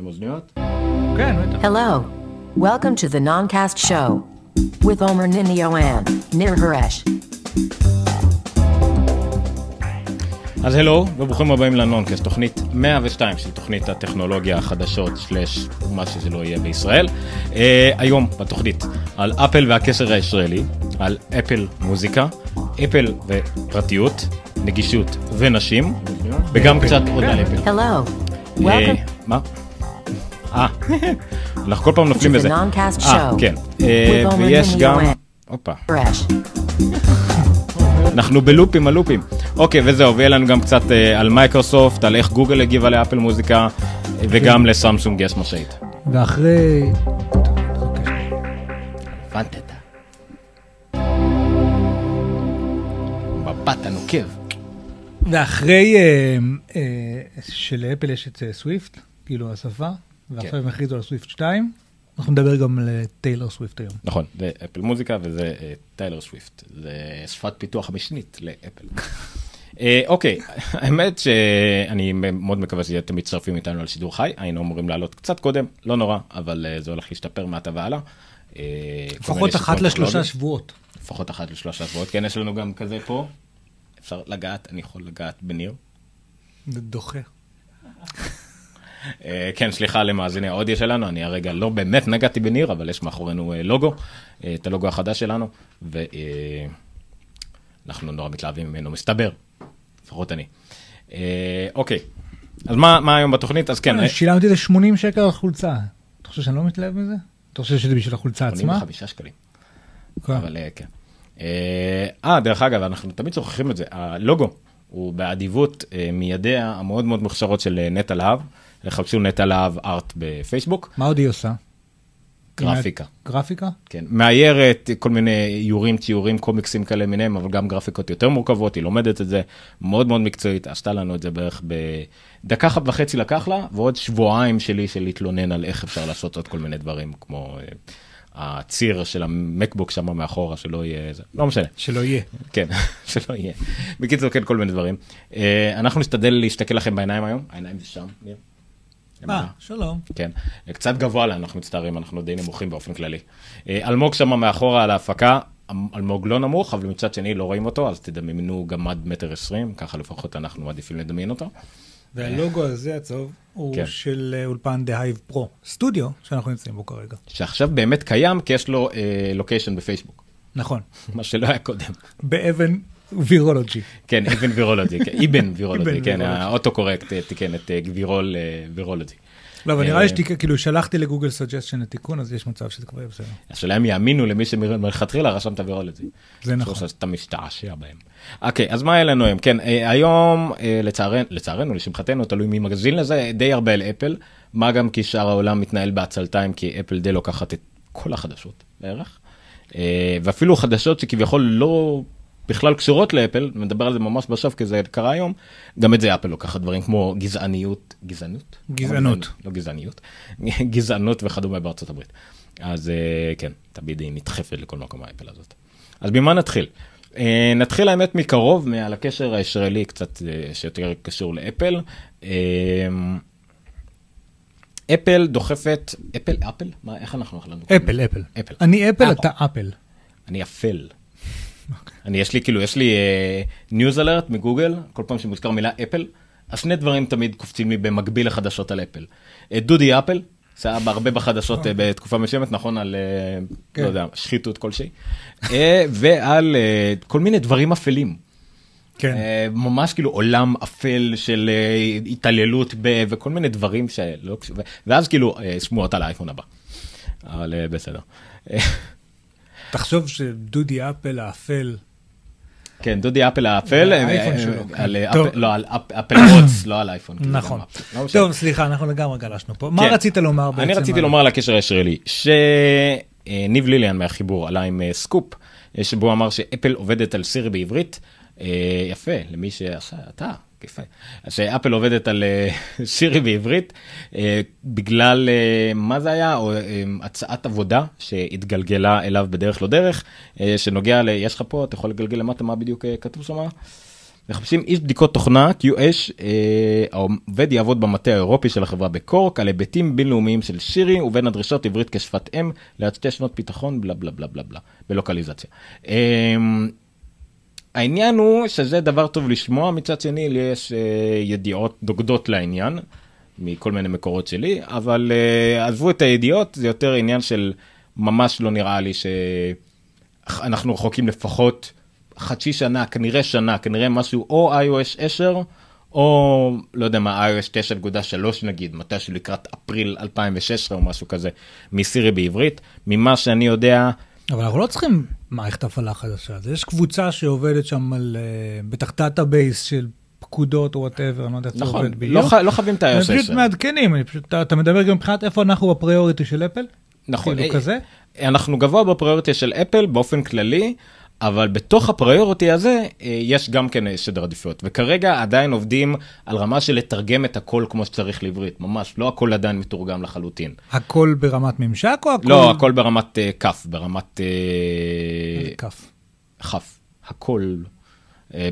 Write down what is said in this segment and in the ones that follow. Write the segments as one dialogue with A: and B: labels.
A: עם אוזניות?
B: כן, בטח.
C: Hello. Welcome to the Noncast Show with Omer Ninio and Nir Haresh.
A: אז הלו, וברוכים הבאים לנונקאסט, תוכנית 102 של תוכנית הטכנולוגיה החדשות, שלש מה שזה לא יהיה בישראל. Uh, היום בתוכנית על אפל והקשר הישראלי, על אפל מוזיקה, אפל ופרטיות, נגישות ונשים, וגם קצת עוד על אפל.
C: Hello.
A: אה, מה? אה, אנחנו כל פעם נופלים בזה.
C: Noncast
A: אה,
C: Show
A: כן. אה, ויש גם... הופה. אנחנו בלופים על לופים. אוקיי, וזהו, ויהיה לנו גם קצת אה, על מייקרוסופט, על איך גוגל הגיבה לאפל מוזיקה, וגם לסמסונג יש משאית.
B: ואחרי...
A: הבנת. מבט הנוקב.
B: ואחרי אה, שלאפל יש את Swift, כאילו השפה, ועכשיו
A: כן.
B: הם הכריזו על Swift 2, אנחנו נדבר גם על אה, טיילור סוויפט היום.
A: נכון, זה אפל מוזיקה וזה אה, טיילר סוויפט. זה שפת פיתוח המשנית לאפל. אה, אוקיי, האמת שאני מאוד מקווה שאתם מצטרפים איתנו על שידור חי, היינו אמורים לעלות קצת קודם, לא נורא, אבל זה הולך להשתפר מעתה והלאה. אה,
B: לפחות אחת לשלושה. שבועות.
A: לפחות אחת לשלושה שבועות, כן, יש לנו גם כזה פה. אפשר לגעת, אני יכול לגעת בניר.
B: זה דוחה.
A: אה, כן, סליחה למאזיני האודיו שלנו, אני הרגע לא באמת נגעתי בניר, אבל יש מאחורינו אה, לוגו, אה, את הלוגו החדש שלנו, ואנחנו נורא מתלהבים ממנו, מסתבר, לפחות אני. אוקיי, אז מה מה היום בתוכנית? אז כן,
B: שילמתי איזה 80 שקל על חולצה. אתה חושב שאני לא מתלהב מזה? אתה חושב שזה בשביל החולצה עצמה?
A: 85 שקלים.
B: כן.
A: אבל כן. אה, דרך אגב, אנחנו תמיד שוכחים את זה, הלוגו הוא באדיבות מידיה המאוד מאוד מוכשרות של נטע להב, חפשו נטע להב ארט בפייסבוק,
B: מה עוד היא עושה?
A: גרפיקה.
B: גרפיקה?
A: כן, מאיירת כל מיני איורים, ציורים, קומיקסים כאלה מיניהם, אבל גם גרפיקות יותר מורכבות, היא לומדת את זה מאוד מאוד מקצועית, עשתה לנו את זה בערך בדקה אחת וחצי לקח לה, ועוד שבועיים שלי של להתלונן על איך אפשר לעשות עוד כל מיני דברים, כמו אה, הציר של המקבוק שם מאחורה, שלא יהיה, לא משנה.
B: שלא יהיה.
A: כן, שלא יהיה. בקיצור, כן, כל מיני דברים. אה, אנחנו נשתדל להסתכל לכם בעיניים היום, העיניים זה שם, ניר.
B: אה, שלום.
A: כן, קצת גבוה לה, אנחנו מצטערים, אנחנו די נמוכים באופן כללי. אה, אלמוג שם מאחורה על ההפקה, אלמוג לא נמוך, אבל מצד שני לא רואים אותו, אז תדמיינו גמד מטר עשרים, ככה לפחות אנחנו מעדיפים לדמיין אותו.
B: והלוגו הזה הצהוב הוא
A: כן.
B: של אה, אולפן The Hive Pro, Studio שאנחנו נמצאים בו כרגע.
A: שעכשיו באמת קיים, כי יש לו אה, location בפייסבוק,
B: נכון.
A: מה שלא היה קודם.
B: באבן וירולוגי.
A: כן, איבן וירולוגי, כן, איבן וירולוגי, כן,
B: וירולוגי.
A: ה auto correct אה, תיקן את אה, וירול אה, וירולוגי.
B: לא, אבל
A: אה,
B: נראה לי שכאילו שלחתי לגוגל suggestion לתיקון, אז יש מצב שזה כבר יהיה בסדר.
A: השאלה אם יאמינו למי שמלכתחילה רשם את הווירולוגי.
B: זה נכון.
A: שאתה משתעשע בהם. אוקיי, אז מה היה לנו היום? כן, היום, לצערנו, לשמחתנו, תלוי מי מגזין לזה, די הרבה על אפל, מה גם כי שאר העולם מתנהל בעצלתיים, כי אפל די לוקחת את כל החדשות בערך, ואפילו חדשות שכביכול לא בכלל קשורות לאפל, מדבר על זה ממש בסוף, כי זה קרה היום, גם את זה אפל לוקחת דברים כמו גזעניות, גזענות?
B: גזענות.
A: לא גזעניות, גזענות וכדומה בארצות הברית. אז אה, כן, תמיד היא נדחפת לכל מקום האפל הזאת. אז ממה נתחיל? אה, נתחיל האמת מקרוב, מעל הקשר הישראלי קצת אה, שיותר קשור לאפל. אפל דוחפת, אפל, אפל? מה, איך אנחנו החלטנו?
B: אפל, אפל.
A: אפל.
B: אני אפל. אתה אפל.
A: אני אפל. אני יש לי כאילו יש לי news alert מגוגל כל פעם שמוזכר מילה אפל אז שני דברים תמיד קופצים לי במקביל לחדשות על אפל. אה, דודי אפל זה היה הרבה בחדשות אה, בתקופה מסוימת נכון על אה,
B: כן.
A: לא יודע שחיתות כלשהי ועל כל מיני דברים אפלים.
B: כן.
A: ממש כאילו עולם אפל של התעללות ב... וכל מיני דברים שלא קשור ואז כאילו שמועות על האייפון הבא. אבל בסדר.
B: תחשוב שדודי אפל האפל,
A: כן, דודי אפל האפל, אה,
B: שלו, כן.
A: אפל- לא, על אפ- Apple Watch, לא על אייפון. זה
B: נכון.
A: לא משנה.
B: טוב, סליחה, אנחנו לגמרי גלשנו פה. מה
A: כן.
B: רצית לומר בעצם?
A: אני רציתי לומר על הקשר הישראלי, שניב ליליאן מהחיבור עלה עם אה, סקופ, אה, שבו אמר שאפל עובדת על סירי בעברית, אה, יפה, למי שעשה, אתה, יפה, אז שאפל עובדת על אה, סירי בעברית, אה, בגלל, אה, מה זה היה, או אה, הצעת עבודה שהתגלגלה אליו בדרך לא דרך, אה, שנוגע ל... יש לך פה, אתה יכול לגלגל למטה מה בדיוק אה, כתוב שם? מחפשים איש בדיקות תוכנה QS, אה, העובד יעבוד במטה האירופי של החברה בקורק על היבטים בינלאומיים של שירי ובין הדרישות עברית כשפת אם ליד שתי שנות ביטחון בלה בלה בלה בלה בלה בלוקליזציה. העניין הוא שזה דבר טוב לשמוע, מצד שני לי יש אה, ידיעות דוגדות לעניין, מכל מיני מקורות שלי, אבל אה, עזבו את הידיעות, זה יותר עניין של ממש לא נראה לי שאנחנו רחוקים לפחות חצי שנה, כנראה שנה, כנראה משהו או iOS 10, או לא יודע מה, iOS 9.3 נגיד, מתישהו לקראת אפריל 2016 או משהו כזה, מסירי בעברית. ממה שאני יודע,
B: אבל אנחנו לא צריכים מערכת הפעלה חדשה. אז יש קבוצה שעובדת שם על, אה, בטח database של פקודות או whatever, אני לא יודע איך זה
A: נכון,
B: עובד
A: לא, ח- לא חייבים את
B: הם
A: ה-iOS
B: פשוט
A: 10.
B: מעדכנים, אני פשוט, אתה, אתה מדבר גם מבחינת איפה אנחנו ב priority של אפל?
A: נכון,
B: כאילו
A: אה,
B: כזה?
A: אנחנו גבוה בפריוריטי של אפל באופן כללי, אבל בתוך הפריוריטי הזה אה, יש גם כן אה, סדר עדיפויות, וכרגע עדיין עובדים על רמה של לתרגם את הכל כמו שצריך לעברית, ממש, לא הכל עדיין מתורגם לחלוטין.
B: הכל ברמת ממשק או הכל?
A: לא, הכל ברמת אה, כף, ברמת
B: איזה כף.
A: כף, הכל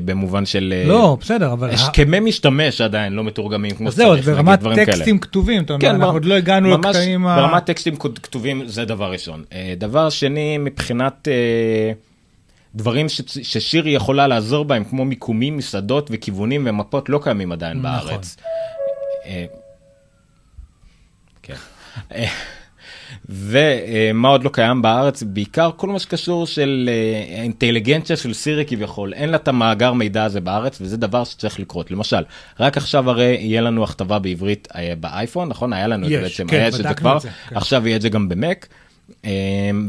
A: במובן של...
B: לא, בסדר, אבל...
A: הסכמי משתמש עדיין לא מתורגמים כמו
B: זהו,
A: שצריך, נגיד,
B: ברמת
A: דברים כאלה.
B: טקסטים כתובים, אתה אומר,
A: כן,
B: אנחנו עוד לא הגענו לקטעים ה...
A: ברמת טקסטים כתובים זה דבר ראשון. דבר שני, מבחינת דברים ש- ששירי יכולה לעזור בהם, כמו מיקומים, מסעדות וכיוונים ומפות, לא קיימים עדיין
B: נכון.
A: בארץ. אה, כן. אה, ומה עוד לא קיים בארץ? בעיקר כל מה שקשור של אה, האינטליגנציה של סירי כביכול, אין לה את המאגר מידע הזה בארץ וזה דבר שצריך לקרות. למשל, רק עכשיו הרי יהיה לנו הכתבה בעברית אה, באייפון, נכון? היה לנו את זה
B: יש,
A: בעצם,
B: כן,
A: היה את זה כבר,
B: זה, כן.
A: עכשיו יהיה את זה גם במק. אה,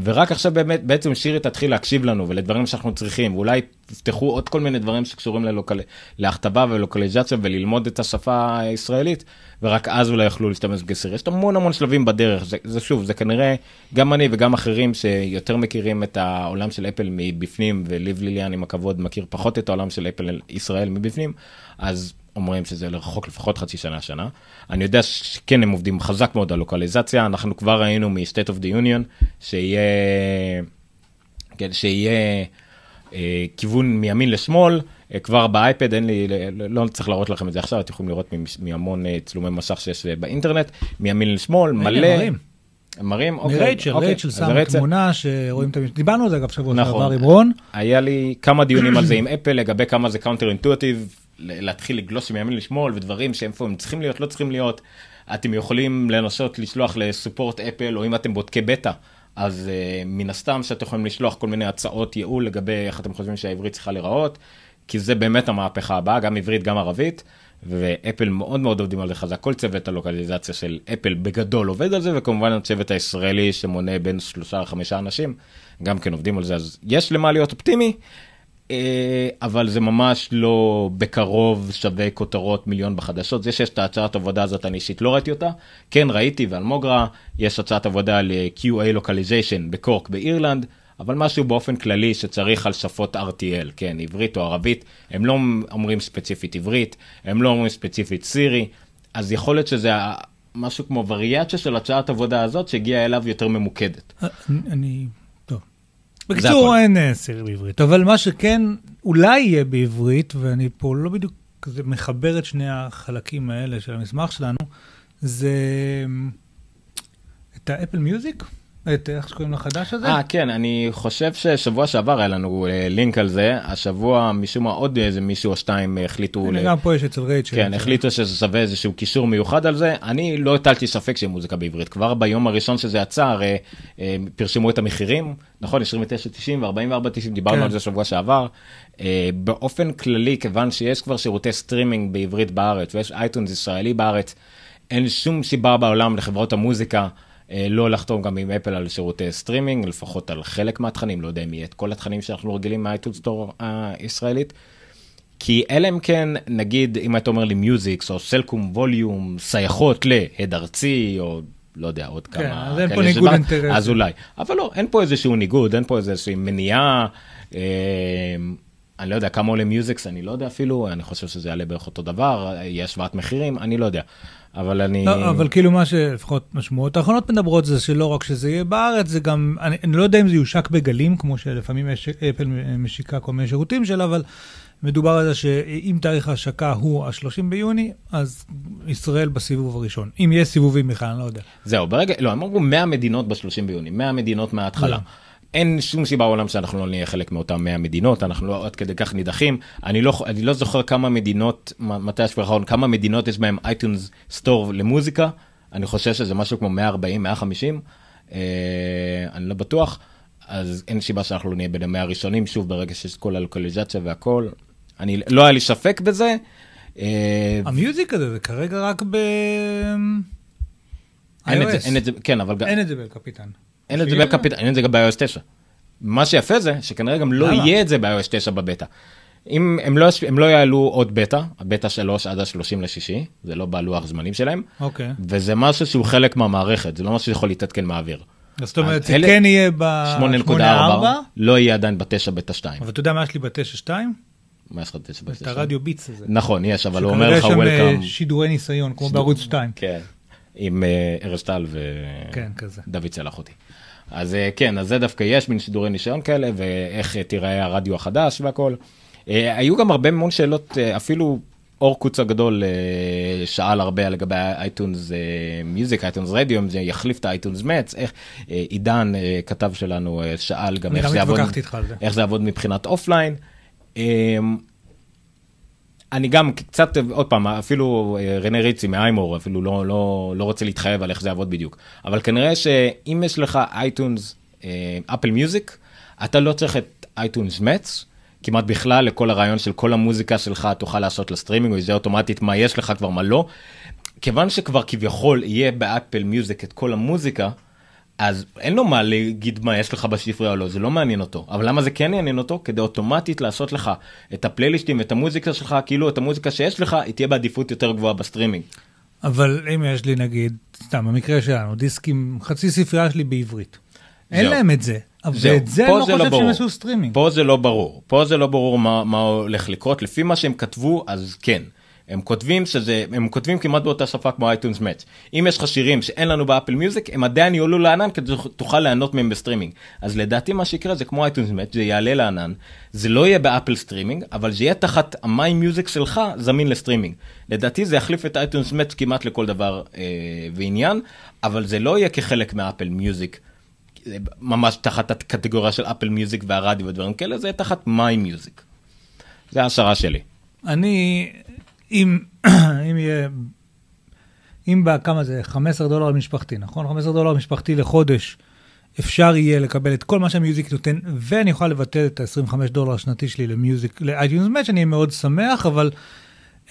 A: ורק עכשיו באמת בעצם שירי תתחיל להקשיב לנו ולדברים שאנחנו צריכים ואולי תפתחו עוד כל מיני דברים שקשורים ללוקל... להכתבה ולוקליזציה וללמוד את השפה הישראלית ורק אז אולי יוכלו להשתמש בגסר. יש המון המון שלבים בדרך זה, זה שוב זה כנראה גם אני וגם אחרים שיותר מכירים את העולם של אפל מבפנים וליב ליליאן עם הכבוד מכיר פחות את העולם של אפל ישראל מבפנים אז אומרים שזה רחוק לפחות חצי שנה שנה. אני יודע שכן הם עובדים חזק מאוד על לוקליזציה אנחנו כבר ראינו מ-state of the union שיהיה כן, שיהיה אה, כיוון מימין לשמאל אה, כבר באייפד אין לי לא, לא צריך להראות לכם את זה עכשיו אתם יכולים לראות מהמון אה, צילומי מסך שיש אה, באינטרנט מימין לשמאל מלא
B: מראים.
A: מראים אוקיי,
B: מרייצ'ל,
A: אוקיי,
B: רייצ'ל שם
A: רייצ'ל-
B: תמונה שרואים את המש... דיברנו על זה אגב שבוע
A: נכון.
B: שעבר עם רון.
A: היה לי כמה דיונים על זה עם אפל לגבי כמה זה counter intuitive להתחיל לגלוש מימין לשמאל ודברים שאיפה הם צריכים להיות לא צריכים להיות. אתם יכולים לנסות לשלוח ל support אפל או אם אתם בודקי בטא אז אה, מן הסתם שאתם יכולים לשלוח כל מיני הצעות ייעול לגבי איך אתם חושבים שהעברית צריכה להיראות כי זה באמת המהפכה הבאה גם עברית גם ערבית. ואפל מאוד מאוד עובדים על זה חזק כל צוות הלוקליזציה של אפל בגדול עובד על זה וכמובן הצוות הישראלי שמונה בין שלושה לחמישה אנשים גם כן עובדים על זה אז יש למה להיות אופטימי. אה, אבל זה ממש לא בקרוב שווה כותרות מיליון בחדשות זה שיש את ההצעת עבודה הזאת אני אישית לא ראיתי אותה כן ראיתי ואלמוגרה יש הצעת עבודה ל-QA localization בקורק באירלנד אבל משהו באופן כללי שצריך על שפות RTL כן עברית או ערבית הם לא אומרים ספציפית עברית הם לא אומרים ספציפית סירי אז יכול להיות שזה משהו כמו וריאציה של הצעת עבודה הזאת שהגיעה אליו יותר ממוקדת.
B: אה, אני-. בקיצור. אין אה, סיר בעברית, אבל מה שכן אולי יהיה בעברית, ואני פה לא בדיוק כזה מחבר את שני החלקים האלה של המסמך שלנו, זה אמ, את האפל מיוזיק, את איך שקוראים לחדש הזה.
A: אה כן אני חושב ששבוע שעבר היה לנו אה, לינק על זה השבוע משום מה עוד איזה מישהו או שתיים אה, החליטו.
B: הנה,
A: ל-
B: גם פה יש אצל רייצ'ל.
A: כן, החליטו שזה שווה איזשהו קישור מיוחד על זה. אני לא הטלתי ספק שיהיה מוזיקה בעברית. כבר ביום הראשון שזה יצא, הרי אה, פרסמו את המחירים, נכון? 29.90 ו-44.90, דיברנו
B: כן.
A: על זה שבוע שעבר. באופן כללי, כיוון שיש כבר שירותי סטרימינג בעברית בארץ, ויש אייטונס ישראלי בארץ, אין שום סיבה בעולם לחברות המוזיקה. אה, לא לחתום גם עם אפל על שירותי סטרימינג, לפחות על חלק מהתכנים, לא יודע אם יהיה את כל התכנים שאנחנו רגילים מה iTunes Store הישראלית. כי אלא אם כן נגיד אם אתה אומר לי מיוזיקס או סלקום volume שייכות להד ארצי או לא יודע עוד
B: כן,
A: כמה
B: אז אין פה ניגוד
A: שדבר-
B: אינטרסים.
A: אז אולי אבל לא אין פה איזשהו ניגוד אין פה איזושהי מניעה. אה, אני לא יודע כמה עולה מיוזיקס אני לא יודע אפילו אני חושב שזה יעלה בערך אותו דבר יהיה השוואת מחירים אני לא יודע אבל אני
B: לא, אבל כאילו מה שלפחות השמועות האחרונות מדברות זה שלא רק שזה יהיה בארץ, זה גם, אני, אני לא יודע אם זה יושק בגלים, כמו שלפעמים יש, אפל משיקה כל מיני שירותים שלה, אבל מדובר על זה שאם תאריך ההשקה הוא ה-30 ביוני, אז ישראל בסיבוב הראשון. אם יש סיבובים בכלל, אני לא יודע.
A: זהו, ברגע, לא, הם אמרו 100 מדינות ב-30 ביוני, 100 מדינות מההתחלה.
B: לא.
A: אין שום סיבה בעולם שאנחנו לא נהיה חלק מאותן 100 מדינות, אנחנו לא עד כדי כך נידחים. אני לא, אני לא זוכר כמה מדינות, מתי השבוע האחרון, כמה מדינות יש בהם אייטונס סטור למוזיקה, אני חושב שזה משהו כמו 140, 150, אה, אני לא בטוח, אז אין סיבה שאנחנו לא נהיה בין המאה הראשונים, שוב, ברגע שיש כל הלוקליזציה והכל, אני, לא היה לי ספק בזה. אה,
B: המיוזיק הזה זה כרגע רק ב...
A: אין את זה. אין את זה, כן, אבל.
B: אין את זה בקפיטן.
A: אין את זה? בקפיטל, אין את זה גם ב-iOS 9. מה שיפה זה שכנראה גם לא? יהיה את זה ב-iOS 9 בבטא. אם הם לא, הם לא יעלו עוד בטא, הבטא 3 עד ה-30 לשישי, זה לא בלוח זמנים שלהם,
B: אוקיי.
A: וזה משהו שהוא חלק מהמערכת, זה לא משהו שיכול להתעדכן מהאוויר.
B: זאת אומרת, זה כן יהיה ב-8.4,
A: 8.4 לא יהיה עדיין ב-9 בטא 2.
B: אבל אתה יודע מה יש לי ב-9.2?
A: מה יש לך ב-9 בטא
B: את
A: 2?
B: הרדיו ביטס הזה.
A: נכון, יש, אבל הוא אומר לך
B: יש שם, אה. שידורי ניסיון, כמו בערוץ 2.
A: כן, עם אה, ארז טל
B: כן.
A: ודוד צלח אותי. אז אה, כן, אז זה דווקא יש מין שידורי ניסיון כאלה, ואיך אה, תיראה הרדיו החדש והכל. היו גם הרבה מאוד שאלות, אפילו אור קוץ הגדול שאל הרבה לגבי אייטונס מיוזיק, אייטונס רדיו, אם זה יחליף את האייטונס מצ, איך עידן כתב שלנו שאל גם איך זה יעבוד. איך זה יעבוד מבחינת offline. אני גם קצת, עוד פעם, אפילו אה, Rene Ritchie מ iMore, אפילו לא, לא, לא רוצה להתחייב על איך זה יעבוד בדיוק. אבל כנראה שאם יש לך iTunes, Apple Music, אתה לא צריך את iTunes Match, כמעט בכלל לכל הרעיון של כל המוזיקה שלך תוכל לעשות לסטרימינג, יזהה אוטומטית מה יש לך כבר, מה לא. כיוון שכבר כביכול יהיה ב Apple Music את כל המוזיקה, אז אין לו מה להגיד מה יש לך בספרייה או לא, זה לא מעניין אותו. אבל למה זה כן יעניין אותו? כדי אוטומטית לעשות לך את הפלייליסטים ואת המוזיקה שלך, כאילו את המוזיקה שיש לך, היא תהיה בעדיפות יותר גבוהה בסטרימינג.
B: אבל אם יש לי נגיד, סתם, במקרה שלנו, דיסקים, חצי ספרייה שלי בעברית. אין
A: זהו.
B: להם את זה. אבל
A: זהו,
B: את זה אני לא
A: זה לא
B: חושב שהם. יעשו סטרימינג.
A: פה זה לא ברור, פה זה לא ברור מה, מה הולך לקרות, לפי מה שהם כתבו אז כן. הם כותבים שזה, הם כותבים כמעט באותה שפה כמו iTunes Match. אם יש לך שירים שאין לנו ב Apple Music, הם עדיין יעלו לענן כדי שתוכל ליהנות מהם בסטרימינג. אז לדעתי מה שיקרה זה כמו iTunes Match, זה יעלה לענן, זה לא יהיה באפל סטרימינג, אבל זה יהיה תחת ה My Music שלך זמין לסטרימינג. לדעתי זה יחליף את iTunes Match כמעט לכל דבר אה, ועניין, אבל זה לא יהיה כחלק מ Apple Music. ממש תחת הקטגוריה של Apple Music והרדיו ודברים כאלה, זה תחת My Music. זה ההשערה שלי.
B: אני, אם, אם יהיה, אם בכמה זה, 15 דולר למשפחתי, נכון? 15 דולר למשפחתי לחודש, אפשר יהיה לקבל את כל מה שה Music נותן, ואני אוכל לבטל את ה-25 דולר השנתי שלי ל Music, ל iTunes Match, אני מאוד שמח, אבל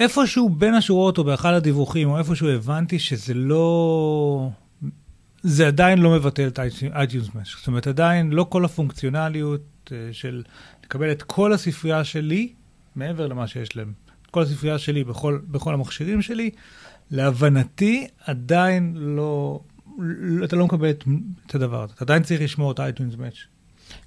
B: איפשהו בין השורות או באחד הדיווחים, או איפשהו הבנתי שזה לא... זה עדיין לא מבטל את iTunes Match. זאת אומרת, עדיין לא כל הפונקציונליות אה, של לקבל את כל הספרייה שלי, מעבר למה שיש להם, כל הספרייה שלי בכל, בכל המכשירים שלי, להבנתי עדיין לא, לא אתה לא מקבל את, את הדבר הזה. אתה עדיין צריך לשמור את iTunes Match.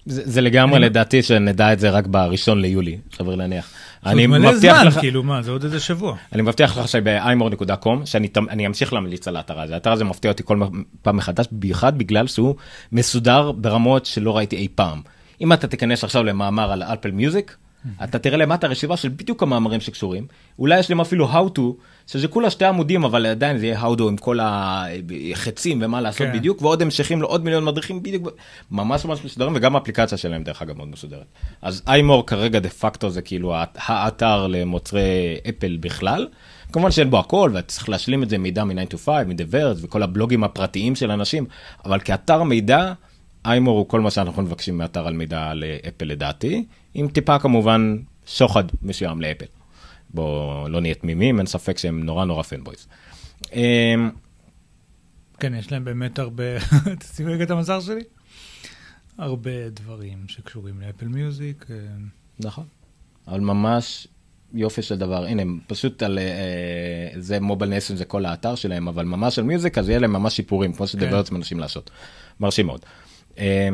A: זה, זה לגמרי
B: אני-
A: לדעתי שנדע את זה רק בראשון ליולי, סביר להניח.
B: אני
A: מבטיח
B: זמן,
A: לך,
B: כאילו, מה, זה עוד איזה שבוע.
A: אני מבטיח לך שב-imore.com, שאני אמשיך להמליץ על האתר הזה, האתר הזה מפתיע אותי כל פעם מחדש, במיוחד בגלל שהוא מסודר ברמות שלא ראיתי אי פעם. אם אתה תיכנס עכשיו למאמר על אפל מיוזיק, אתה תראה למטה רשימה של בדיוק המאמרים שקשורים, אולי יש להם אפילו how to, שזה כולה שתי עמודים, אבל עדיין זה יהיה how to עם כל החצים ומה לעשות
B: כן.
A: בדיוק, ועוד המשכים לעוד מיליון מדריכים בדיוק, ממש ממש מסודרים, וגם האפליקציה שלהם דרך אגב מאוד מסודרת. אז איימור כרגע דה פקטו זה כאילו הא- האתר למוצרי אפל בכלל. כמובן שאין בו הכל וצריך להשלים את זה מידע מ-9 to 5, מ-The וכל הבלוגים הפרטיים של אנשים, אבל כאתר מידע, איימור הוא כל מה שאנחנו מבקשים מאתר על מידע לאפל לדעתי, עם טיפה כמובן שוחד מסוים לאפל. בואו לא נהיה תמימים, אין ספק שהם נורא נורא פנבויז. אמ,
B: כן, יש להם באמת הרבה, תשימו רגע את המסך שלי. הרבה דברים שקשורים לאפל מיוזיק. אה,
A: נכון. אבל ממש יופי של דבר, הנה, פשוט על אה, זה מובייל נסן זה כל האתר שלהם, אבל ממש על מיוזיק, אז יהיה להם ממש שיפורים, כמו שדברץ מנסים לעשות. מרשים מאוד. אה,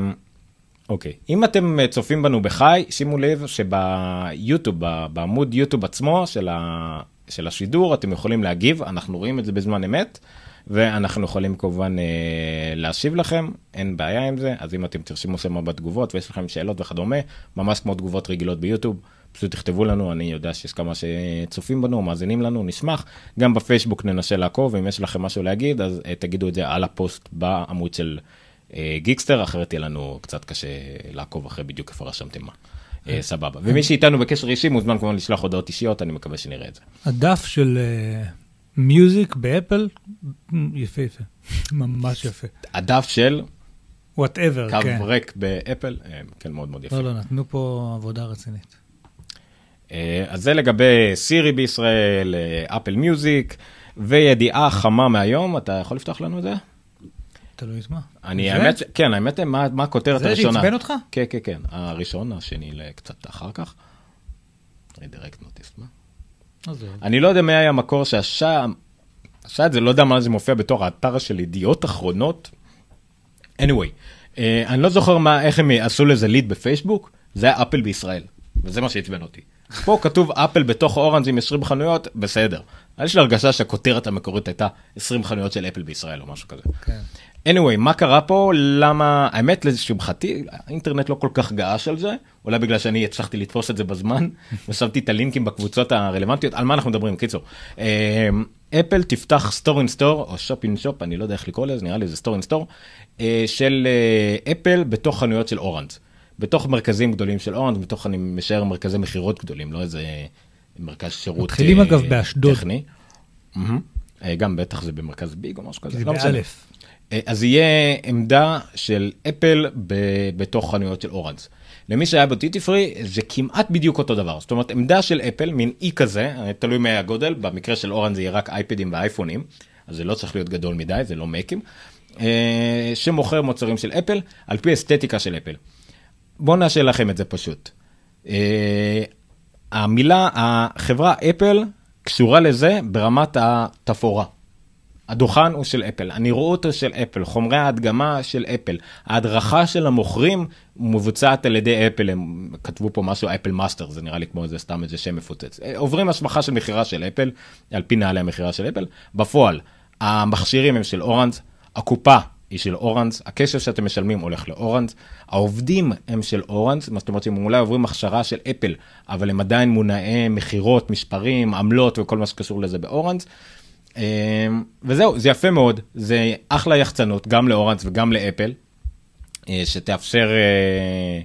A: אוקיי, אם אתם אה, צופים בנו בחי, שימו לב שביוטיוב, בעמוד יוטיוב עצמו של, ה, של השידור, אתם יכולים להגיב, אנחנו רואים את זה בזמן אמת, ואנחנו יכולים כמובן אה, להשיב לכם, אין בעיה עם זה, אז אם אתם תרשמו שם בתגובות ויש לכם שאלות וכדומה, ממש כמו תגובות רגילות ביוטיוב, פשוט תכתבו לנו, אני יודע שיש כמה שצופים בנו, מאזינים לנו, נשמח. גם בפייסבוק ננסה לעקוב, אם יש לכם משהו להגיד, אז אה, תגידו את זה על הפוסט בעמוד של גיקסטר, אחרת יהיה לנו קצת קשה לעקוב אחרי בדיוק איפה רשמתם מה. אה, סבבה. ומי שאיתנו בקשר אישי מוזמן כמובן לשלוח הודעות אישיות, אני מקווה שנראה את זה.
B: הדף של Music באפל, יפהפה, ממש יפה.
A: הדף של
B: whatever,
A: קו
B: כן.
A: ריק באפל, אה, כן, מאוד מאוד יפה.
B: לא, לא, נתנו פה עבודה רצינית.
A: אה, אז זה לגבי סירי בישראל, אה, Apple Music, וידיעה חמה מהיום, אתה יכול לפתוח לנו את זה?
B: תלוי את מה.
A: אני,
B: זה?
A: האמת, כן, האמת, מה מה הכותרת
B: זה
A: הראשונה?
B: שעצבן אותך?
A: כן, כן, כן, הראשון, השני קצת אחר כך. רידירקט נוטיס, מה? אני לא יודע מי היה המקור עשה את זה, לא יודע מה זה מופיע בתור האתר של ידיעות אחרונות. anyway, אה, אני לא זוכר מה, איך הם עשו לזה ליד בפייסבוק, זה היה אפל בישראל, וזה מה שעצבן אותי. פה כתוב אפל בתוך אורנג' עם 20 חנויות, בסדר. יש לי הרגשה שהכותרת המקורית הייתה 20 חנויות של אפל בישראל או משהו כזה.
B: כן.
A: Anyway, מה קרה פה? למה, האמת לשמחתי, האינטרנט לא כל כך געש על זה, אולי בגלל שאני הצלחתי לתפוס את זה בזמן, ושמתי את הלינקים בקבוצות הרלוונטיות, על מה אנחנו מדברים? קיצור, אה, אפל תפתח store in store, או shop in shop, אני לא יודע איך לקרוא לזה, נראה לי זה store in store, של אה, אפל בתוך חנויות של אורנג'. בתוך מרכזים גדולים של אורנג', בתוך, אני משער, מרכזי מכירות גדולים, לא איזה מרכז שירות
B: מתחילים,
A: אה,
B: אגב, באשדוד.
A: טכני. אה, גם בטח זה במרכז ביג או משהו כזה,
B: זה
A: לא.
B: באלף.
A: אה, אז יהיה עמדה של אפל בתוך חנויות של אורנג'. למי שהיה בטיטי פרי זה כמעט בדיוק אותו דבר זאת אומרת עמדה של אפל מין אי כזה אה, תלוי מהגודל במקרה של אורנג' זה יהיה רק אייפדים ואייפונים אז זה לא צריך להיות גדול מדי זה לא מקים. אה, שמוכר מוצרים של אפל על פי אסתטיקה של אפל. בואו נאשר לכם את זה פשוט. המילה החברה אפל קשורה לזה ברמת התפאורה. הדוכן הוא של אפל, הנראות הוא של אפל, חומרי ההדגמה של אפל, ההדרכה של המוכרים מבוצעת על ידי אפל, הם כתבו פה משהו Apple Master, זה נראה לי כמו איזה סתם איזה שם מפוצץ. אה, עוברים הכשרה של מכירה של אפל, על פי נהלי המכירה של אפל, בפועל, המכשירים הם של אורנג', הקופה היא של אורנג', הכסף שאתם משלמים הולך לאורנג', העובדים הם של אורנג', מה זאת אומרת שהם אולי עוברים הכשרה של אפל, אבל הם עדיין מונעי מכירות, מספרים, עמלות וכל מה שקשור לזה באורנג'. אמ, וזהו, זה יפה מאוד, זה אחלה יחצנות, גם לאורנג' וגם לאפל, אה, שתאפשר אה,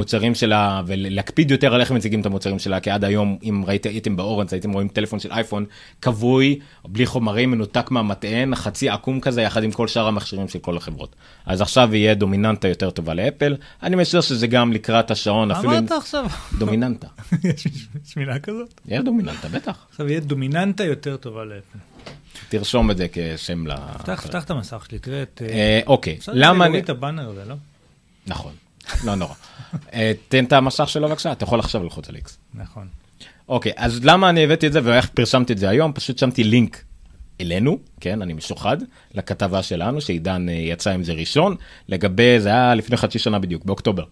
A: מוצרים שלה ולהקפיד יותר על איך מציגים את המוצרים שלה, כי עד היום, אם הייתם באורנג' הייתם רואים טלפון של אייפון כבוי, בלי חומרים, מנותק מהמטען, חצי עקום כזה, יחד עם כל שאר המכשירים של כל החברות. אז עכשיו יהיה דומיננטה יותר טובה לאפל, אני משער שזה גם לקראת השעון, אפילו
B: אמרת עכשיו?
A: דומיננטה.
B: יש מילה כזאת?
A: יהיה דומיננטה, בטח.
B: עכשיו יהיה דומיננטה יותר טובה לאפל.
A: תרשום את זה כשם ל...
B: פתח את המסך שלי, תראה את...
A: אה, אוקיי, למה אני...
B: לא?
A: נכון, לא נורא. אה, תן את המסך שלו בבקשה, אתה יכול עכשיו ללחוץ על איקס.
B: נכון.
A: אוקיי, אז למה אני הבאתי את זה ואיך פרסמתי את זה היום? פשוט שמתי לינק אלינו, כן, אני משוחד, לכתבה שלנו, שעידן אה, יצא עם זה ראשון, לגבי, זה היה לפני חצי שנה בדיוק, באוקטובר.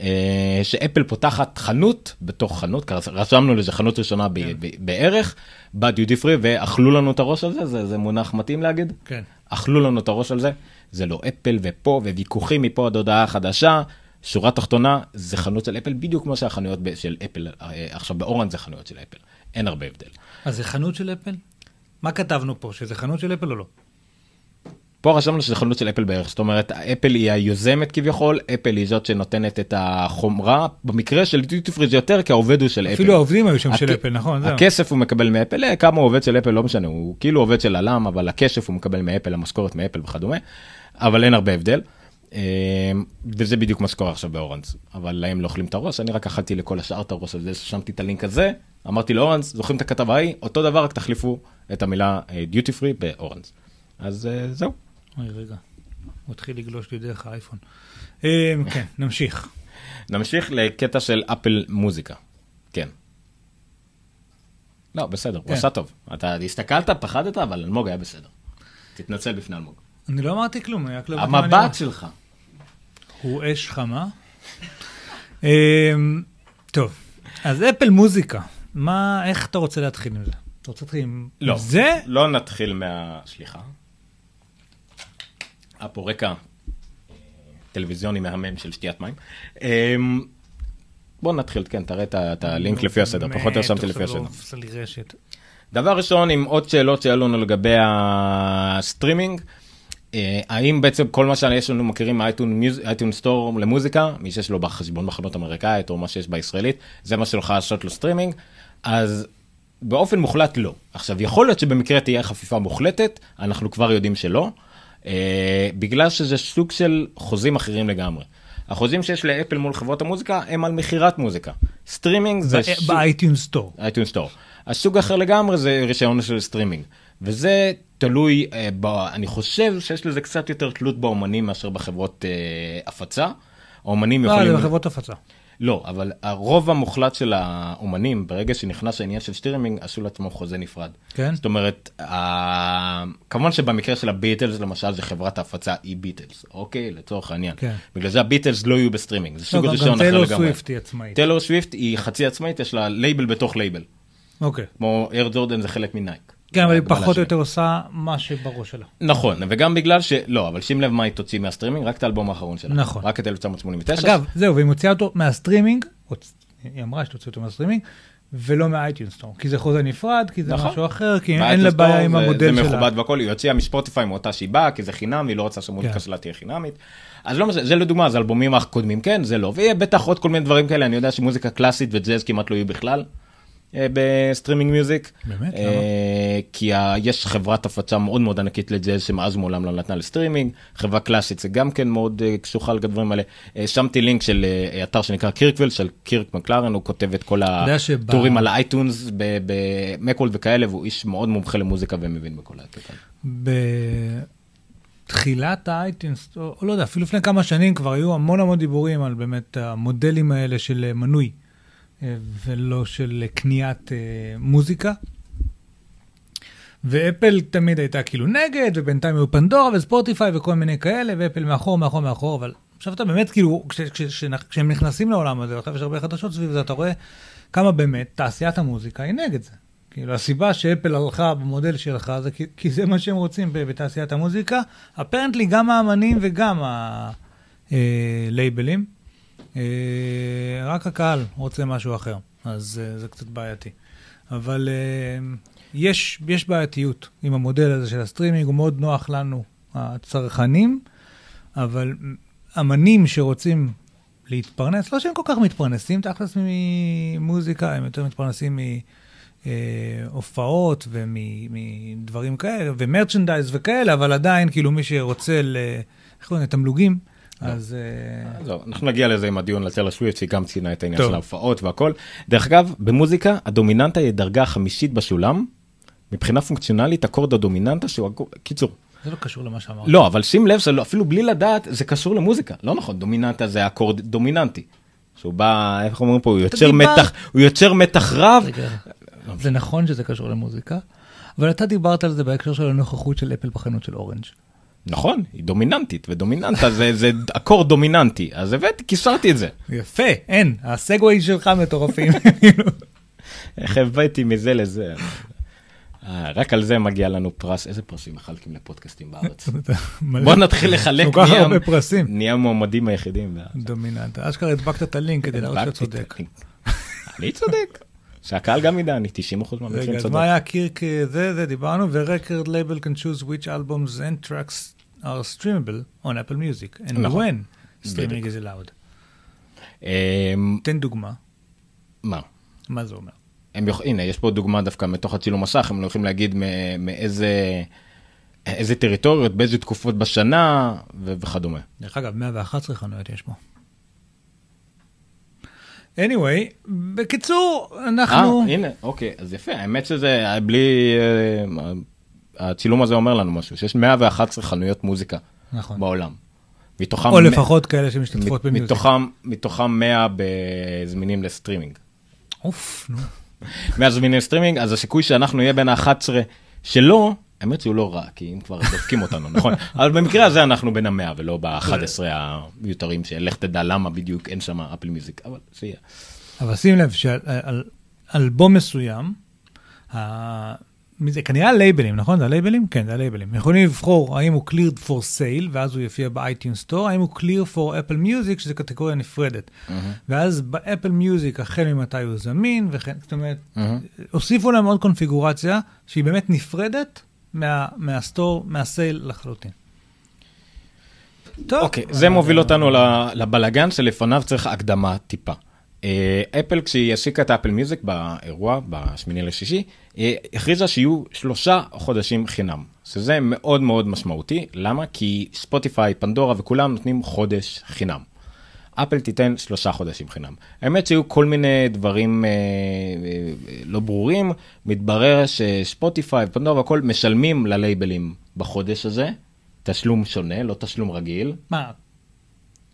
A: אה, שאפל פותחת חנות בתוך חנות, רשמנו לזה חנות ראשונה ב- בערך, בדיוטי פרי, ואכלו לנו את הראש על זה, זה, זה מונח מתאים להגיד?
B: כן.
A: אכלו לנו את הראש על זה, זה לא אפל ופה וויכוחים מפה עד הודעה חדשה. שורה תחתונה זה חנות של אפל בדיוק כמו שהחנויות של אפל אה, עכשיו באורנג' זה חנויות של אפל אין הרבה הבדל.
B: אז זה חנות של אפל? מה כתבנו פה, שזה חנות של אפל או לא?
A: פה רשמנו שזה חנות של אפל בערך זאת אומרת אפל היא היוזמת כביכול אפל היא זאת שנותנת את החומרה במקרה של duty free זה יותר כי העובד הוא של אפל.
B: אפילו העובדים היו שם של
A: הכ-
B: אפל, נכון? זהו.
A: הכסף הוא מקבל מאפל אה, כמה הוא עובד של אפל לא משנה הוא כאילו עובד של הלם אבל הכסף הוא מקבל מאפל המשכורת מאפל וכדומה אבל אין הרבה הבדל. אה, וזה בדיוק מה שקורה עכשיו באורנס אבל להם לא אוכלים את הראש אני רק אכלתי לכל השאר את הראש הזה שמתי את הלינק הזה אמרתי לאורנס זוכרים את הכתבה ההיא אותו דבר רק תחליפו את המילה דיוטי פרי באורנס. אז אה, זהו.
B: אוי, רגע. הוא התחיל לגלוש לי דרך האייפון. אה, כן, נמשיך.
A: נמשיך לקטע של אפל מוזיקה. כן. לא, בסדר, הוא
B: כן.
A: עשה טוב. אתה הסתכלת, פחדת, אבל אלמוג היה בסדר. תתנצל בפני אלמוג.
B: אני לא אמרתי כלום, אני רק לא
A: המבט שלך.
B: הוא אש חמה. אמ, טוב, אז אפל מוזיקה, מה, איך אתה רוצה להתחיל עם זה? אתה רוצה להתחיל עם
A: לא,
B: זה?
A: לא נתחיל מה... סליחה. היה פה רקע טלוויזיוני מהמם של שתיית מים. אמ, בוא נתחיל, כן, תראה את הלינק לפי הסדר, פחות או יותר שמתי לפי הסדר.
B: לא.
A: דבר ראשון, עם עוד שאלות שהיו לנו לגבי הסטרימינג, האם בעצם כל מה שיש לנו מכירים מ iTunes Store למוזיקה, מי שיש לו בחשבון בחנות אמריקאית או מה שיש בישראלית, זה מה שיכול לעשות לו סטרימינג, אז באופן מוחלט לא. עכשיו, יכול להיות שבמקרה תהיה חפיפה מוחלטת, אנחנו כבר יודעים שלא, אה, בגלל שזה סוג של חוזים אחרים לגמרי. החוזים שיש לאפל מול חברות המוזיקה הם על מכירת מוזיקה. סטרימינג זה... ב
B: iTunes Store.
A: iTunes Store. הסוג אחר לגמרי זה רישיון של סטרימינג. וזה תלוי, אה, ב, אני חושב שיש לזה קצת יותר תלות באומנים מאשר בחברות אה, הפצה. האומנים
B: לא,
A: יכולים...
B: זה בחברות הפצה.
A: לא, אבל הרוב המוחלט של האומנים, ברגע שנכנס העניין של סטרימינג, עשו לעצמם חוזה נפרד.
B: כן?
A: זאת אומרת, ה... כמובן שבמקרה של הביטלס למשל זה חברת ההפצה אי ביטלס, אוקיי? לצורך העניין.
B: כן.
A: בגלל זה הביטלס לא יהיו בסטרימינג, זה
B: לא,
A: סוג
B: גם-
A: רישיון
B: גם
A: אחר
B: טיילור
A: לגמרי.
B: סוויפט היא עצמאית.
A: טיילור סוויפט היא חצי עצמאית, יש לה לייבל בתוך לייבל.
B: אוקיי.
A: כמו Air Jordan זה חלק מנייקי.
B: כן, אבל היא פחות או. יותר עושה מה שבראש שלה.
A: נכון, וגם בגלל ש... לא, אבל שים לב מה היא תוציא מהסטרימינג, רק את האלבום האחרון שלה.
B: נכון.
A: רק את 1989.
B: אגב, זהו, והיא מוציאה אותו מהסטרימינג, היא אמרה שתוציא אותו מהסטרימינג, ולא מה iTunes Store, כי זה חוזה נפרד, כי זה
A: נכון.
B: משהו אחר, כי אין לה בעיה עם
A: זה-
B: המודל
A: זה
B: שלה.
A: מכובד והכל, היא הוציאה מספוטיפיי מאותה סיבה כי זה חינם, היא לא רוצה שהמוזיקה
B: כן.
A: שלה תהיה חינמית. אז לא משנה, זה לדוגמה, זה אלבומים הקודמים, כן, זה לא. ויהיה בטח עוד כל מיני דברים כאלה, אני יודע שמוזיקה קלאסית וג'אז כמעט לא יהיו בכלל. אה, בסטרימינג music.
B: באמת?
A: אה,
B: למה?
A: כי יש חברת הפצה מאוד מאוד ענקית לג'אז שמאז ומעולם לא נתנה לסטרימינג, חברה קלאסית זה גם כן מאוד אה, קשוחה לדברים האלה. שמתי לינק של אתר שנקרא Kirkville של קירק מקאלהרן, הוא כותב את כל הטורים על ה iTunes ב Macworld וכאלה, והוא איש מאוד מומחה למוזיקה ומבין בכל הקטע.
B: בתחילת ה iTunes, או לא יודע, אפילו לפני כמה שנים כבר היו המון המון דיבורים על באמת המודלים האלה של מנוי, ולא של אה, קניית אה, מוזיקה. ואפל תמיד הייתה כאילו נגד, ובינתיים היו פנדורה וספוטיפיי וכל מיני כאלה, ואפל מאחור, מאחור, מאחור, אבל עכשיו אתה באמת כאילו, כש- כש- כש- כשהם נכנסים לעולם הזה, עכשיו יש הרבה חדשות סביב זה, אתה רואה כמה באמת תעשיית המוזיקה היא נגד זה. כאילו הסיבה שאפל הלכה במודל שלך זה כי, כי זה מה שהם רוצים בתעשיית המוזיקה. אפרנטלי גם האמנים וגם ה labelים. אה, רק הקהל רוצה משהו אחר, אז אה, זה קצת בעייתי. אבל אה, יש, יש בעייתיות עם המודל הזה של הסטרימינג, הוא מאוד נוח לנו, הצרכנים, אבל אמנים שרוצים להתפרנס, לא שהם כל כך מתפרנסים תכלס ממוזיקה, הם יותר מתפרנסים מהופעות ומדברים כאלה, ו merchandise וכאלה, אבל עדיין, כאילו, מי שרוצה ל... איך קוראים לזה? תמלוגים, אז... אה,
A: זהו, אנחנו נגיע לזה עם הדיון לטלר שוויפט שהיא גם ציינה את העניין. של ההופעות והכל. דרך אגב, במוזיקה הדומיננטה היא דרגה החמישית בסולם. מבחינה פונקציונלית אקורד הדומיננטה שהוא קיצור.
B: זה לא קשור למה שאמרת.
A: לא, אבל שים לב שלא, אפילו בלי לדעת זה קשור למוזיקה. לא נכון, דומיננטה זה אקורד דומיננטי. שהוא בא, איך אומרים פה, הוא יוצר מתח, הוא יוצר מתח רב.
B: זה נכון שזה קשור למוזיקה, אבל אתה דיברת על זה בהקשר של הנוכחות של אפל בחנות של אורנג'.
A: נכון, היא דומיננטית, ודומיננטה זה, זה אקורד דומיננטי. אז הבאתי, קישרתי את זה.
B: יפה, אין, הסגווי שלך מטורפים.
A: איך הבאתי מזה לזה. אה, רק על זה מגיע לנו פרס, איזה פרסים מחלקים לפודקאסטים בארץ? בוא נתחיל לחלק,
B: כל כך
A: נהיה-
B: הרבה פרסים.
A: נהיה המועמדים היחידים.
B: דומיננט. אשכרה הדבקת את הלינק כדי להראות שאתה צודק.
A: אני צודק. שהקהל גם ידע, אני 90% מהמקרים
B: רגע, אז
A: צודק.
B: מה היה קירק אה, זה, זה דיברנו, ו-record label can choose which albums and tracks are streamable on Apple Music, and
A: נכון.
B: when streaming is allowed.
A: אמ,
B: תן דוגמה,
A: מה?
B: מה זה אומר?
A: הם יוכ... הנה, יש פה דוגמה דווקא מתוך הצילום מסך, הם הולכים להגיד מ- מאיזה איזה טריטוריות, באיזה תקופות בשנה ו- וכדומה.
B: דרך אגב, 111 חנויות יש פה. anyway, בקיצור, אנחנו...
A: אה, הנה, אוקיי, אז יפה, האמת שזה בלי... הצילום הזה אומר לנו משהו, שיש 111 חנויות מוזיקה
B: נכון.
A: בעולם. מתוכם...
B: או לפחות כאלה שמשתתפות
A: ב
B: Music.
A: מתוכם, מתוכם 100 זמינים לסטרימינג.
B: אוף, נו.
A: 100 זמינים לסטרימינג, אז הסיכוי שאנחנו נהיה בין ה-11 שלא, האמת שהוא לא רע, כי אם כבר דופקים אותנו, נכון? אבל במקרה הזה אנחנו בין המאה ולא ב-11 המיותרים, שלך תדע למה בדיוק אין שם אפל מיוזיק, אבל זה יהיה.
B: אבל שים לב שעל על- אלבום מסוים, זה כנראה הלייבלים, נכון? זה הלייבלים? כן, זה הלייבלים. יכולים לבחור האם הוא cleared for sale, ואז הוא יופיע ב-iTunes Store, האם הוא clear for Apple Music, שזה קטגוריה נפרדת. ואז באפל מיוזיק, החל ממתי הוא זמין, וכן, זאת אומרת, הוסיפו להם עוד קונפיגורציה שהיא באמת נפרדת מה- מהסטור, מהסייל לחלוטין. טוב.
A: אוקיי, זה מוביל אותנו לבלגן שלפניו צריך הקדמה טיפה. אה, אפל, כשהיא השיקה את אפל מיוזיק באירוע, בשמיני לשישי, אה, הכריזה שיהיו שלושה חודשים חינם, שזה מאוד מאוד משמעותי. למה? כי ספוטיפיי, פנדורה וכולם נותנים חודש חינם. אפל תיתן שלושה חודשים חינם. האמת שהיו כל מיני דברים אה, אה, לא ברורים, מתברר שספוטיפיי, פנדורה והכל משלמים ללייבלים בחודש הזה, תשלום שונה, לא תשלום רגיל.
B: מה?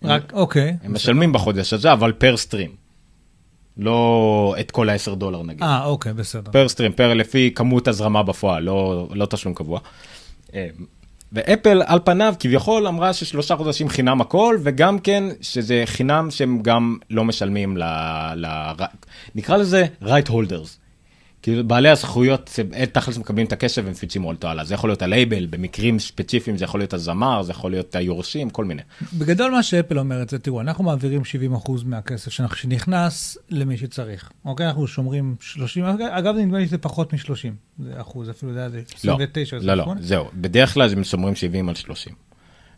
B: רק, אוקיי.
A: הם משלמים בחודש הזה, אבל פר סטרים. לא את כל ה-10 דולר נגיד.
B: אה, אוקיי, בסדר.
A: פר סטרים, פר לפי כמות הזרמה בפועל, לא, לא תשלום קבוע. אה, ואפל על פניו כביכול אמרה ששלושה חודשים חינם הכל, וגם כן שזה חינם שהם גם לא משלמים ל... ל נקרא לזה right holders. כאילו בעלי הזכויות, תכלס מקבלים את הכסף ומפיצים אותו הלאה. זה יכול להיות הלייבל, במקרים ספציפיים זה יכול להיות הזמר, זה יכול להיות היורשים, כל מיני.
B: בגדול מה שאפל אומרת זה, תראו, אנחנו מעבירים 70% מהכסף שנכנס למי שצריך. אוקיי, אנחנו שומרים 30, אגב, נדמה לי שזה פחות מ-30, זה אחוז, אפילו זה היה זה
A: לא,
B: 29,
A: לא, לא,
B: 28.
A: זהו. בדרך כלל הם שומרים 70 על 30.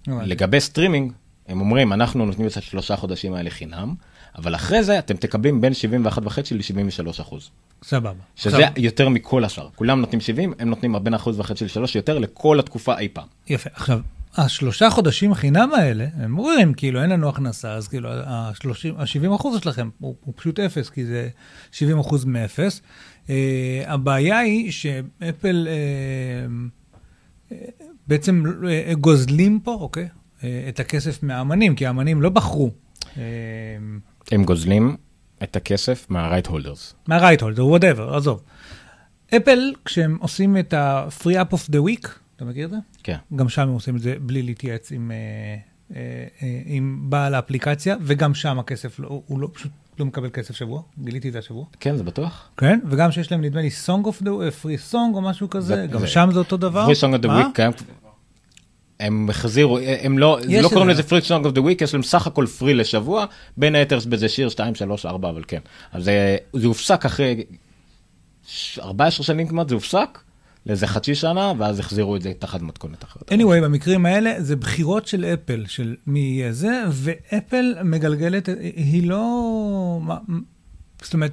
B: הבנתי.
A: לגבי סטרימינג, הם אומרים, אנחנו נותנים את השלושה חודשים האלה חינם, אבל אחרי זה אתם תקבלים בין 71.5 ל-73 אחוז.
B: סבבה.
A: שזה
B: עכשיו,
A: יותר מכל השאר. כולם נותנים 70, הם נותנים בין אחוז וחצי לשלוש יותר לכל התקופה אי פעם.
B: יפה. עכשיו, השלושה חודשים חינם האלה, הם אומרים, כאילו, אין לנו הכנסה, אז כאילו, ה-70 אחוז שלכם הוא, הוא פשוט אפס, כי זה 70 אחוז מאפס. Uh, הבעיה היא שאפל uh, בעצם uh, גוזלים פה, אוקיי? Uh, את הכסף מהאמנים, כי האמנים לא בחרו. Uh,
A: הם גוזלים את הכסף מה-right holders.
B: מה-right holder, whatever, עזוב. אפל, כשהם עושים את ה-free up of the week, אתה מכיר את זה?
A: כן.
B: גם שם הם עושים את זה בלי להתייעץ עם, אה, אה, אה, עם בעל האפליקציה, וגם שם הכסף, לא, הוא לא, פשוט לא מקבל כסף שבוע, גיליתי את זה השבוע.
A: כן, זה בטוח.
B: כן, וגם שיש להם נדמה לי Song of the Free Song או משהו כזה,
A: זה-
B: גם
A: זה-
B: שם זה אותו דבר.
A: free song of the week, כן. הם החזירו, הם לא, לא קוראים. לזה free song of the week, יש להם סך הכל free לשבוע, בין היתר בזה שיר 2, 3, 4, אבל כן. אז זה, זה הופסק אחרי ש- 14 שנים כמעט, זה הופסק לאיזה חצי שנה, ואז החזירו את זה תחת מתכונת אחרת.
B: anyway, במקרים האלה זה בחירות של אפל, של מי יהיה זה, ואפל מגלגלת, היא לא... זאת אומרת,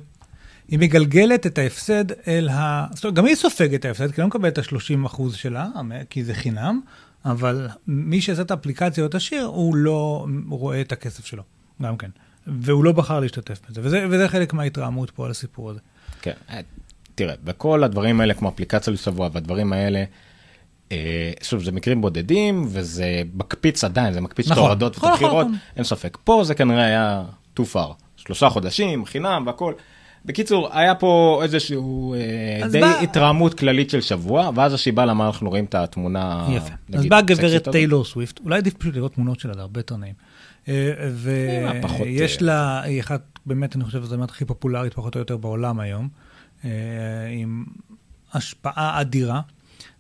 B: היא מגלגלת את ההפסד אל ה... זאת אומרת, גם היא סופגת את ההפסד, כי היא לא מקבלת את ה-30% שלה, כי זה חינם, אבל מי שעשה את האפליקציה או את השיר, הוא לא רואה את הכסף שלו, גם כן. והוא לא בחר להשתתף בזה, וזה, וזה חלק מההתרעמות פה על הסיפור הזה.
A: כן, אה, תראה, בכל הדברים האלה, כמו אפליקציה לשבוע והדברים האלה, אה, שוב, זה מקרים בודדים, וזה מקפיץ עדיין, זה מקפיץ את
B: נכון.
A: ההורדות ואת הבחירות. אין ספק. פה זה כנראה היה too far, שלושה חודשים, חינם והכל. בקיצור, היה פה איזשהו אה,
B: אז
A: די
B: בא-
A: התרעמות כללית של שבוע, ואז השיבה למה אנחנו רואים את התמונה,
B: יפה. אז
A: נגיד,
B: באה
A: סקסית
B: גברת. טיילור סוויפט, אולי עדיף פשוט לראות תמונות שלה, זה הרבה יותר נעים. אה, ויש
A: אה,
B: לה, היא אחת, באמת, אני חושב, הזמרת הכי פופולרית פחות או יותר בעולם היום, עם השפעה אדירה.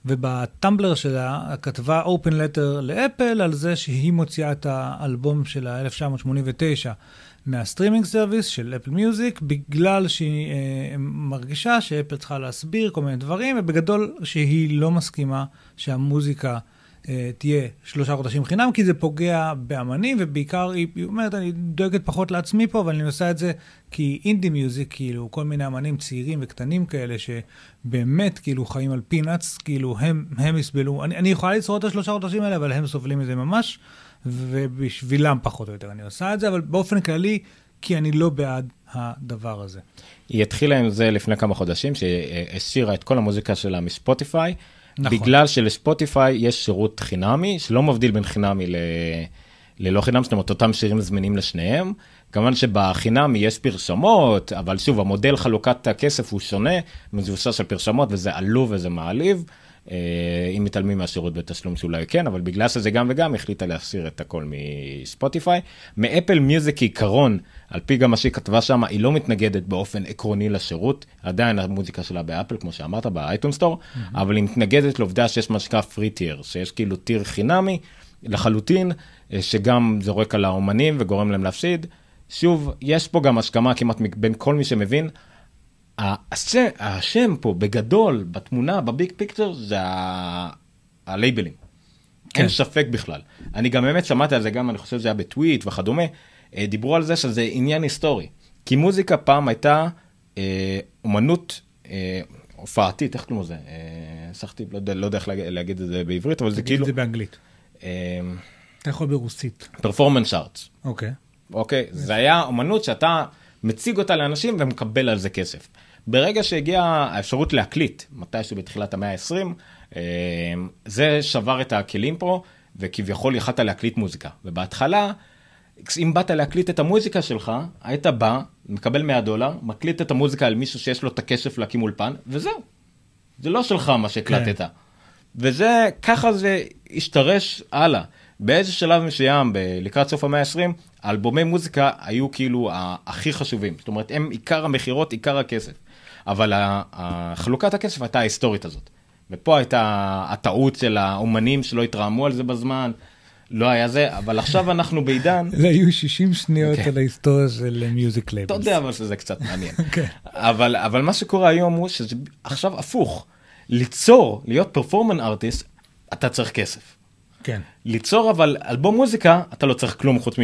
B: ובטמבלר שלה כתבה open letter לאפל על זה שהיא מוציאה את האלבום שלה 1989 מה streaming service של אפל מיוזיק, בגלל שהיא אה, מרגישה שאפל צריכה להסביר כל מיני דברים, ובגדול שהיא לא מסכימה שהמוזיקה אה, תהיה שלושה חודשים חינם, כי זה פוגע באמנים, ובעיקר היא, היא אומרת, אני דואגת פחות לעצמי פה, אבל אני עושה את זה כי indie music, כאילו, כל מיני אמנים צעירים וקטנים כאלה, שבאמת, כאילו, חיים על peanuts, כאילו, הם, הם יסבלו. אני, אני יכולה לשרוד את השלושה חודשים האלה, אבל הם סובלים מזה ממש, ובשבילם פחות או יותר אני עושה את זה, אבל באופן כללי, כי אני לא בעד הדבר הזה.
A: היא התחילה עם זה לפני כמה חודשים, שהסירה את כל המוזיקה שלה מספוטיפיי,
B: נכון.
A: בגלל שלספוטיפיי יש שירות חינמי, שלא מבדיל בין חינמי ל... ללא חינם, זאת אומרת, אותם שירים זמינים לשניהם. כמובן שבחינמי יש פרשמות, אבל שוב, המודל חלוקת הכסף הוא שונה, מבוסס על פרשמות, וזה עלוב וזה מעליב. אה, אם מתעלמים מהשירות בתשלום שאולי כן, אבל בגלל שזה גם וגם, החליטה להסיר את הכל מספוטיפיי. מאפל מיוזיק כעיקרון, על פי גם מה שהיא כתבה שם, היא לא מתנגדת באופן עקרוני לשירות, עדיין המוזיקה שלה באפל, כמו שאמרת, ב iTunes Store, mm-hmm. אבל היא מתנגדת לעובדה שיש מה שנקרא free tier, שיש כאילו tier חינמי לחלוטין, אה, שגם זורק על האומנים וגורם להם להפסיד. שוב, יש פה גם הסכמה כמעט בין כל מי שמבין. השם, השם פה בגדול, בתמונה, בביג פיקצ'ר, זה ה... הלייבלים. כן. אין ספק בכלל. אני גם באמת שמעתי על זה, גם אני חושב שזה היה בטוויט וכדומה, אה, דיברו על זה שזה עניין היסטורי. כי מוזיקה פעם הייתה אה, אומנות אה, הופעתית, איך קוראים לזה? אה, סחתי, לא, לא יודע איך להגיד את זה בעברית, אבל זה כאילו...
B: תגיד את זה באנגלית. אה, אתה יכול ברוסית.
A: פרפורמנס ארטס.
B: אוקיי.
A: אוקיי? זה היה אומנות שאתה מציג אותה לאנשים ומקבל על זה כסף. ברגע שהגיעה האפשרות להקליט, מתישהו בתחילת המאה ה-20, אה, זה שבר את הכלים פה, וכביכול יכלת להקליט מוזיקה. ובהתחלה, אם באת להקליט את המוזיקה שלך, היית בא, מקבל 100 דולר, מקליט את המוזיקה על מישהו שיש לו את הכסף להקים אולפן, וזהו. זה לא שלך מה שהקלטת. כן. וזה, ככה זה השתרש הלאה. באיזה שלב מסוים, לקראת סוף המאה ה-20, אלבומי מוזיקה היו כאילו הכי חשובים. זאת אומרת, הם עיקר המכירות, עיקר הכסף. אבל חלוקת הכסף הייתה ההיסטורית הזאת. ופה הייתה הטעות של האומנים שלא התרעמו על זה בזמן. לא היה זה, אבל עכשיו אנחנו בעידן...
B: זה היו 60 שניות כן. על ההיסטוריה של music labels.
A: אתה יודע אבל שזה קצת מעניין. כן. אבל, אבל מה שקורה היום הוא שזה עכשיו הפוך. ליצור, להיות פרפורמן ארטיסט, אתה צריך כסף.
B: כן.
A: ליצור אבל אלבום מוזיקה, אתה לא צריך כלום חוץ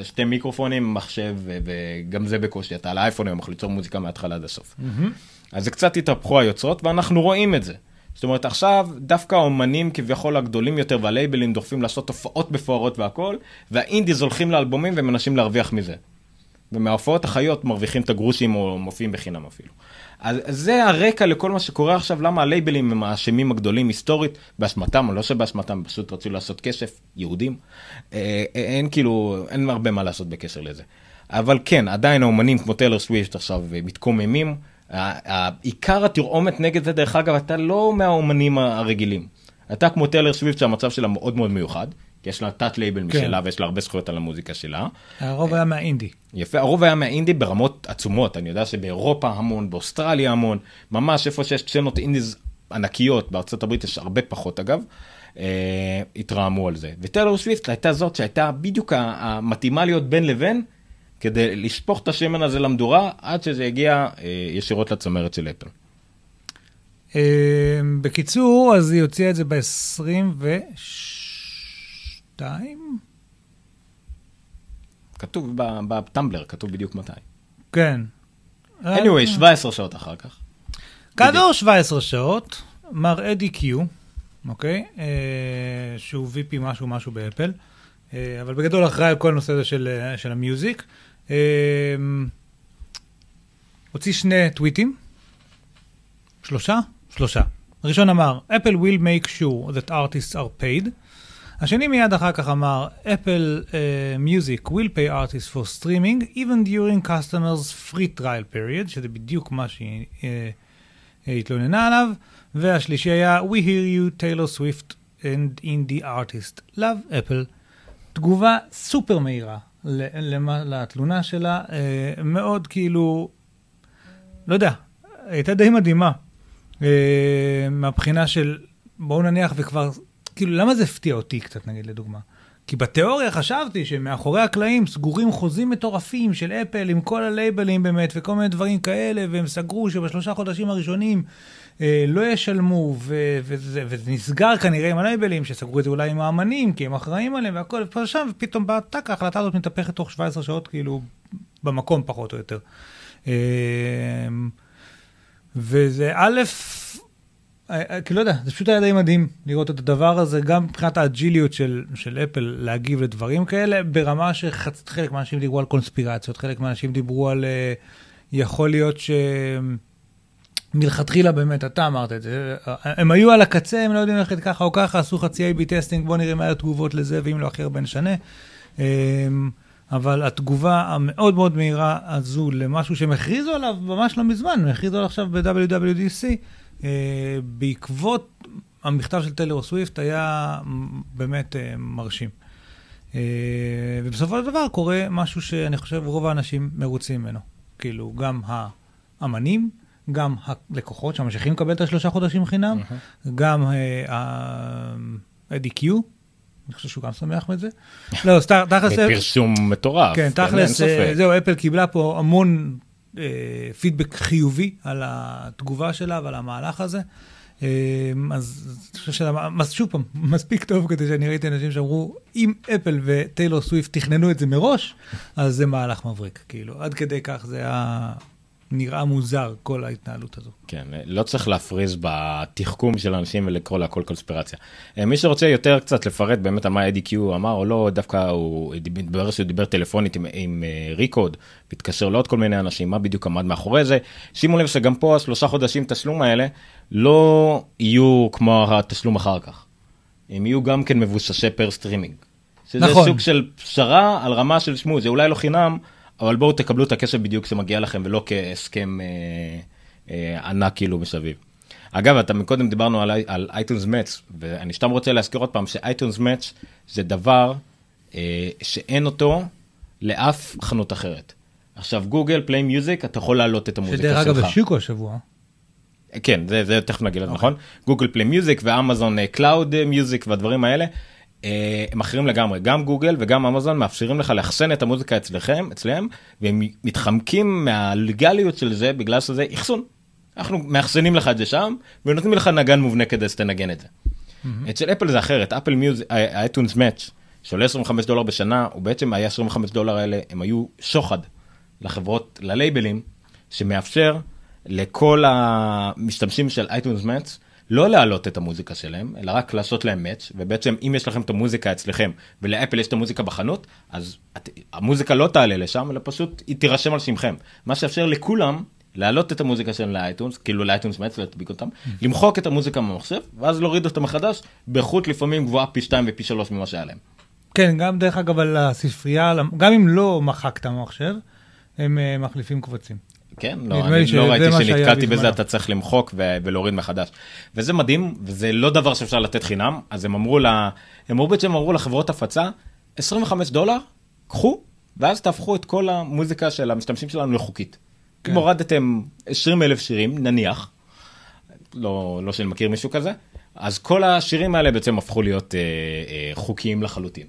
A: משתי מיקרופונים, מחשב, וגם זה בקושי, אתה על האייפון היום יכול ליצור מוזיקה מההתחלה עד הסוף. Mm-hmm. אז זה קצת התהפכו היוצרות, ואנחנו רואים את זה. זאת אומרת, עכשיו דווקא האומנים כביכול הגדולים יותר והלייבלים דוחפים לעשות הופעות מפוארות והכל, והאינדיז הולכים לאלבומים ומנסים להרוויח מזה. ומההופעות החיות מרוויחים את הגרושים או מופיעים בחינם אפילו. אז זה הרקע לכל מה שקורה עכשיו, למה הלייבלים הם האשמים הגדולים היסטורית, באשמתם או לא שבאשמתם, פשוט רצו לעשות כסף, יהודים. אה, אה, אין כאילו, אין הרבה מה לעשות בקשר לזה. אבל כן, עדיין האומנים כמו טיילר סוויפט עכשיו מתקוממים. עיקר התרעומת נגד זה, דרך אגב, אתה לא מהאומנים הרגילים. אתה כמו טיילר סוויפט שהמצב שלה מאוד מאוד מיוחד. כי יש לה תת לייבל כן. משלה ויש לה הרבה זכויות על המוזיקה שלה.
B: הרוב היה מהאינדי.
A: יפה, הרוב היה מהאינדי ברמות עצומות, אני יודע שבאירופה המון, באוסטרליה המון, ממש איפה שיש סצנות indies ענקיות, בארצות הברית יש הרבה פחות אגב, אה, התרעמו על זה. וטיילור סוויפט הייתה זאת שהייתה בדיוק המתאימה להיות בין לבין, כדי לשפוך את השמן הזה למדורה, עד שזה יגיע אה, ישירות לצמרת של אפל.
B: אה, בקיצור, אז היא הוציאה את זה ב-26. שתיים?
A: כתוב בטמבלר, כתוב בדיוק מתי.
B: כן.
A: anyway, 17 שעות אחר כך.
B: כעבור 17 שעות, מר אדי קיו, אוקיי? אה, שהוא VP משהו משהו באפל, אה, אבל בגדול אחראי על כל הנושא הזה של, אה, של המיוזיק. אה, הוציא שני טוויטים. שלושה? שלושה. הראשון אמר, Apple will make sure that artists are paid. השני מיד אחר כך אמר, Apple uh, Music will pay artists for streaming even during customers free trial period, שזה בדיוק מה שהיא uh, התלוננה עליו, והשלישי היה, We hear you, Taylor Swift and indie artist, love Apple. תגובה סופר מהירה לתלונה שלה, uh, מאוד כאילו, לא יודע, הייתה די מדהימה, uh, מהבחינה של, בואו נניח וכבר כאילו, למה זה הפתיע אותי קצת, נגיד, לדוגמה? כי בתיאוריה חשבתי שמאחורי הקלעים סגורים חוזים מטורפים של אפל עם כל הלייבלים באמת וכל מיני דברים כאלה, והם סגרו שבשלושה חודשים הראשונים אה, לא ישלמו, ו- וזה, וזה נסגר כנראה עם הלייבלים, שסגרו את זה אולי עם האמנים, כי הם אחראים עליהם והכל, ופה שם, ופתאום בא טאק, ההחלטה הזאת מתהפכת תוך 17 שעות, כאילו, במקום פחות או יותר. אה, וזה א', כי לא יודע, זה פשוט היה די מדהים לראות את הדבר הזה, גם מבחינת האג'יליות של, של אפל להגיב לדברים כאלה, ברמה שחלק מהאנשים דיברו על קונספירציות, חלק מהאנשים דיברו על, אה, יכול להיות שמלכתחילה באמת, אתה אמרת את זה, הם היו על הקצה, הם לא יודעים ללכת ככה או ככה, עשו חצי A-B testing, בואו נראה מה התגובות לזה, ואם לא הכי הרבה נשנה. אבל התגובה המאוד מאוד מהירה הזו למשהו שהם הכריזו עליו ממש לא מזמן, הם הכריזו עליו עכשיו ב-WWDC, אה, בעקבות המכתב של טיילור סוויפט היה באמת אה, מרשים. אה, ובסופו של דבר קורה משהו שאני חושב רוב האנשים מרוצים ממנו. כאילו, גם האמנים, גם הלקוחות שממשיכים לקבל את השלושה חודשים חינם, גם אה, אדי קיו, אני חושב שהוא גם שמח מזה. לא, תכלס...
A: פרסום מטורף.
B: כן,
A: אין
B: תכלס. אה, זהו, אפל קיבלה פה המון אה, פידבק חיובי על התגובה שלה ועל המהלך הזה. אה, אז אני חושב שזה, שוב פעם, מספיק טוב כדי שאני ראיתי אנשים שאמרו, אם אפל וטיילור סוויפט תכננו את זה מראש, אז זה מהלך מבריק. כאילו, עד כדי כך זה היה נראה מוזר, כל ההתנהלות הזו.
A: כן, לא צריך להפריז בתחכום של אנשים ולקרוא להכל קונספירציה. אה, מי שרוצה יותר קצת לפרט באמת על מה אדי קיו אמר או לא, דווקא הוא דיבר שהוא דיבר טלפונית עם, עם אה, Recode, והתקשר לעוד כל מיני אנשים, מה בדיוק עמד מאחורי זה. שימו לב שגם פה השלושה חודשים תשלום האלה לא יהיו כמו התשלום אחר כך. הם יהיו גם כן מבוססי per streaming. שזה
B: נכון.
A: סוג של פשרה על רמה של שמעו, זה אולי לא חינם, אבל בואו תקבלו את הכסף בדיוק שמגיע לכם ולא כהסכם אה, אה, ענק כאילו מסביב. אגב, אתה מקודם דיברנו על, על iTunes Match, ואני סתם רוצה להזכיר עוד פעם ש iTunes Match זה דבר אה, שאין אותו לאף חנות אחרת. עכשיו Google Play Music אתה יכול להעלות את המוזיקה
B: שדרך
A: שלך.
B: אגב, השיקו השבוע.
A: כן, זה, זה תכף נגיד לזה, נכון? Google Play Music ו Amazon Cloud Music והדברים האלה, אה, הם אחרים לגמרי. גם גוגל וגם אמזון מאפשרים לך לאחסן את המוזיקה אצלכם, אצלם, והם מתחמקים מהלגליות של זה בגלל שזה אחסון. אנחנו מאחסנים לך את זה שם, ונותנים לך נגן מובנה כדי שתנגן את זה. אצל אפל זה אחרת, אפל מיוזיק, האייטונס מאץ', שעולה 25 דולר בשנה, הוא בעצם היה 25 דולר האלה, הם היו שוחד לחברות, ללייבלים, שמאפשר לכל המשתמשים של אייטונס מאץ' לא להעלות את המוזיקה שלהם, אלא רק לעשות להם מאץ', ובעצם אם יש לכם את המוזיקה אצלכם, ולאפל יש את המוזיקה בחנות, אז את, המוזיקה לא תעלה לשם, אלא פשוט היא תירשם על שמכם. מה שיאפשר לכולם להעלות את המוזיקה שלהם לאייטונס, כאילו לאייטונס מאץ', להדביק אותם, למחוק את המוזיקה מהמחשב, ואז להוריד אותה מחדש, באיכות לפעמים גבוהה פי 2 ופי 3 ממה שהיה להם.
B: כן, גם דרך אגב על הספרייה, גם אם לא מחקת מחשב, הם אה, מחליפים קבצים.
A: כן, לא, אני לא ראיתי שנתקלתי. בזה, אתה צריך למחוק ולהוריד מחדש. וזה מדהים, וזה לא דבר שאפשר לתת חינם, אז הם אמרו, לה, הם אמרו בעצם אמרו לחברות הפצה, 25 דולר, קחו, ואז תהפכו את כל המוזיקה של המשתמשים שלנו לחוקית.
B: כן.
A: אם הורדתם 20 אלף שירים, נניח, לא, לא שאני מכיר מישהו כזה, אז כל השירים האלה בעצם הפכו להיות אה, אה, חוקיים לחלוטין.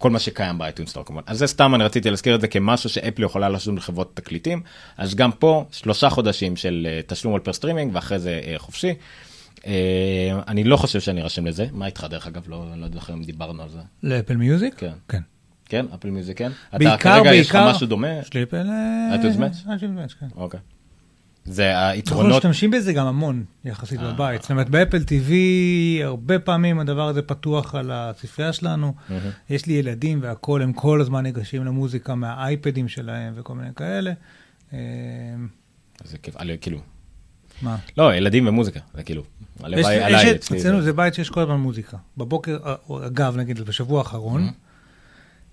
A: כל מה שקיים באייטונס סטור כמובן. אז זה סתם אני רציתי להזכיר את זה כמשהו שאפל יכולה לעשות לחברות תקליטים. אז גם פה שלושה חודשים של אה, תשלום על per streaming ואחרי זה אה, חופשי. אה, אני לא חושב שאני ארשם לזה. מה איתך דרך אגב? לא, לא יודע אם דיברנו על זה.
B: ל Apple Music?
A: כן.
B: כן.
A: כן? Apple Music כן? אתה
B: בעיקר,
A: כרגע יש לך
B: בעיקר-
A: משהו דומה?
B: יש לי
A: Apple... Match?
B: iTunes Match, כן.
A: אוקיי. זה
B: אנחנו
A: היתרונות.
B: משתמשים בזה גם המון יחסית
A: אה.
B: בבית. זאת אומרת, ב Apple TV הרבה פעמים הדבר הזה פתוח על הספרייה שלנו. יש לי ילדים והכול, הם כל הזמן ניגשים למוזיקה מהאייפדים שלהם וכל מיני כאלה. אה,
A: זה כיף, עלי- כאילו.
B: מה?
A: לא, ילדים ומוזיקה, זה כאילו. הלוואי עליי אצלי.
B: אצלנו
A: זה-
B: בית שיש כל הזמן מוזיקה. בבוקר, אה, אגב, נגיד בשבוע האחרון,
A: Mm-hmm.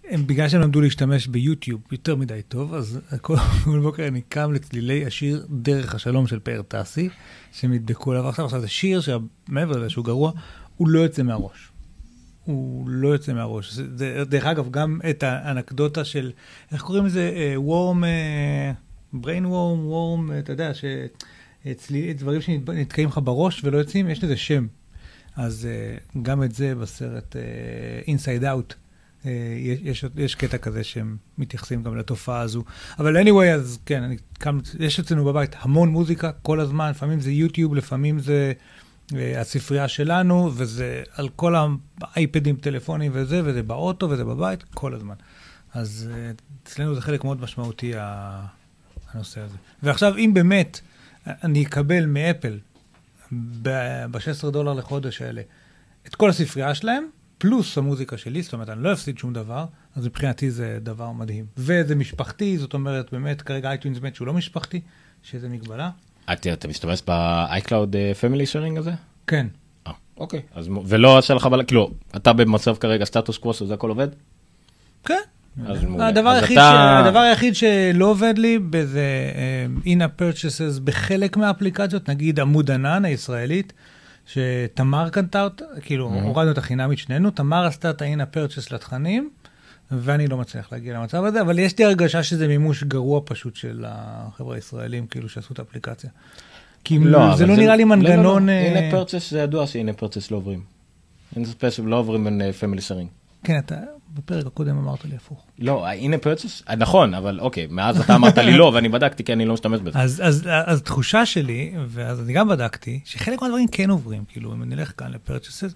B: הם, בגלל שהם למדו להשתמש ביוטיוב יותר מדי טוב, אז כל בוקר אני קם לצלילי השיר דרך השלום של פאר טסי, שהם ידבקו עליו עכשיו. עכשיו זה שיר שמעבר לזה שהוא גרוע, הוא לא יוצא מהראש. הוא לא יוצא מהראש. דרך אגב, גם את האנקדוטה של, איך קוראים לזה? וורם, brain worm, worm, אתה יודע, שאצלי דברים שנתקעים לך בראש ולא יוצאים, יש לזה שם. אז uh, גם את זה בסרט Inside Out, uh, יש, יש, יש קטע כזה שהם מתייחסים גם לתופעה הזו. אבל anyway, אז כן, אני, קם, יש אצלנו בבית המון מוזיקה כל הזמן, לפעמים זה יוטיוב, לפעמים זה uh, הספרייה שלנו, וזה על כל האייפדים, טלפונים וזה, וזה באוטו וזה בבית, כל הזמן. אז uh, אצלנו זה חלק מאוד משמעותי, הנושא הזה. ועכשיו, אם באמת אני אקבל מאפל ב-16 דולר לחודש האלה את כל הספרייה שלהם, פלוס המוזיקה שלי, זאת אומרת, אני לא אפסיד שום דבר, אז מבחינתי זה דבר מדהים. וזה משפחתי, זאת אומרת, באמת, כרגע אייטונס מת שהוא לא משפחתי, שזה מגבלה.
A: אתה אתה משתמש ב-iCloud פמילי שיירינג הזה?
B: כן.
A: אה, אוקיי. אז ולא עשה לך בלא, כאילו, אתה במצב כרגע סטטוס קוו, זה הכל עובד?
B: כן.
A: אז.
B: הדבר
A: אז
B: היחיד,
A: אתה-
B: ש... הדבר היחיד שלא עובד לי בזה in-app purchases בחלק מהאפליקציות, נגיד עמוד ענן הישראלית, שתמר קנתה אותה, כאילו,
A: Mhm.
B: הורדנו את החינמית שנינו, תמר עשתה את ה-in purchase לתכנים, ואני לא מצליח להגיע למצב הזה, אבל יש לי הרגשה שזה מימוש גרוע פשוט של החבר'ה הישראלים, כאילו, שעשו את האפליקציה. כי
A: אבל
B: זה לא נראה לי מנגנון...
A: לא, לא,
B: אה,
A: הנה פרצ'ס זה ידוע ש in-app purchase לא עוברים. in-app purchase לא עוברים בין family sharing.
B: כן, אתה בפרק הקודם אמרת לי הפוך.
A: לא, in-app purchase, נכון, אבל אוקיי, מאז אתה אמרת לי לא, ואני בדקתי כי אני לא משתמש בזה.
B: אז, אז, אז תחושה שלי, ואז אני גם בדקתי, שחלק מהדברים כן עוברים, כאילו, אם אני אלך כאן ל purchases,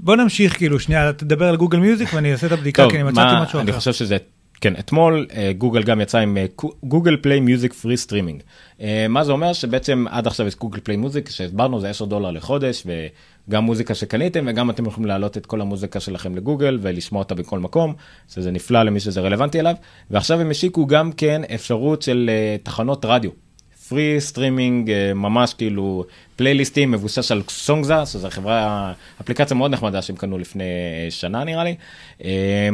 B: בוא נמשיך, כאילו, שנייה, תדבר על Google Music ואני אעשה את הבדיקה,
A: טוב,
B: כי אני
A: מה-
B: מצאתי משהו
A: אני
B: אחר.
A: חושב שזה, כן, אתמול אה, גוגל גם יצא עם Google Play Music free streaming. מה זה אומר שבעצם עד עכשיו יש Google Play Music שהסברנו זה 10 דולר לחודש וגם מוזיקה שקניתם וגם אתם יכולים להעלות את כל המוזיקה שלכם לגוגל ולשמוע אותה בכל מקום, שזה נפלא למי שזה רלוונטי אליו. ועכשיו הם השיקו גם כן אפשרות של אה, תחנות רדיו. free streaming ממש כאילו פלייליסטים מבוסס על Songza שזו חברה אפליקציה מאוד נחמדה שהם קנו לפני אה, שנה נראה לי. אה,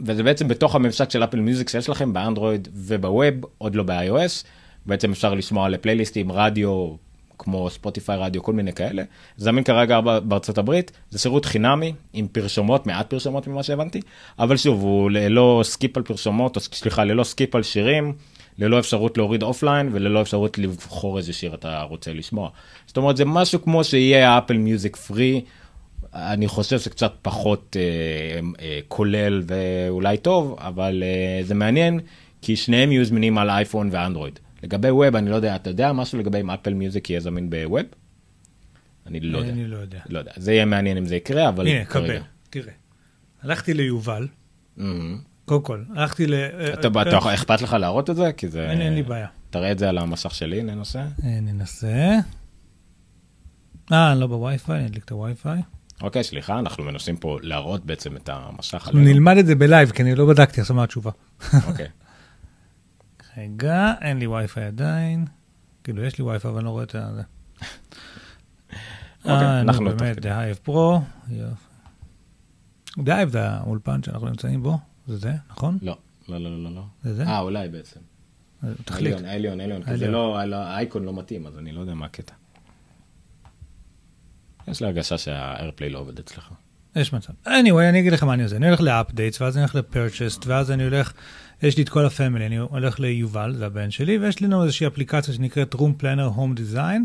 A: וזה בעצם בתוך הממשק של Apple Music שיש לכם באנדרואיד וב web עוד לא ב-iOS בעצם אפשר לשמוע לפלייליסטים רדיו כמו Spotify Radio כל מיני כאלה זמין כרגע בארצות הברית זה שירות חינמי עם פרסומות מעט פרסומות ממה שהבנתי אבל שוב הוא ללא skip על פרסומות או סליחה ללא skip על שירים ללא אפשרות להוריד offline וללא אפשרות לבחור איזה שיר אתה רוצה לשמוע. זאת אומרת זה משהו כמו שיהיה Apple Music free. אני חושב שקצת פחות אה, אה, כולל ואולי טוב אבל אה, זה מעניין כי שניהם יהיו זמינים על אייפון ואנדרואיד. לגבי ווב אני לא יודע אתה יודע משהו לגבי אם אפל מיוזיק יהיה זמין בווב? אני לא יודע.
B: אני לא יודע.
A: לא יודע זה יהיה מעניין אם זה יקרה אבל
B: הנה. קבל, תראה. הלכתי ליובל. קודם כל, הלכתי ל...
A: אתה אתה יכול- אכפת לך להראות את זה כי זה
B: אין לי בעיה.
A: תראה את זה על המסך שלי ננסה.
B: אה, ננסה. אה, לא בווי-פיי, אני אדליק את הווי-פיי.
A: אוקיי סליחה אנחנו מנסים פה להראות בעצם את המסך
B: אנחנו. נלמד את זה ב live, כי אני לא בדקתי עכשיו מה התשובה.
A: אוקיי.
B: רגע, אין לי וי-פיי עדיין. כאילו, יש לי וי-פיי, אבל אני לא רואה את זה.
A: אוקיי,
B: אה,
A: אנחנו
B: נו,
A: תוך
B: באמת,
A: כדי.
B: The Hive Pro. The Hive זה האולפן שאנחנו נמצאים בו, זה זה, נכון?
A: לא לא לא לא לא.
B: זה זה?
A: אה אולי בעצם.
B: תחליט.
A: עליון, עליון, עליון, כי זה. לא, לא- האייקון לא מתאים, אז אני לא יודע מה הקטע. יש לי הרגשה שה AirPlay לא עובד אצלך.
B: יש מצב. anyway, אני אגיד לך מה אני עושה. אני הולך ל updates, ואז אני הולך ל purchased, ואז אני הולך, יש לי את כל ה family, אני הולך ליובל, זה הבן שלי, ויש לנו איזושהי אפליקציה שנקראת Room Planner Home Design,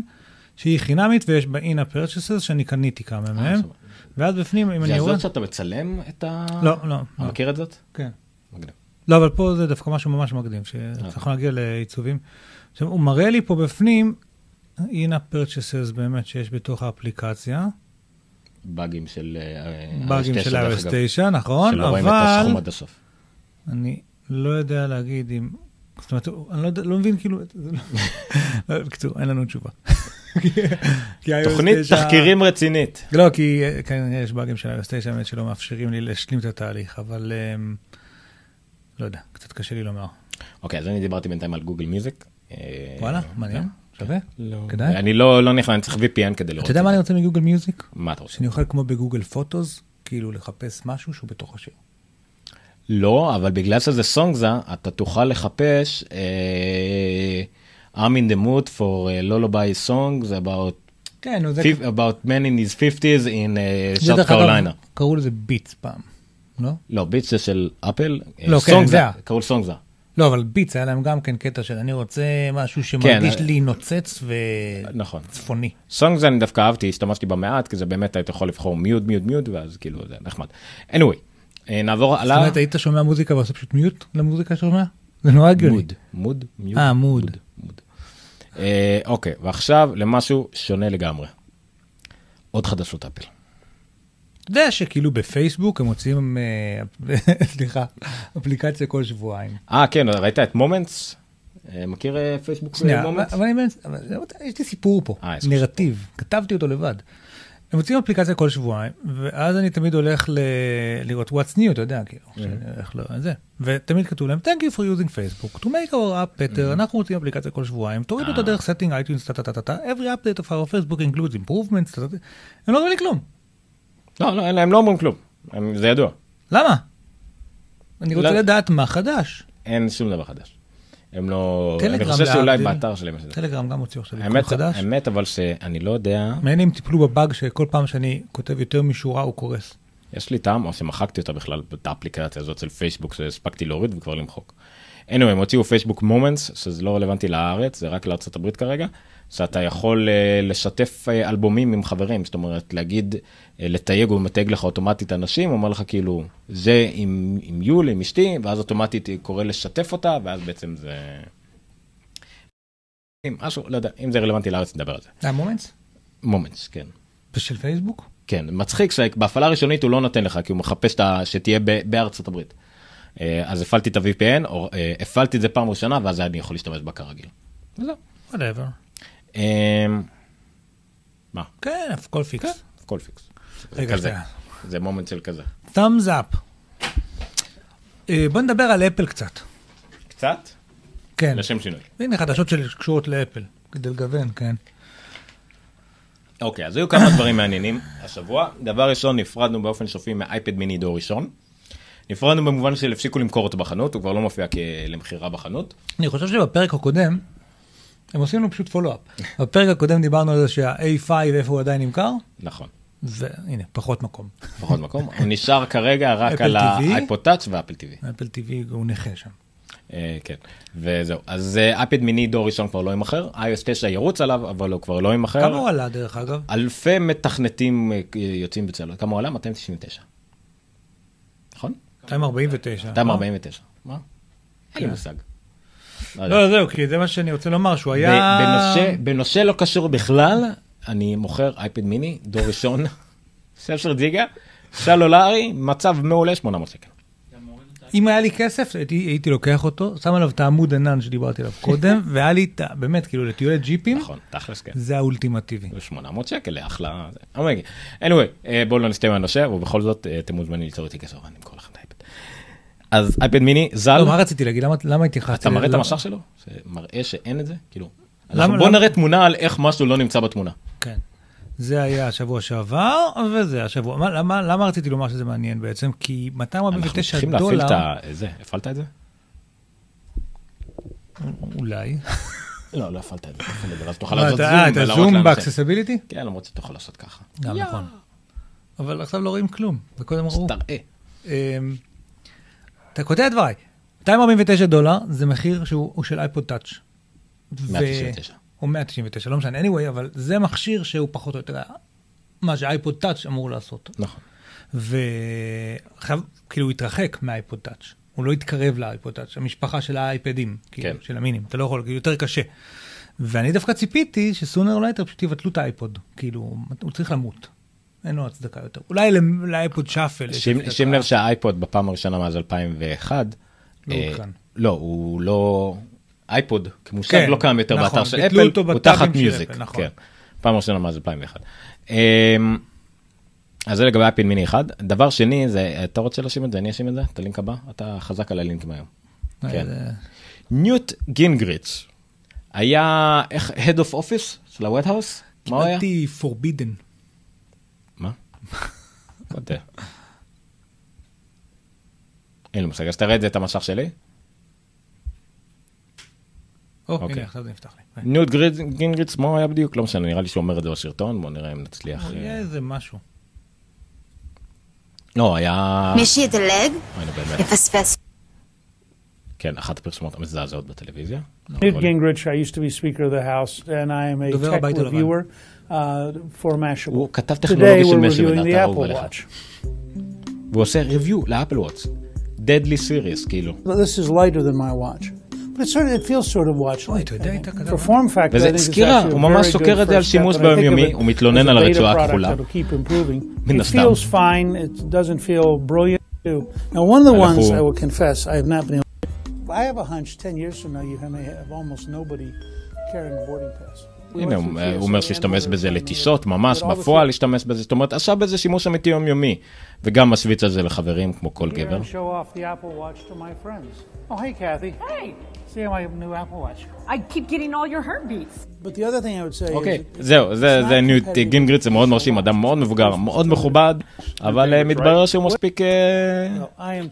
B: שהיא חינמית, ויש בה in-app purchases שאני קניתי כמה מהם,
A: סבבה.
B: ואז בפנים, אם
A: זה
B: אני יורד...
A: הזאת שאתה מצלם את ה...
B: לא, לא.
A: אתה
B: לא.
A: מכיר את זאת?
B: כן.
A: מגניב.
B: לא, אבל פה זה דווקא משהו ממש מקדים,
A: אה.
B: שאתה יכול להגיע לעיצובים. עכשיו, הוא מראה לי פה בפנים, in purchases באמת שיש בתוך האפליקציה,
A: באגים של... אה,
B: באגים של
A: 9, דרך
B: iOS
A: אגב,
B: 9, נכון,
A: שלא רואים את
B: אבל
A: הסכום עד הסוף.
B: אני לא יודע להגיד אם... זאת אומרת, אני לא, יודע, לא מבין כאילו... לא- בקיצור, אין לנו תשובה.
A: תוכנית
B: 9
A: תחקירים רצינית.
B: לא, כי אה, כנראה יש באגים של iOS 9 באמת שלא מאפשרים לי להשלים את התהליך, אבל אמ, לא יודע, קצת קשה לי לומר.
A: אוקיי, אז אני דיברתי בינתיים על גוגל מיוזיק. אה,
B: וואלה, מעניין, שווה.
A: לא.
B: כדאי?
A: אני לא לא נכנס, אני צריך VPN כדי לראות.
B: אתה יודע מה. אני רוצה מגוגל מיוזיק?
A: מה אתה רוצה?
B: שאני אוכל כמו בגוגל פוטוס, כאילו לחפש משהו שהוא בתוך השיר.
A: לא, אבל בגלל שזה סונגזה, אתה תוכל לחפש אה, I'm in the mood for uh, lullaby songs about,
B: כן, נו, זה...
A: about men in his 50s in uh, South Carolina.
B: קראו לזה ביטס פעם, לא?
A: לא, ביטס זה של אפל, אה,
B: לא, כן, זה ה-
A: קראו סונגזה.
B: לא, אבל ביטס היה להם גם כן קטע של אני רוצה משהו שמרגיש
A: אה,
B: לי נוצץ
A: נכון.
B: וצפוני.
A: סונגזה אני דווקא אהבתי, השתמשתי בה מעט, כי זה באמת היית יכול לבחור מיוד, מיוד, מיוד, ואז כאילו זה נחמד. anyway, אה, נעבור
B: זאת
A: הלאה.
B: אומרת, היית שומע מוזיקה ועושה פשוט מיוט למוזיקה שאתה שומע? זה נורא הגיוני.
A: מוד, מוד, מיוד.
B: אה, מוד.
A: מוד. אה, אוקיי, ועכשיו למשהו שונה לגמרי. עוד חדשות אפל.
B: אתה יודע שכאילו בפייסבוק הם מוציאים, אה, סליחה, אפליקציה כל שבועיים.
A: אה, כן, ראית את מומנטס? מכיר פייסבוק
B: שנייה,
A: מומנטס?
B: באמת, אבל יש לי סיפור פה, נרטיב, כתבתי אותו לבד. הם מוציאים אפליקציה כל שבועיים, ואז אני תמיד הולך ל... לראות what's new, אתה יודע, כאילו, שאני הולך לזה. ותמיד כתוב להם, thank you for using Facebook, to make our app better, אנחנו מוציאים אפליקציה כל שבועיים, תורידו אותה
A: אה.
B: דרך setting iTunes, טה-טה-טה-טה, every update of our Facebook includes improvements, טה-טה-טה. הם לא אומרים לי כלום.
A: לא, לא, הם לא אומרים כלום. הם- זה ידוע.
B: למה? אני רוצה
A: לא.
B: לדעת מה חדש.
A: אין שום דבר חדש. הם לא... אני חושב שאולי. באתר שלהם.
B: טלגרם גם הוציאו עכשיו עדכון חדש.
A: האמת אבל שאני לא יודע,
B: מעניין אם טיפלו בבאג שכל פעם שאני כותב יותר משורה הוא קורס.
A: יש לי טעם, או שמחקתי אותה בכלל, את האפליקציה הזאת של פייסבוק שהספקתי להוריד וכבר למחוק. Anyway, הם הוציאו פייסבוק מומנטס, שזה לא רלוונטי לארץ, זה רק לארה"ב כרגע, שאתה יכול אה, לשתף אה, אלבומים עם חברים, זאת אומרת, להגיד, אה, לתייג, הוא מתייג לך אוטומטית אנשים, אומר לך כאילו, זה עם, עם יולי, עם אשתי, ואז אוטומטית קורא לשתף אותה, ואז בעצם זה... אם משהו, לא יודע, אם זה רלוונטי לארץ, נדבר על זה.
B: זה המומנטס?
A: מומנטס, כן.
B: ושל פייסבוק?
A: כן, מצחיק שבהפעלה הראשונית הוא לא נותן לך, כי הוא מחפש שתהיה בארצות הברית. אה, אז הפעלתי את ה-VPN, או אה, הפעלתי את זה פעם ראשונה, ואז אני יכול להשתמש בה כרגיל. וזהו.
B: whatever.
A: אה, מה?
B: כן, הכל פיקס.
A: הכל פיקס.
B: רגע.
A: זה מומנט של כזה.
B: thumbs up. אה, בוא נדבר על אפל קצת.
A: קצת?
B: כן.
A: לשם שינוי.
B: הנה חדשות שקשורות לאפל, כדי לגוון, כן.
A: אוקיי, אז היו כמה דברים מעניינים השבוע. דבר ראשון, נפרדנו באופן סופי מאייפד מיני דור ראשון. נפרדנו במובן של הפסיקו למכור אותו בחנות, הוא כבר לא מופיע למכירה בחנות.
B: אני חושב שבפרק הקודם, הם עושים לנו פשוט פולו-אפ. בפרק הקודם דיברנו על זה שה-A5 איפה הוא עדיין נמכר,
A: נכון.
B: והנה, פחות מקום.
A: פחות מקום. הוא נשאר כרגע רק על
B: TV.
A: האייפוד טאץ' ואפל טיווי.
B: אפל TV הוא נכה שם.
A: אה, כן, וזהו. אז אה, אייפד מיני דור ראשון כבר לא יימכר, iOS 9 ירוץ עליו, אבל הוא כבר לא יימכר.
B: כמה הוא עלה דרך אגב?
A: אלפי מתכנתים אה, יוצאים בצלו. כמה הוא עלה? 299. נכון?
B: 249.
A: 249. מה? אין לי מושג. לא.
B: לא, זהו, כי זה מה שאני רוצה לומר, שהוא היה...
A: בנושא- לא קשור בכלל, אני מוכר אייפד מיני, דור ראשון, 16 ג'יגה, סלולרי, מצב מעולה, 800 שקל.
B: אם היה לי כסף, הייתי, לוקח אותו, שם עליו את העמוד ענן שדיברתי עליו קודם, והיה לי, באמת, כאילו, לטיולי ג'יפים,
A: נכון, תכלס כן.
B: זה האולטימטיבי.
A: 800 שקל, אחלה. anyway, אה, בואו לא נסטה מהנושא, ובכל זאת אה, אתם מוזמנים ליצור איתי קשר לכם את האייפד. אז אייפד מיני, ז"ל,
B: לא, מה רציתי להגיד? למה- למה התייחסתי?
A: אתה מראה את
B: לא-
A: המסך שלו? שמראה שאין את זה? כאילו,
B: למה-
A: אנחנו- בוא? נראה תמונה על איך משהו לא נמצא בתמונה.
B: כן. זה היה השבוע שעבר, וזה השבוע. מה- למה, למה רציתי לומר שזה מעניין בעצם? כי
A: אנחנו
B: 249
A: צריכים להפעיל
B: דולר,
A: את. זה, הפעלת את זה?
B: אולי.
A: לא, לא הפעלת את זה, אז תוכל
B: מה,
A: לעשות זום
B: אה, את הזום.
A: ב
B: accessibility?
A: כן, למרות שאתה יכול לעשות ככה.
B: גם נכון. אבל עכשיו לא רואים כלום, וקודם ראו.
A: תראה.
B: אתה קוטע את דבריי. 249 דולר זה מחיר שהוא הוא של אייפוד טאץ'. ו-
A: 199.
B: או 199, לא משנה, anyway, אבל זה מכשיר שהוא פחות או יותר מה שאייפוד טאץ' אמור לעשות.
A: נכון.
B: ועכשיו, כאילו הוא התרחק מהאייפוד טאץ', הוא לא התקרב לאייפוד טאץ', המשפחה של האייפדים, כאילו,
A: כן.
B: של המיני'ם, אתה לא יכול, כאילו, יותר קשה. ואני דווקא ציפיתי ש sooner or later פשוט יבטלו את האייפוד, כאילו, הוא צריך למות. אין לו הצדקה יותר. אולי לאייפוד שאפל.
A: לב שהאייפוד בפעם הראשונה מאז 2001,
B: לא
A: אה,
B: עודכן.
A: לא, הוא לא, אייפוד כמושג
B: כן,
A: לא קיים יותר
B: נכון,
A: באתר של אפל, הוא תחת music,
B: אפל, נכון.
A: כן, פעם ראשונה מאז 2001. אמ, אז זה לגבי אייפד מיני אחד. דבר שני, זה, אתה רוצה להשאיר את זה? אני אשים את זה? את הלינק הבא? אתה חזק על הלינקים היום.
B: אה,
A: כן. ניוט גינגריץ' היה איך, Head of Office של ה-White House? מה הוא היה?
B: קיבלתי פורבידן.
A: מה? יודע. אין לי מושג, אז תראה את זה, את המסך שלי.
B: או,
A: אוקיי.
B: הנה, עכשיו זה נפתח לי.
A: ניוט גינגריץ', מה היה בדיוק? לא משנה, נראה לי שהוא אומר את זה בסרטון, בוא נראה אם נצליח.
B: יהיה
A: אה,
B: איזה משהו.
A: לא, היה...
D: מי שידלג,
A: הנה, באמת.
D: יפספס.
A: כן, אחת הפרסומות המזעזעות בטלוויזיה. אבל-
E: Gingrich, I used to be Speaker of the House, and I am a tech reviewer uh, for Mashable.
A: הוא כתב
E: Today
A: טכנולוגיה של
E: we're
A: משל,
E: reviewing the
A: אתה אהוב עליך. והוא עושה ריוויו לאפל וואטס. Deadly serious, כאילו.
E: This is lighter than my watch, but it sort of it feels sort of watch
B: אוי,
E: like.
B: אתה יודע, הייתה
E: For
B: כתבה.
E: form factor, I think
A: וזה
E: it's
A: סקירה, הוא ממש סוקר את זה על שימוש ביומיומי,
E: it
A: הוא מתלונן על הרצועה הכחולה. מן
E: It
A: הסתם.
E: feels fine. It doesn't feel brilliant. too. Now, one of the
A: אנחנו-
E: ones I will confess, I have not been. I have a hunch. Ten years from now, you may have almost nobody carrying a boarding pass.
A: הנה, הוא אומר שהשתמש בזה לטיסות, ממש בפועל השתמש בזה, זאת אומרת, עשה בזה שימוש אמיתי יומיומי, וגם משוויץ על זה לחברים כמו כל
E: Here
A: גבר.
E: and show off the Apple Watch to my friends. Oh, hey, Kathy. Hey. yesterday on my new Apple Watch.
D: I keep getting all your heartbeats.
E: But the other thing I would say
A: אוקיי,
E: is
A: זהו, זה ניוט. גינגריץ', זה מאוד מרשים, אדם מאוד מבוגר, מאוד מכובד, אבל אה, מתברר שהוא מספיק אה.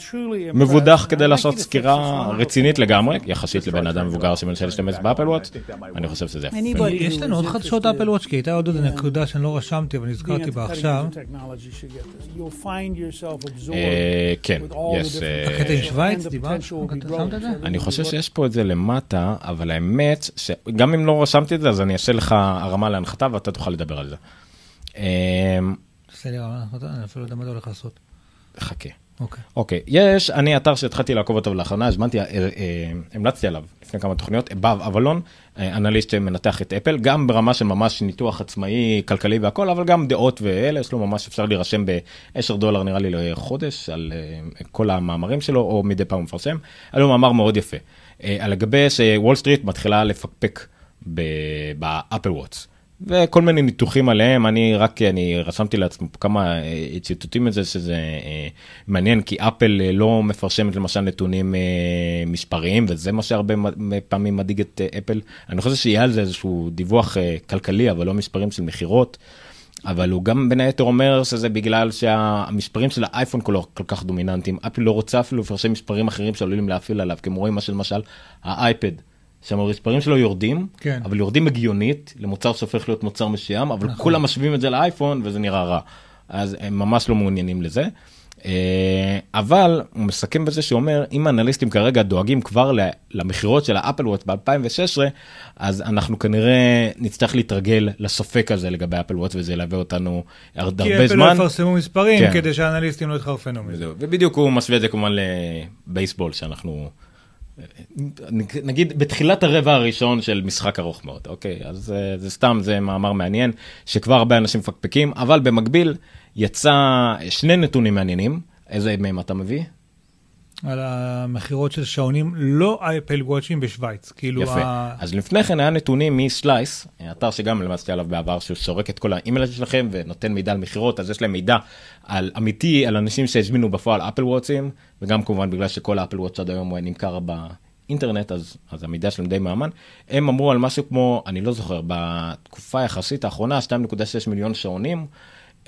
A: מבודח כדי לעשות סקירה. רצינית לגמרי, יחסית לבן אדם מבוגר שמנסה להשתמש באפל וואץ', אני חושב שזה יפה.
B: יש לנו עוד חדשות אפל וואץ', כי הייתה עוד איזה נקודה שאני לא רשמתי, אבל נזכרתי בה עכשיו.
A: אה, כן, יש... אה,
B: הקטע עם שווייץ, דיברת?
A: אני חושב שיש פה את זה למטה, אבל האמת, שגם אם לא רשמתי את זה, אז אני אעשה לך הרמה להנחתה ואתה תוכל לדבר על זה. אה,
B: עושה לי רעיון, אני אפילו לא יודע מה אתה הולך לעשות.
A: חכה.
B: אוקיי.
A: אוקיי, יש, אני אתר שהתחלתי לעקוב אותו לאחרונה, הזמנתי, אה, אה, המלצתי עליו לפני כמה תוכניות, אבב אבלון, אה, אנליסט שמנתח את אפל, גם ברמה של ממש ניתוח עצמאי, כלכלי והכל, אבל גם דעות ואלה, יש לו ממש, אפשר להירשם ב-10 דולר נראה לי לחודש, על אה, כל המאמרים שלו, או מדי פעם הוא מפרסם, היה לו מאמר מאוד יפה, על לגבי שוול סטריט מתחילה לפקפק באפל וואץ'. וכל מיני ניתוחים עליהם, אני רק, אני רשמתי לעצמי כמה אה, ציטוטים מזה, שזה אה, מעניין, כי אפל אה, לא מפרסמת למשל נתונים אה, מספריים, וזה מה שהרבה פעמים מדאיג את אה, אפל. אני חושב שיהיה על זה איזשהו דיווח אה, כלכלי, אבל לא מספרים של מכירות. אבל הוא גם בין היתר אומר שזה בגלל שהמספרים של האייפון כל, כל כך דומיננטיים, אפל לא רוצה אפילו לפרסם מספרים אחרים שעלולים להפעיל עליו, כמו רואים מה שלמשל האייפד. שהמספרים שלו יורדים,
B: כן.
A: אבל יורדים הגיונית למוצר שהופך להיות מוצר מסוים, אבל
B: נכון.
A: כולם משווים את זה לאייפון וזה נראה רע. אז הם ממש לא מעוניינים לזה. אה, אבל הוא מסכם בזה שאומר אם האנליסטים כרגע דואגים כבר למכירות של האפל וואט ב-2016 אז אנחנו כנראה נצטרך להתרגל לספק הזה לגבי האפל וואט וזה ילווה אותנו עוד
B: כי
A: הרבה
B: אפל לא
A: זמן.
B: יפרסמו מספרים
A: כן.
B: כדי שהאנליסטים לא יתחרפנו מזה.
A: ובדיוק הוא משווה את זה כמובן לבייסבול שאנחנו נגיד בתחילת הרבע הראשון של משחק ארוך מאוד אוקיי אז אה, זה סתם זה מאמר מעניין שכבר הרבה אנשים מפקפקים אבל במקביל יצא שני נתונים מעניינים איזה מהם אתה מביא?
B: על המכירות של שעונים לא אפל וואצ'ים בשוויץ. כאילו,
A: יפה.
B: ה-
A: אז לפני כן היה נתונים מסלייס, אתר שגם למדתי עליו בעבר, שהוא סורק את כל האימייל שלכם ונותן מידע על מכירות, אז יש להם מידע על אמיתי, על אנשים שהזמינו בפועל אפל וואטסים, וגם כמובן בגלל שכל האפל וואטס עד היום הוא נמכר באינטרנט, אז, אז המידע שלהם די מאמן. הם אמרו על משהו כמו, אני לא זוכר, בתקופה היחסית האחרונה, 2.6 מיליון שעונים.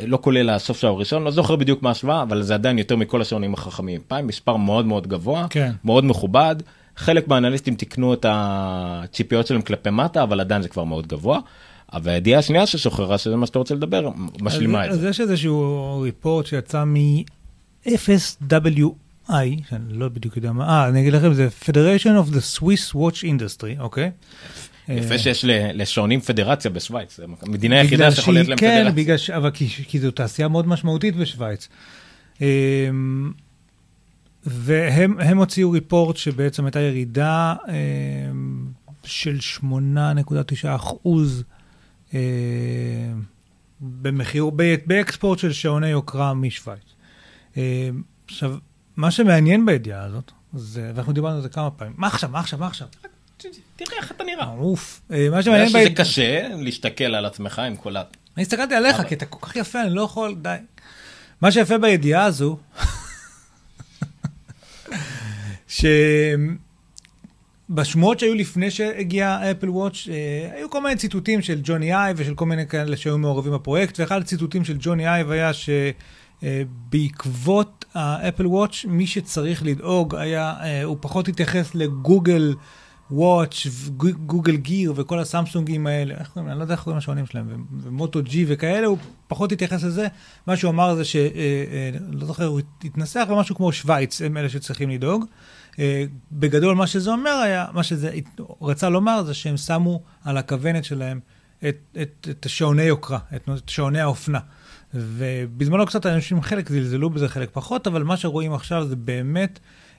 A: לא כולל הסוף של הראשון, לא זוכר בדיוק מה ההשוואה, אבל זה עדיין יותר מכל השעונים החכמים. פעם מספר מאוד מאוד גבוה,
B: כן.
A: מאוד מכובד. חלק מהאנליסטים תיקנו את הציפיות שלהם כלפי מטה, אבל עדיין זה כבר מאוד גבוה. אבל הידיעה השנייה ששוחררה, שזה מה שאתה רוצה לדבר, משלימה
B: אז,
A: את
B: אז
A: זה.
B: יש איזשהו ריפורט שיצא מ-FSWI, שאני לא בדיוק יודע מה, אה, אני אגיד לכם, זה Federation of the Swiss Watch Industry, אוקיי?
A: יפה שיש ל- לשעונים פדרציה בשוויץ, זה המדינה היחידה שיכולה להיות להם
B: כן,
A: פדרציה.
B: בגלל ש... אבל כי, כי זו תעשייה מאוד משמעותית בשוויץ. אמ, והם הם הוציאו ריפורט שבעצם הייתה ירידה אמ, של 8.9 אחוז אמ, במחיר, באקספורט של שעוני יוקרה משוויץ. עכשיו, מה שמעניין בידיעה הזאת, זה, ואנחנו דיברנו על זה כמה פעמים, מה עכשיו, מה עכשיו, מה עכשיו?
A: תראה איך אתה נראה.
B: אוף. אה, מה שמעניין
A: שזה. קשה להסתכל על עצמך עם כל ה...
B: אני הסתכלתי עליך, כי אתה כל כך יפה, אני לא יכול, די. מה שיפה בידיעה הזו, שבשמועות שהיו לפני שהגיע אפל וואץ', אה, היו כל מיני ציטוטים של ג'וני אייב ושל כל מיני כאלה שהיו מעורבים בפרויקט, ואחד הציטוטים של ג'וני אייב היה שבעקבות האפל וואץ', מי שצריך לדאוג היה, אה, הוא פחות התייחס לגוגל וואץ', גוגל גיר וכל הסמסונגים האלה, איך קוראים, אני לא יודע איך קוראים לשעונים שלהם, ומוטו ג'י וכאלה, הוא פחות התייחס לזה. מה שהוא אמר זה ש... אה, אה, לא זוכר, הוא התנסח במשהו כמו שווייץ, הם אלה שצריכים לדאוג. אה, בגדול, מה שזה אומר היה, מה שזה רצה לומר זה שהם שמו על הכוונת שלהם את, את, את השעוני יוקרה, את, את שעוני האופנה. ובזמנו קצת אנשים חלק זלזלו בזה, חלק פחות, אבל מה שרואים עכשיו זה באמת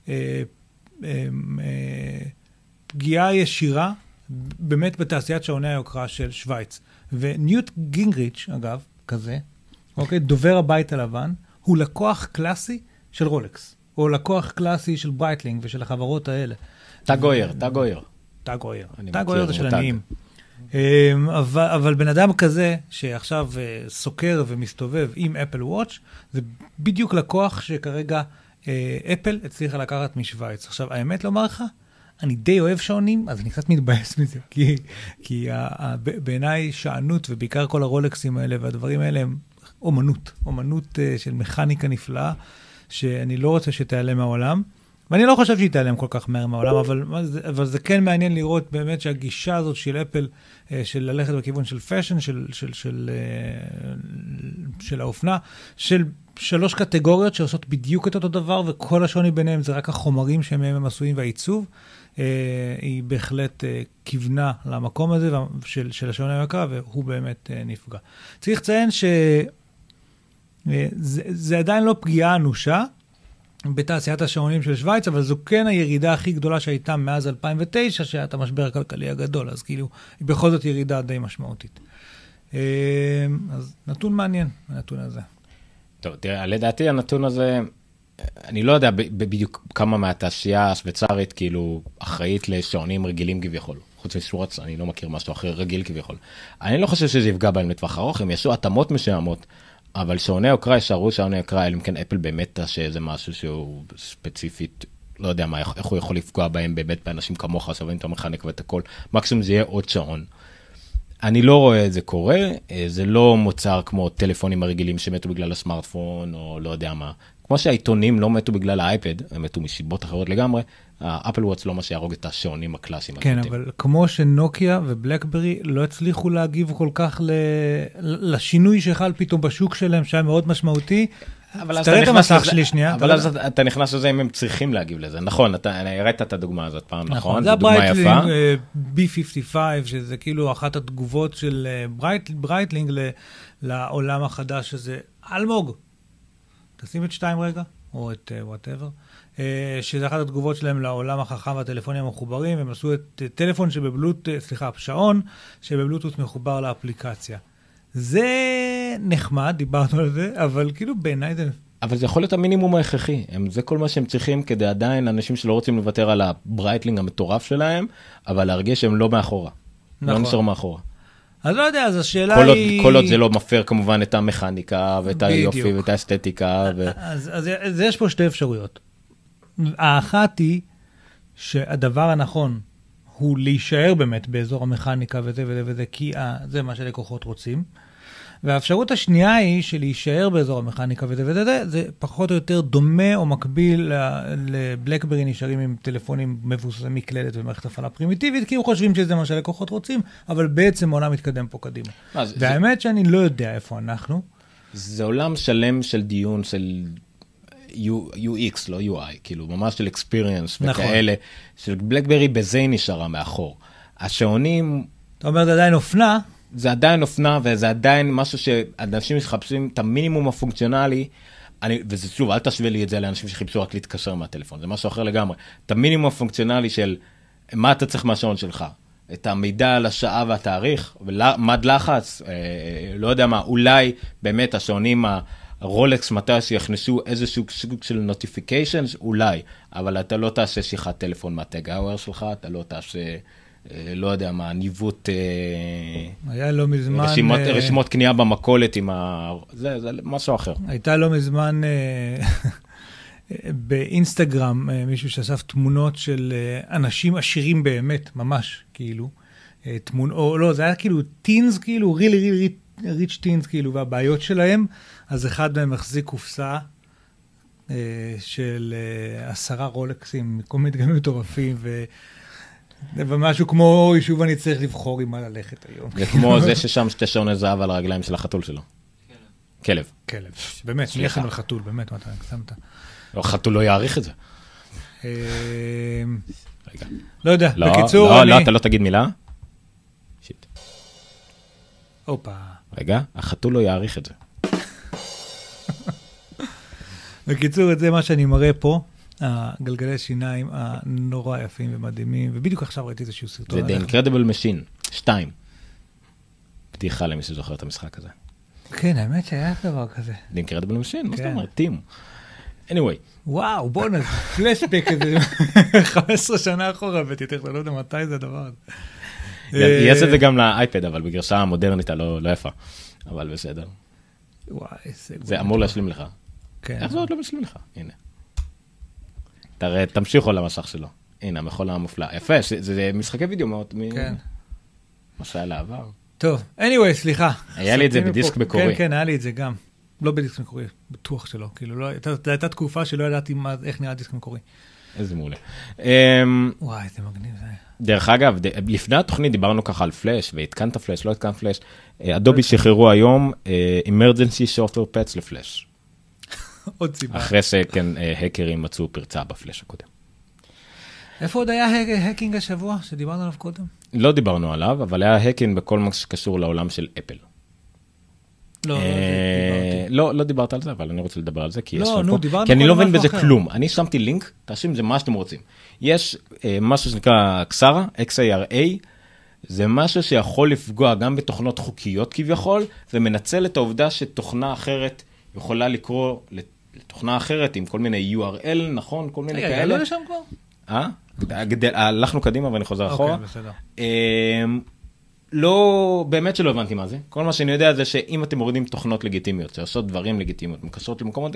B: אה, אה, אה, פגיעה ישירה באמת בתעשיית שעוני היוקרה של שווייץ. וניוט גינגריץ', אגב, כזה, אוקיי, דובר הבית הלבן, הוא לקוח קלאסי של רולקס, או לקוח קלאסי של ברייטלינג ושל החברות האלה.
A: תג אויר, תג אויר.
B: תג אויר. תג אויר זה של. עניים. אמ, אבל, אבל בן אדם כזה, שעכשיו אה, סוקר ומסתובב עם אפל וואץ', זה בדיוק לקוח שכרגע אה, אפל הצליחה לקחת משוויץ. עכשיו, האמת לומר לך, אני די אוהב שעונים, אז אני קצת מתבאס מזה, כי, כי בעיניי שענות, ובעיקר כל הרולקסים האלה והדברים האלה, הם אומנות, אומנות אה, של מכניקה נפלאה, שאני לא רוצה שתיעלם מהעולם. ואני לא חושב שהיא תיעלם כל כך מהר מהעולם, אבל, אבל זה כן מעניין לראות באמת שהגישה הזאת של אפל, אה, של ללכת בכיוון של fashion, של, של, של, אה, של האופנה, של שלוש קטגוריות שעושות בדיוק את אותו דבר, וכל השוני ביניהם זה רק החומרים שמהם הם עשויים והעיצוב. אה, היא בהחלט אה, כיוונה למקום הזה של, של השעון היקר, והוא באמת אה, נפגע. צריך לציין שזה זה עדיין לא פגיעה אנושה, בתעשיית השעונים של שווייץ, אבל זו כן הירידה הכי גדולה שהייתה מאז 2009, שהיה את המשבר הכלכלי הגדול, אז כאילו, היא בכל זאת ירידה די משמעותית. אז נתון מעניין, הנתון הזה.
A: טוב, תראה, לדעתי הנתון הזה, אני לא יודע בדיוק כמה מהתעשייה השוויצרית כאילו אחראית לשעונים רגילים כביכול. חוץ משורץ, אני לא מכיר משהו אחר רגיל כביכול. אני לא חושב שזה יפגע בהם לטווח ארוך, הם יעשו התאמות מסוימות, אבל שעוני יוקרה יישארו שעוני יוקרה, אלא אם כן אפל באמת תעשה איזה משהו שהוא ספציפית, לא יודע מה, איך הוא יכול לפגוע בהם באמת באנשים כמוך, שאוהבים את המכניקה ואת הכל, מקסימום זה יהיה עוד שעון. אני לא רואה את זה קורה, אה, זה לא מוצר כמו טלפונים הרגילים שמתו בגלל הסמארטפון, או לא יודע מה. כמו שהעיתונים לא מתו בגלל האייפד, הם מתו מסיבות אחרות לגמרי, האפל וואטס לא מה שיהרוג את השעונים הקלאסיים.
B: כן. אבל כמו שנוקיה ובלקברי לא הצליחו להגיב כל כך ל... לשינוי שחל פתאום בשוק שלהם, שהיה מאוד משמעותי.
A: אבל אז אתה
B: את
A: נכנס לזה-
B: שלי שנייה.
A: אבל
B: אתה
A: אז. אתה- אתה נכנס לזה אם הם צריכים להגיב לזה. נכון, אתה הראית את הדוגמה הזאת פעם, נכון?
B: זה
A: זו דוגמה יפה.
B: אה, B55, שזה כאילו אחת התגובות של אה, ברייט, ברייטלינג לעולם החדש הזה. אלמוג, תשים את שתיים רגע, או את whatever, שזה אחת התגובות שלהם לעולם החכם והטלפונים המחוברים, הם עשו את אה, טלפון שבבלוטות', אה, סליחה, שעון שבבלוטות' מחובר לאפליקציה. זה נחמד, דיברנו על זה, אבל כאילו בעיניי זה...
A: אבל זה יכול להיות המינימום ההכרחי, הם, זה כל מה שהם צריכים כדי עדיין אנשים שלא רוצים לוותר על הברייטלינג המטורף שלהם, אבל להרגיש שהם לא מאחורה. לא
B: נכון.
A: נשארו מאחורה.
B: אז לא יודע, אז השאלה
A: כל עוד,
B: היא...
A: כל עוד זה לא מפר כמובן את המכניקה ואת היופי
B: בדיוק.
A: ואת האסתטיקה. ו...
B: אז, אז, אז יש פה שתי אפשרויות. האחת היא שהדבר הנכון הוא להישאר באמת באזור המכניקה וזה וזה וזה, כי אה, זה מה שלקוחות רוצים. והאפשרות השנייה היא שלהישאר באזור המכניקה וזה וזה, זה, זה פחות או יותר דומה או מקביל לבלקברי נשארים עם טלפונים מבוססי מקלדת ומערכת הפעלה פרימיטיבית, כי הם חושבים שזה מה שהלקוחות רוצים, אבל בעצם העולם מתקדם פה קדימה.
A: מה, זה-
B: והאמת שאני לא יודע איפה אנחנו.
A: זה עולם שלם של דיון של U- UX, לא UI, כאילו ממש של experience
B: נכון.
A: וכאלה, של בלקברי בזה היא נשארה מאחור. השעונים
B: אתה אומר, זה עדיין אופנה,
A: זה עדיין אופנה וזה עדיין משהו שאנשים מחפשים את המינימום הפונקציונלי. אני, וזה שוב, אל תשווה לי את זה לאנשים שחיפשו רק להתקשר מהטלפון, זה משהו אחר לגמרי. את המינימום הפונקציונלי של מה אתה צריך מהשעון שלך. את המידע על השעה והתאריך, ומד לחץ, אה, לא יודע מה, אולי באמת השעונים הרולקס מתי שיכנסו איזשהו סוג של נוטיפיקיישנס, אולי, אבל אתה לא תעשה שיחת טלפון מהטג האוור שלך, אתה לא תעשה, אה, לא יודע מה, ניווט... אה,
B: היה לא מזמן...
A: רשימות,
B: אה,
A: רשימות קנייה במכולת עם ה... זה, זה משהו אחר.
B: הייתה לא מזמן אה, באינסטגרם אה, מישהו שאסף תמונות של אה, אנשים עשירים באמת, ממש, כאילו. אה, תמונ... או לא, זה היה כאילו טינס, כאילו, רילי רילי ריץ' טינס, כאילו, והבעיות שלהם. אז אחד מהם החזיק קופסה אה, של אה, עשרה רולקסים, כל מיני דגמים מטורפים, ו... ומשהו כמו, שוב אני צריך לבחור עם מה ללכת היום.
A: זה כמו זה ששם שתי שעוני זהב על הרגליים של החתול שלו. כלב.
B: כלב, באמת. לחם על חתול, באמת, מה אתה הגזמת.
A: לא, חתול לא יעריך את זה.
B: אה. לא יודע,
A: לא,
B: בקיצור,
A: לא,
B: אני...
A: לא, אתה לא תגיד מילה. שיט.
B: הופה.
A: רגע, החתול לא יעריך את זה.
B: בקיצור, זה מה שאני מראה פה, הגלגלי שיניים הנורא יפים ומדהימים, ובדיוק עכשיו ראיתי איזשהו סרטון.
A: זה The. Incredible Machine 2. בדיחה למי שזוכר את המשחק הזה.
B: כן, האמת שהיה דבר כזה.
A: The Incredible Machine, מה זאת
B: כן.
A: אומרת? טים. anyway,
B: וואו, בואנה, פלשבק כזה, 15 שנה אחורה הבאתי לא יודע מתי זה הדבר הזה.
A: יש את זה
B: אה,
A: גם לאייפד, אבל בגרשה המודרנית הלא לא יפה. אבל בסדר.
B: וואי.
A: זה אמור להשלים לך.
B: כן.
A: איך זה עוד לא משלים לך? הנה. תראה, תמשיכו למסך שלו. הנה, המחול המופלא. יפה, זה זה משחקי וידאו מאוד, מ-
B: כן.
A: מה שהיה לעבר.
B: טוב, anyway, סליחה.
A: היה לי את זה בדיסק מקורי.
B: כן, כן, היה לי את זה גם. לא בדיסק מקורי, בטוח שלא. כאילו, לא, הייתה, זו הייתה תקופה שלא ידעתי מה, איך נראה דיסק מקורי.
A: איזה מעולה. אמ,
B: וואי, זה מגניב זה היה.
A: דרך אגב, ד- לפני התוכנית דיברנו ככה על פלאש, והתקנת פלאש, לא התקנת פלאש. אה, אדובי שחררו היום אה, emergency software pets לפלאש.
B: עוד סיבה.
A: אחרי שכן, אה, האקרים מצאו פרצה בפלאש הקודם.
B: איפה עוד היה hacking השבוע שדיברנו עליו קודם?
A: לא דיברנו עליו, אבל היה hacking בכל מה שקשור לעולם של אפל.
B: לא, לא,
A: אה. לא, לא דיברת על זה, אבל אני רוצה לדבר על זה, כי
B: לא,
A: יש לך
B: נו,
A: פה, כי אני לא מבין בזה. כלום. אני שמתי לינק, תאשים את זה מה שאתם רוצים. יש אה, משהו שנקרא קסרה, XARA, זה משהו שיכול לפגוע גם בתוכנות חוקיות כביכול, ומנצל את העובדה שתוכנה אחרת יכולה לקרוא לתוכנה אחרת עם כל מיני URL, נכון? כל מיני
B: רגע,
A: כאלה.
B: הגענו לשם כבר?
A: אה? גדל- הלכנו קדימה ואני חוזר אחורה.
B: אוקיי, בסדר.
A: אמ, לא, באמת שלא הבנתי מה זה. כל מה שאני יודע זה שאם אתם מורידים תוכנות לגיטימיות, שעושות דברים לגיטימיות, מקשרות למקומות,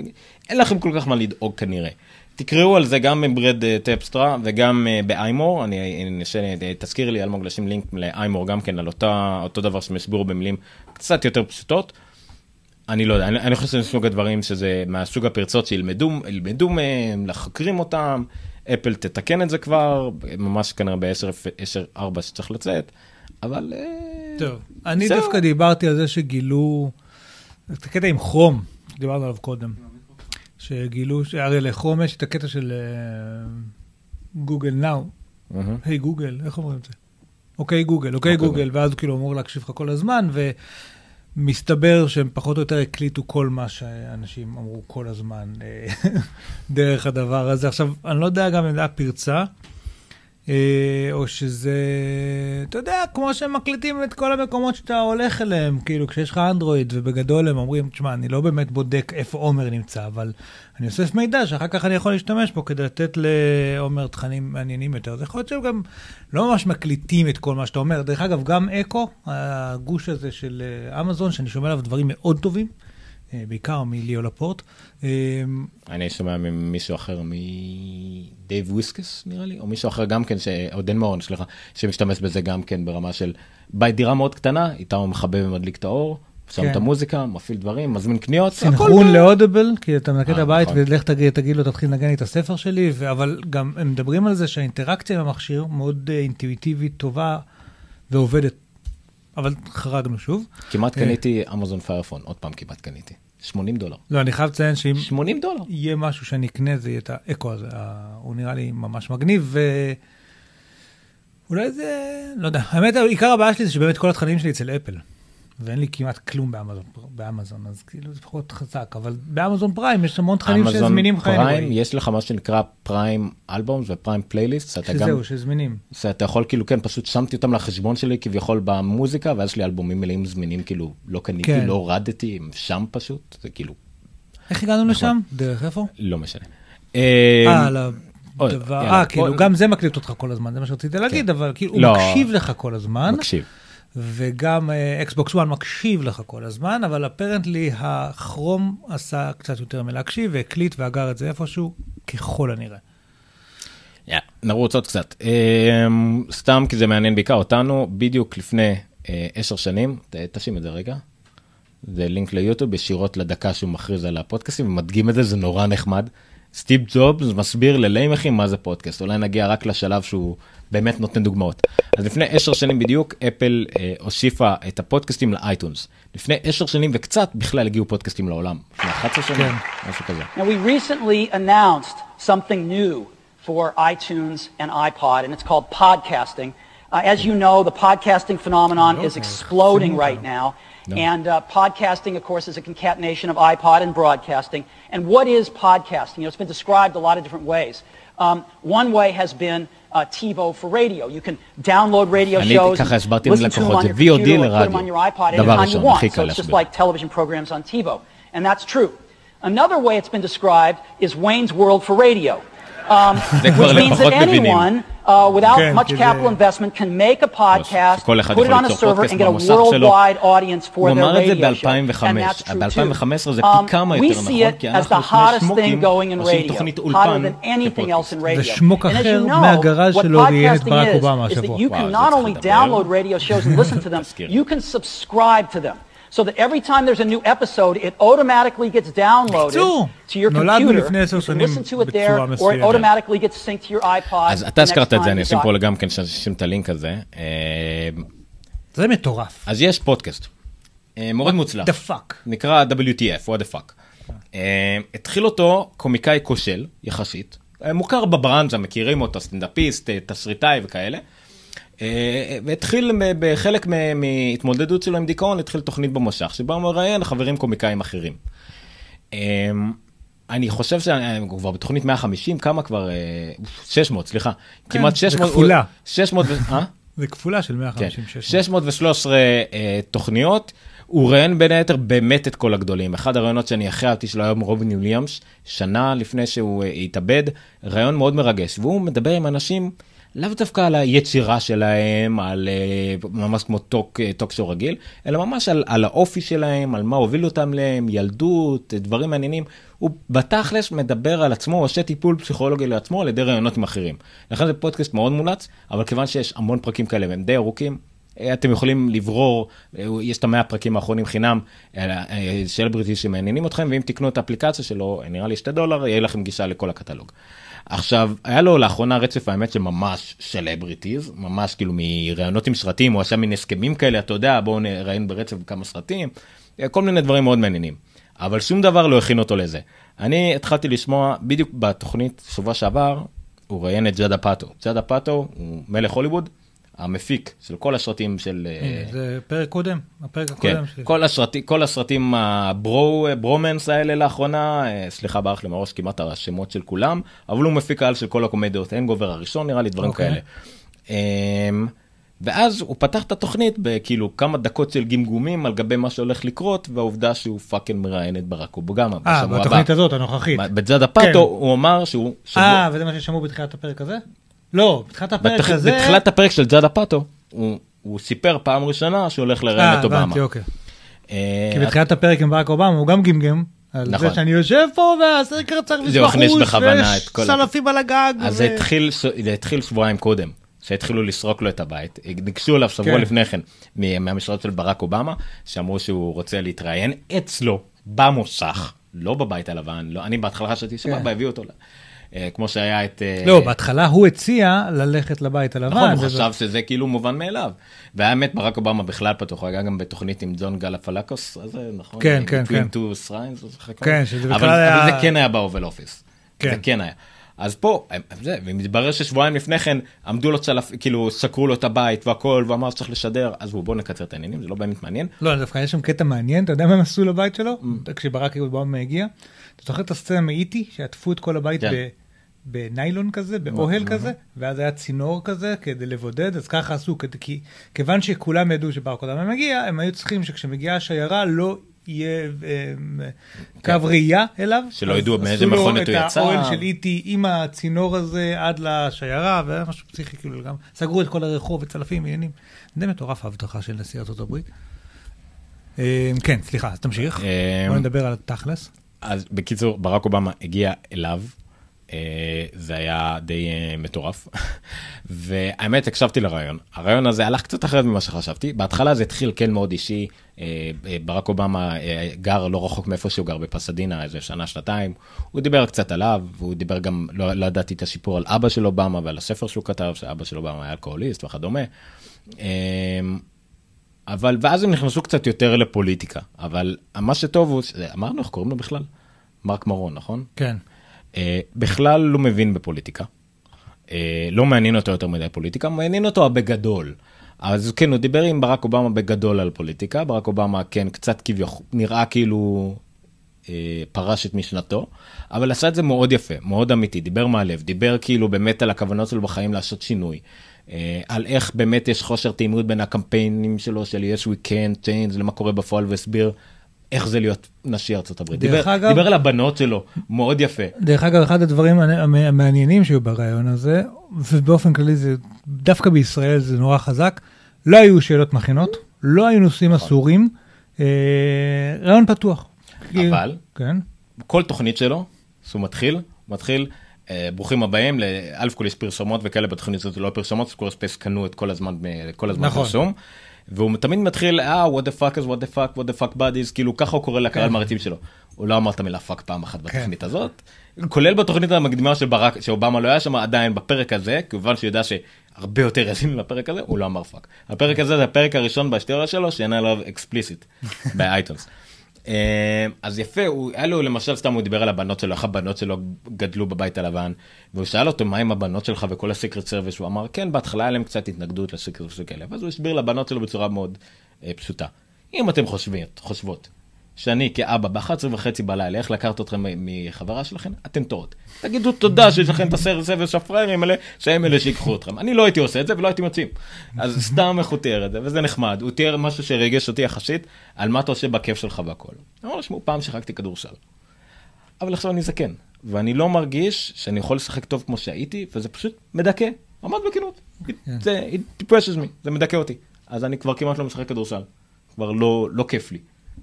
A: אין לכם כל כך מה לדאוג כנראה. תקראו על זה גם בברד אה, טפסטרה וגם אה, באיימור, אני, אני אה, תזכיר לי אלמוג לשים לינק לאיימור גם כן על אותה, אותו דבר שהם הסבירו במילים קצת יותר פשוטות. אני לא יודע, אני, אני חושב שזה סוג הדברים שזה מהסוג הפרצות שילמדו ילמדו מהם, לחקרים אותם, אפל תתקן את זה כבר, ממש כנראה ב-10.4 שצריך לצאת, אבל... אה,
B: טוב, אני
A: זהו.
B: דווקא דיברתי על זה שגילו, את הקטע עם כרום, דיברנו עליו קודם, שגילו, הרי לכרום יש את הקטע של אה, גוגל נאו. היי גוגל, איך אומרים את זה? אוקיי גוגל, אוקיי
A: אוקיי,
B: גוגל, ואז הוא כאילו אמור להקשיב לך כל הזמן, ומסתבר שהם פחות או יותר הקליטו כל מה שאנשים אמרו כל הזמן אה, דרך הדבר הזה. עכשיו, אני לא יודע גם אם זה היה פרצה, או שזה, אתה יודע, כמו שהם מקליטים את כל המקומות שאתה הולך אליהם, כאילו כשיש לך אנדרואיד, ובגדול הם אומרים, תשמע, אני לא באמת בודק איפה עומר נמצא, אבל אני אוסף מידע שאחר כך אני יכול להשתמש בו כדי לתת לעומר תכנים מעניינים יותר. זה יכול להיות שהם גם לא ממש מקליטים את כל מה שאתה אומר. דרך אגב, גם אקו, הגוש הזה של אה, אמזון, שאני שומע עליו דברים מאוד טובים, אה, בעיקר מליאו לפורט, אה,
A: אני שומע ממישהו אחר, מדייב וויסקס נראה לי, או מישהו אחר גם כן, ש- או דן מורן, סליחה, שמשתמש בזה גם כן ברמה של בית דירה מאוד קטנה, איתה הוא מכבה ומדליק את האור, שם
B: כן.
A: את המוזיקה, מפעיל דברים, מזמין קניות, הכל
B: סנכרון לאודיבל, כי אתה מנקה את
A: אה,
B: הבית
A: נכון.
B: ולך תגיד, תגיד לו, תתחיל לנגן לי את הספר שלי, ו- אבל גם הם מדברים על זה שהאינטראקציה עם המכשיר מאוד אה, אינטואיטיבית, טובה ועובדת. אבל חרגנו שוב.
A: כמעט
B: אה.
A: קניתי אמזון פיירפון, עוד פעם כמעט קניתי, 80 דולר.
B: לא, אני חייב לציין שאם
A: 80 דולר.
B: יהיה משהו שאני אקנה, זה יהיה את האקו הזה. הוא נראה לי ממש מגניב, ו... אולי זה, לא יודע. האמת, עיקר הבעיה שלי זה שבאמת כל התכנים שלי אצל אפל. ואין לי כמעט כלום באמזון, באמזון, אז כאילו זה פחות חזק, אבל באמזון פריים יש המון תכנים
A: אמזון
B: שזמינים לך
A: פריים,
B: anyway.
A: יש לך מה שנקרא פריים אלבום ופריים פלייליסט, שאתה גם,
B: שזהו, שזמינים.
A: שאתה יכול כאילו, כן, פשוט שמתי אותם לחשבון שלי כביכול במוזיקה, ואז יש לי אלבומים מלאים זמינים, כאילו, לא קניתי,
B: כן.
A: לא הורדתי, הם שם פשוט, זה כאילו,
B: איך הגענו לשם? דרך איפה?
A: לא משנה.
B: אה, הדבר,
A: יאללה,
B: אה, כאילו, גם זה מקליט אותך כל הזמן, זה מה שרציתי להגיד, אבל כאילו, הוא
A: לא.
B: מקשיב לך כל הזמן.
A: מקשיב.
B: וגם אקסבוקס 1 מקשיב לך כל הזמן, אבל אפרנטלי הכרום עשה קצת יותר מלהקשיב, והקליט ואגר את זה איפשהו, ככל הנראה.
A: יאללה, נרוץ עוד קצת. אמ, סתם כי זה מעניין בעיקר אותנו, בדיוק לפני אה, עשר שנים, ת- תשים את זה רגע. זה לינק ליוטיוב ישירות לדקה שהוא מכריז על הפודקאסטים ומדגים את זה, זה נורא נחמד. סטיב ג'ובס מסביר לליימכים מה זה פודקאסט, אולי נגיע רק לשלב שהוא באמת נותן דוגמאות. אז לפני עשר שנים בדיוק אפל אה, הוסיפה את הפודקאסטים לאייטונס. לפני עשר שנים וקצת בכלל הגיעו פודקאסטים לעולם. לפני 11 שנים,
B: כן.
A: משהו כזה.
F: Now, we recently announced something new for iTunes and iPod, and it's called podcasting. Uh, as you know, the podcasting phenomenon is exploding right now.
A: No.
F: And uh, podcasting, of course, is a concatenation of iPod and broadcasting. And what is podcasting? You know, it's been described a lot of different ways. Um, one way has been uh, TiVo for radio. You can download radio shows, listen to them on your computer, put them on your iPod anytime you want. So it's just like television programs on TiVo. And that's true. Another way it's been described is Wayne's World for radio. Um, which means that anyone uh, without
B: כן,
F: much capital investment, can make a podcast, put it on a server, and get a worldwide audience for their radio show. And that's true too. Um, we see it as the hottest thing going in radio, hotter than anything else in radio. And as you know, what podcasting is, is that you can not only download radio shows and listen to them, you can subscribe to them. So that every time there's a new episode, it automatically gets downloaded to your computer. You can listen to it there, or it automatically gets synced to your iPod.
A: אז אתה
F: the
A: הזכרת את זה, אני אשים פה גם כן שנשים את הלינק הזה. אה,
B: זה מטורף.
A: אז יש פודקאסט, אה, מאוד מוצלח.
B: the fuck.
A: נקרא WTF, what the fuck. אה, התחיל אותו קומיקאי כושל, יחסית, מוכר בברנז'ה, מכירים אותו, סטנדאפיסט, תסריטאי וכאלה. אה, והתחיל מ- בחלק מ- מהתמודדות שלו עם דיכאון, התחיל תוכנית במושך, שבה הוא מראיין חברים קומיקאים אחרים. אה, אני חושב שהוא כבר בתוכנית 150, כמה כבר? אה, 600, סליחה. כמעט
B: זה
A: 600.
B: כפולה.
A: 600, ו- אה?
B: זה כפולה של
A: כן,
B: 150 600.
A: 613 אה, תוכניות, הוא ראיין בין היתר באמת את כל הגדולים. אחד הראיונות שאני הכי אהבתי שלו היה עם רובין וויליאמס, שנה לפני שהוא אה, התאבד, ראיון מאוד מרגש, והוא מדבר עם אנשים לאו דווקא על היצירה שלהם, על אה, ממש כמו talk, אה, talk show רגיל, אלא ממש על, על האופי שלהם, על מה הוביל אותם להם, ילדות, דברים מעניינים. הוא בתכלס מדבר על עצמו, עושה טיפול פסיכולוגי לעצמו על ידי ראיונות עם אחרים. לכן זה פודקאסט מאוד מומלץ, אבל כיוון שיש המון פרקים כאלה והם די ארוכים, אה, אתם יכולים לברור, יש את המאה הפרקים האחרונים חינם סלבריטי שמעניינים אתכם, ואם תקנו את האפליקציה שלו, אה, נראה לי שתי דולר, יהיה לכם גישה לכל הקטלוג. עכשיו, היה לו לאחרונה רצף האמת שממש celebrities, ממש כאילו מראיונות עם סרטים, הוא עשה מין הסכמים כאלה, אתה יודע, בואו נראיין ברצף כמה סרטים, כל מיני דברים מאוד מעניינים. אבל שום דבר לא הכין אותו לזה. אני התחלתי לשמוע בדיוק בתוכנית שבוע שעבר, הוא ראיין את ג'אד אפאטו. ג'אד אפאטו הוא מלך הוליווד, המפיק של כל הסרטים של... אה,
B: הנה, זה פרק קודם, הפרק
A: כן,
B: הקודם שלי.
A: כל הסרטים, כל הסרטים ה bro, bromance האלה לאחרונה, אה, סליחה ברח לי מהראש כמעט השמות של כולם, אבל הוא מפיק על של כל הקומדיות, Hangover הראשון נראה לי, דברים
B: אוקיי.
A: כאלה. אמ, ואז הוא פתח את התוכנית בכאילו כמה דקות של גמגומים על גבי מה שהולך לקרות, והעובדה שהוא fucking מראיין את ברק אובמה
B: אה,
A: בשבוע הבא.
B: בתוכנית הזאת, הנוכחית.
A: בג'אד אפאטו
B: כן.
A: הוא אמר שהוא... שבוע-
B: אה, וזה מה ששמעו בתחילת הפרק הזה? לא, בתחילת הפרק
A: בתח-
B: הזה...
A: בתחילת הפרק של ג'אד אפאטו, הוא- הוא סיפר פעם ראשונה שהוא הולך לראיין
B: אה,
A: את אובמה.
B: אוקיי.
A: אה,
B: כי בתחילת הפרק עם ברק אובמה הוא גם גמגם. על
A: נכון.
B: זה שאני יושב פה
A: וה secret service
B: ויש צלפים על הגג.
A: אז
B: ו-
A: זה התחיל, זה התחיל שבועיים קודם, שהתחילו לסרוק לו את הבית, ניגשו אליו שבוע
B: כן.
A: לפני כן מהמשרד של ברק אובמה, שאמרו שהוא רוצה להתראיין אצלו במוסך, לא בבית הלבן, לא, אני בהתחלה חשבתי סבבה, הביאו אותו, כמו שהיה את... אה.
B: לא, בהתחלה הוא הציע ללכת לבית הלבן.
A: נכון, הוא חשב שזה כאילו מובן מאליו. והאמת ברק אובמה בכלל פתוח, היה גם בתוכנית עם ג'ון גלפלקוס, אז זה נכון?
B: כן, כן, כן.
A: איך קוראים?
B: כן, שזה
A: אבל-
B: בכלל היה-
A: אבל זה כן היה באובל אופיס.
B: כן.
A: זה כן היה. אז פה, זה, ומתברר ששבועיים לפני כן עמדו לו צלף, כאילו סקרו לו את הבית והכל, והוא אמר שצריך לשדר, אז בואו נקצר את העניינים, זה לא באמת מעניין.
B: לא, דווקא יש שם קטע מעניין, אתה יודע מה הם עשו לבית שלו?
A: Mm.
B: כשברק אובמה הגיע. אתה זוכר את הסצנה מאיטי, שעטפו את כל הבית
A: כן.
B: ב- בניילון כזה, באוהל כזה, ואז היה צינור כזה כדי לבודד, אז ככה עשו, כי כיוון שכולם ידעו שברק אובמה מגיע, הם היו צריכים שכשמגיעה השיירה לא יהיה אה, קו ראייה אליו.
A: כן. שלא ידעו מאיזה
B: עשו לו
A: מכונית הוא יצא.
B: את האוהל של איטי עם הצינור הזה עד לשיירה, והיה משהו פסיכי כאילו לגמרי. סגרו את כל הרחוב וצלפים, עניינים. די מטורף ההבטחה של נשיא ארצות הברית. אה, כן, סליחה, אז תמשיך.
A: אה,
B: בוא נדבר על התכלס.
A: אז בקיצור, ברק אובמה הגיע אליו, זה היה די אה, מטורף, והאמת הקשבתי לרעיון, הרעיון הזה הלך קצת אחרת ממה שחשבתי, בהתחלה זה התחיל כן מאוד אישי, אה, אה, ברק אובמה אה, גר לא רחוק מאיפה שהוא גר בפסדינה איזה שנה שנתיים, הוא דיבר קצת עליו, והוא דיבר גם, לא, לא ידעתי את הסיפור על אבא של אובמה ועל הספר שהוא כתב, שאבא של אובמה היה אלכוהוליסט וכדומה. אה, אבל ואז הם נכנסו קצת יותר לפוליטיקה. אבל מה שטוב הוא אמרנו איך קוראים לו בכלל? מרק מרון נכון?
B: כן.
A: אה, בכלל לא מבין בפוליטיקה. אה, לא מעניין אותו יותר מדי פוליטיקה מעניין אותו הבגדול. אז כן הוא דיבר עם ברק אובמה בגדול על פוליטיקה ברק אובמה כן קצת כביכול נראה כאילו אה, פרש את משנתו אבל עשה את זה מאוד יפה מאוד אמיתי דיבר מהלב דיבר כאילו באמת על הכוונות שלו בחיים לעשות שינוי. אה, על איך באמת יש חושר תאימות בין הקמפיינים שלו של yes we can change למה קורה בפועל והסביר איך זה להיות נשיא ארצות הברית. דיבר,
B: אגב-
A: דיבר על הבנות שלו, מאוד יפה.
B: דרך אגב, אחד הדברים המ- המעניינים שהיו ברעיון הזה, ובאופן כללי זה, דווקא בישראל זה נורא חזק, לא היו שאלות מכינות, לא היו נושאים אסורים, אה, ראיון פתוח.
A: אבל?
B: כן.
A: כל תוכנית שלו, אז הוא מתחיל, מתחיל, אה, ברוכים הבאים, ל- א' כל יש פרסומות וכאלה בתוכנית הזאת, לא פרסומות, Squarespace קנו את כל הזמן, כל הזמן
B: נכון.
A: פרסום. והוא תמיד מתחיל, אה, what the fuck is what the fuck, what the fuck buddies, כאילו ככה הוא קורא לקהל
B: כן.
A: מעריצים שלו. הוא לא אמר את המילה fuck פעם אחת
B: כן.
A: בתוכנית הזאת, כולל בתוכנית המקדימה של ברק, שאובמה לא היה שם, עדיין בפרק הזה, כמובן שהוא יודע שהרבה יותר יזין לפרק הזה, הוא לא אמר fuck. הפרק הזה זה הפרק הראשון בהיסטוריה שלו, שאין עליו explicit ב iTunes. אה, אז יפה, הוא, היה לו למשל, סתם הוא דיבר על הבנות שלו, איך הבנות שלו גדלו בבית הלבן, והוא שאל אותו מה עם הבנות שלך וכל ה secret service, הוא אמר כן, בהתחלה היה להם קצת התנגדות ל secret service וכאלה, ואז הוא הסביר לבנות שלו בצורה מאוד אה, פשוטה. אם אתם חושבים, חושבות, שאני כאבא ב-11 וחצי בלילה, איך לקחת אתכם מחברה שלכם, אתן טועות. תגידו תודה שיש לכם את הסרט סרוויס הפראיירים האלה, שהם אלה שיקחו אתכם. אני לא הייתי עושה את זה ולא הייתי מוצאים. אז סתם איך הוא תיאר את זה, וזה נחמד. הוא תיאר משהו שריגש אותי יחסית, על מה אתה עושה בכיף שלך והכל. אמר לו, שמעו, פעם שיחקתי כדורסל. אבל עכשיו אני זקן, ואני לא מרגיש שאני יכול לשחק טוב כמו שהייתי, וזה פשוט מדכא, ממש בכנות. זה it depresses me, זה מדכא אותי. אז אני כבר כמעט לא משחק כדורסל. כבר לא, לא כיף לי.